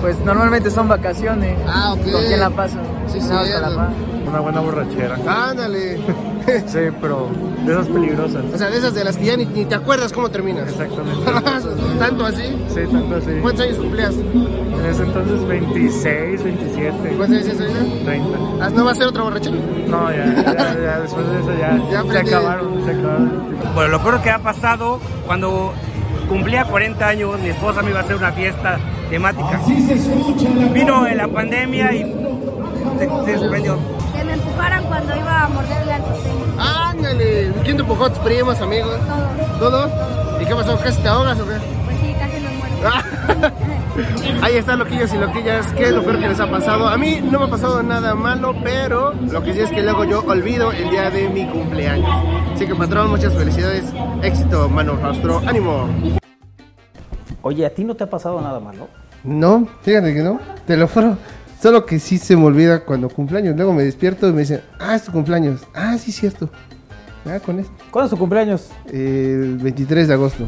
pues normalmente son vacaciones. Ah, ok. ¿Con quién la paso? Sí, la paz. Una buena borrachera. Ándale. Sí, pero de esas peligrosas. O sea, de esas de las que ya ni, ni te acuerdas cómo terminas. Exactamente. ¿Tanto así? Sí, tanto así. ¿Cuántos años cumplías? En ese entonces 26, 27. ¿Cuántos años tienes ahorita? 30. Ah, ¿No va a ser otra borrachera? No, ya, ya, ya, después de eso ya, Ya se acabaron, se acabaron. Bueno, lo peor que ha pasado cuando cumplía 40 años, mi esposa me iba a hacer una fiesta temática. Vino en la pandemia y se, se suspendió. Que me empujaran cuando iba a morderle al costeño. Ándale. ¿Quién te empujó? ¿Tus primos, amigos? Todo. ¿Todo? ¿Y qué pasó? ¿Casi te ahogas o qué? Pues sí, casi me muero. Ahí están loquillos y loquillas, ¿qué es lo peor que les ha pasado? A mí no me ha pasado nada malo, pero lo que sí es que luego yo olvido el día de mi cumpleaños. Así que patrón, muchas felicidades, éxito, mano, rostro, ánimo. Oye, ¿a ti no te ha pasado nada malo? No, fíjate que no, te lo juro. Solo que sí se me olvida cuando cumpleaños. Luego me despierto y me dicen, ah, es tu cumpleaños. Ah, sí, cierto. Ah, con esto. ¿Cuándo es tu cumpleaños? El 23 de agosto.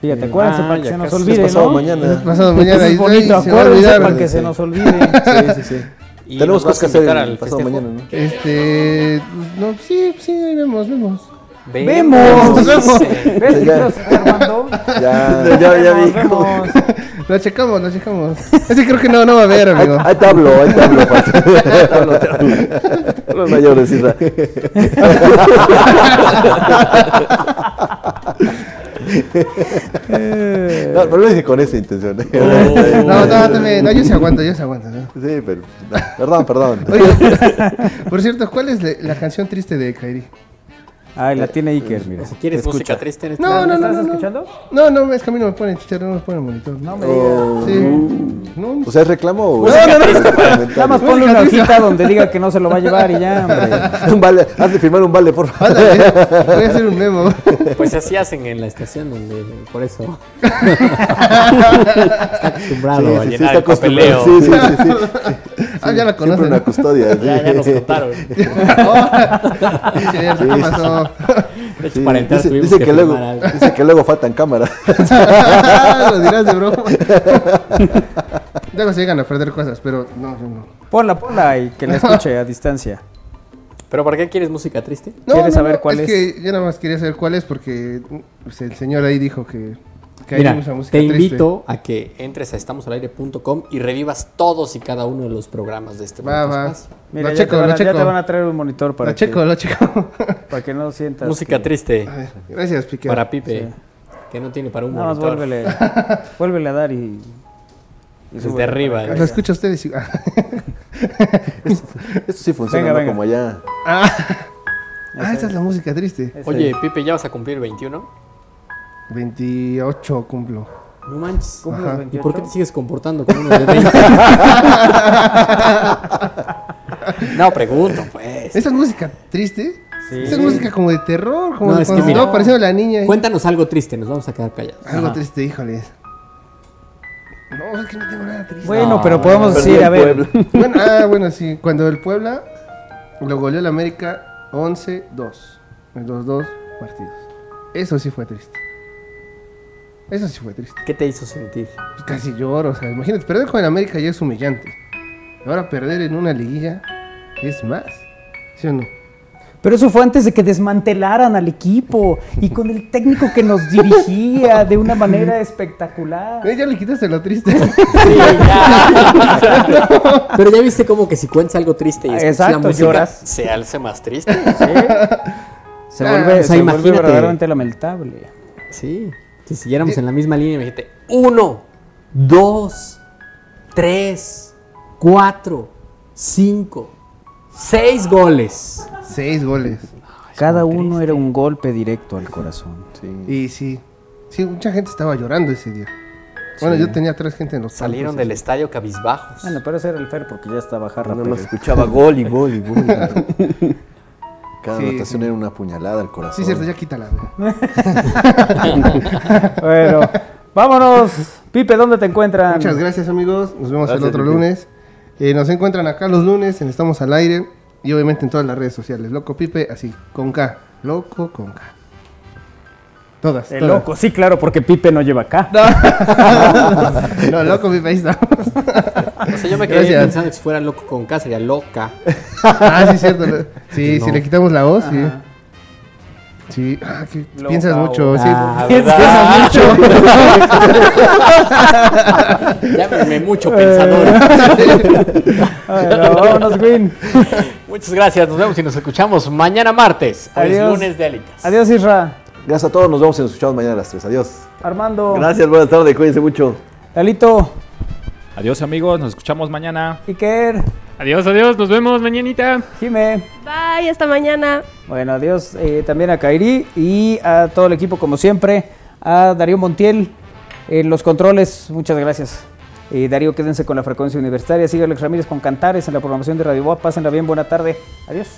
Fíjate, Eh, acuérdense ah, para que se nos olvide, Es pasado ¿no? mañana. Es pasado mañana. Es Y- bonito, se acuérdense olvidar. para que se nos olvide. Sí, sí, sí. ¿Y Tenemos cosas que hacer el al pasado mañana, ¿no? Este, no, sí, sí, ahí vemos, vemos. ¡Vemos! Vemos. ¿Ves, Ya. Armando? Ya, ya, ya vemos. Lo checamos, lo checamos. Ese creo que no, no va a haber, amigo. Ahí, ahí te hablo, ahí te hablo, Pato. Ahí te hablo, te hablo. Los mayores, Isra. No, pero lo dije con esa intención. No, no, también, no, yo se aguanto, yo se aguanto. ¿no? Sí, pero. no, perdón, perdón. Oye, por cierto, ¿cuál es la canción triste de Kairi? Ay, la tiene Iker, mira. Si quieres Escucha. música triste este No, no, no, ¿Estás no, no. escuchando? No, no, es que a mí no me ponen chicharro, no me ponen monitor. No me Oh. Sí. No, O sea, ¿es reclamo o No, no? Nada más ponle una hojita donde diga que no se lo va a llevar y ya, hombre. Un vale, haz de firmar un vale, por favor. Voy a hacer un memo. Pues así hacen en la estación donde por eso está acostumbrado Sí, a llenar está el papeleo. sí, sí, sí. Ah, ya la Siempre conocen. una custodia. sí. Ya, ya nos contaron. Sí, ¿Qué pasó? De hecho, para entrar dice, tuvimos dice que que luego, algo. dice que luego faltan cámaras. Lo dirás de broma. Luego se llegan a perder cosas, pero no, yo no. Ponla, ponla y que la escuche a distancia. ¿Pero para qué quieres música triste? No, ¿Quieres no, saber no, cuál es? es? que yo nada más quería saber cuál es porque pues, el señor ahí dijo que, que Mira, mucha música te triste. invito a que entres a estamosalaire.com y revivas todos y cada uno de los programas de este Va, va. Mira, Lo ya, checo, te van lo ya checo. te van a traer un monitor para Lo checo, que, lo checo. para que no sientas. Música que- triste A ver, Gracias, Piqué. para Pipe, Sí. que no tiene para un más monitor. vuélvele, vuélvele a dar y. y Desde súbele arriba, ¿eh? Lo escucho a ustedes. y- Esto sí funciona Venga, ¿no? venga. como allá. Ah, ah, esta es la música triste. Oye, Pipe, ¿ya vas a cumplir 21? 28 cumplo. No manches. ¿Cumples Ajá. 28? ¿Y por qué te sigues comportando como uno de 20? no, pregunto, pues. ¿Esta es música triste? Sí. Esta es música como de terror, como No, de es que mira. apareciendo la niña. ahí. Cuéntanos algo triste, nos vamos a quedar callados. Algo Ajá. triste, híjoles. No, es que no tengo nada triste. Bueno, No, pero podemos decir, a ver. Bueno, ah, bueno, sí. Cuando el Puebla lo goleó el América 11-2. en los dos partidos. Eso sí fue triste. Eso sí fue triste. ¿Qué te hizo sentir? Pues casi lloro, o sea, imagínate, perder con el América ya es humillante. Ahora perder en una liguilla es más. ¿Sí o no? Pero eso fue antes de que desmantelaran al equipo y con el técnico que nos dirigía de una manera espectacular. Eh, ya le quitaste lo triste. Pero ya viste como que si cuentas algo triste y Exacto, la música, lloras. se alce más triste. Se Ah, vuelve, o sea, se vuelve verdaderamente lamentable. Sí. Si siguiéramos en la misma línea, imagínate. Uno, dos, tres, cuatro, cinco, seis goles. Seis goles. Cada uno era un golpe directo al corazón. Y sí, sí, mucha gente estaba llorando ese día. Bueno, Sí. yo tenía tres gente en los Salieron palcos del estadio cabizbajos. Bueno, pero ese era el Fer porque ya estaba jarra. Más Pérez. escuchaba gol y gol y gol. Cada Sí, anotación sí. era una puñalada al corazón. Sí, cierto, ya quítala. bueno, vámonos. Pipe, ¿dónde te encuentran? Muchas gracias, amigos. Nos vemos Gracias, el otro Pipe. lunes. Eh, nos encuentran acá los lunes en Estamos al Aire y obviamente en todas las redes sociales. Loco Pipe, así, con K. Loco con K. Todas. El todas. loco, sí, claro, porque Pipe no lleva acá. No, loco Pipe, ahí está. O sea, yo me quedé Gracias. pensando que si fuera loco con K sería loca. Ah, sí, cierto. Sí, No. si le quitamos la voz, sí. Ajá. Sí, ah, que Loca piensas mucho, sí. Ah, piensas mucho. Llámeme mucho pensador. Vámonos, Green. Muchas gracias, nos vemos y nos escuchamos mañana martes. Lunes de Alitas. Adiós, Isra. Gracias a todos, nos vemos y nos escuchamos mañana a las 3. Adiós. Armando. Gracias, buenas tardes, cuídense mucho. Lalito. Adiós amigos, nos escuchamos mañana. Iker. Adiós, adiós, nos vemos mañanita. Jime. Bye, hasta mañana. Bueno, adiós eh, también a Kairi y a todo el equipo como siempre. A Darío Montiel en los controles, muchas gracias. Eh, Darío, quédense con la frecuencia universitaria. Sigue Alex Ramírez con Cantares en la programación de Radio Boa. Pásenla bien, buena tarde. Adiós.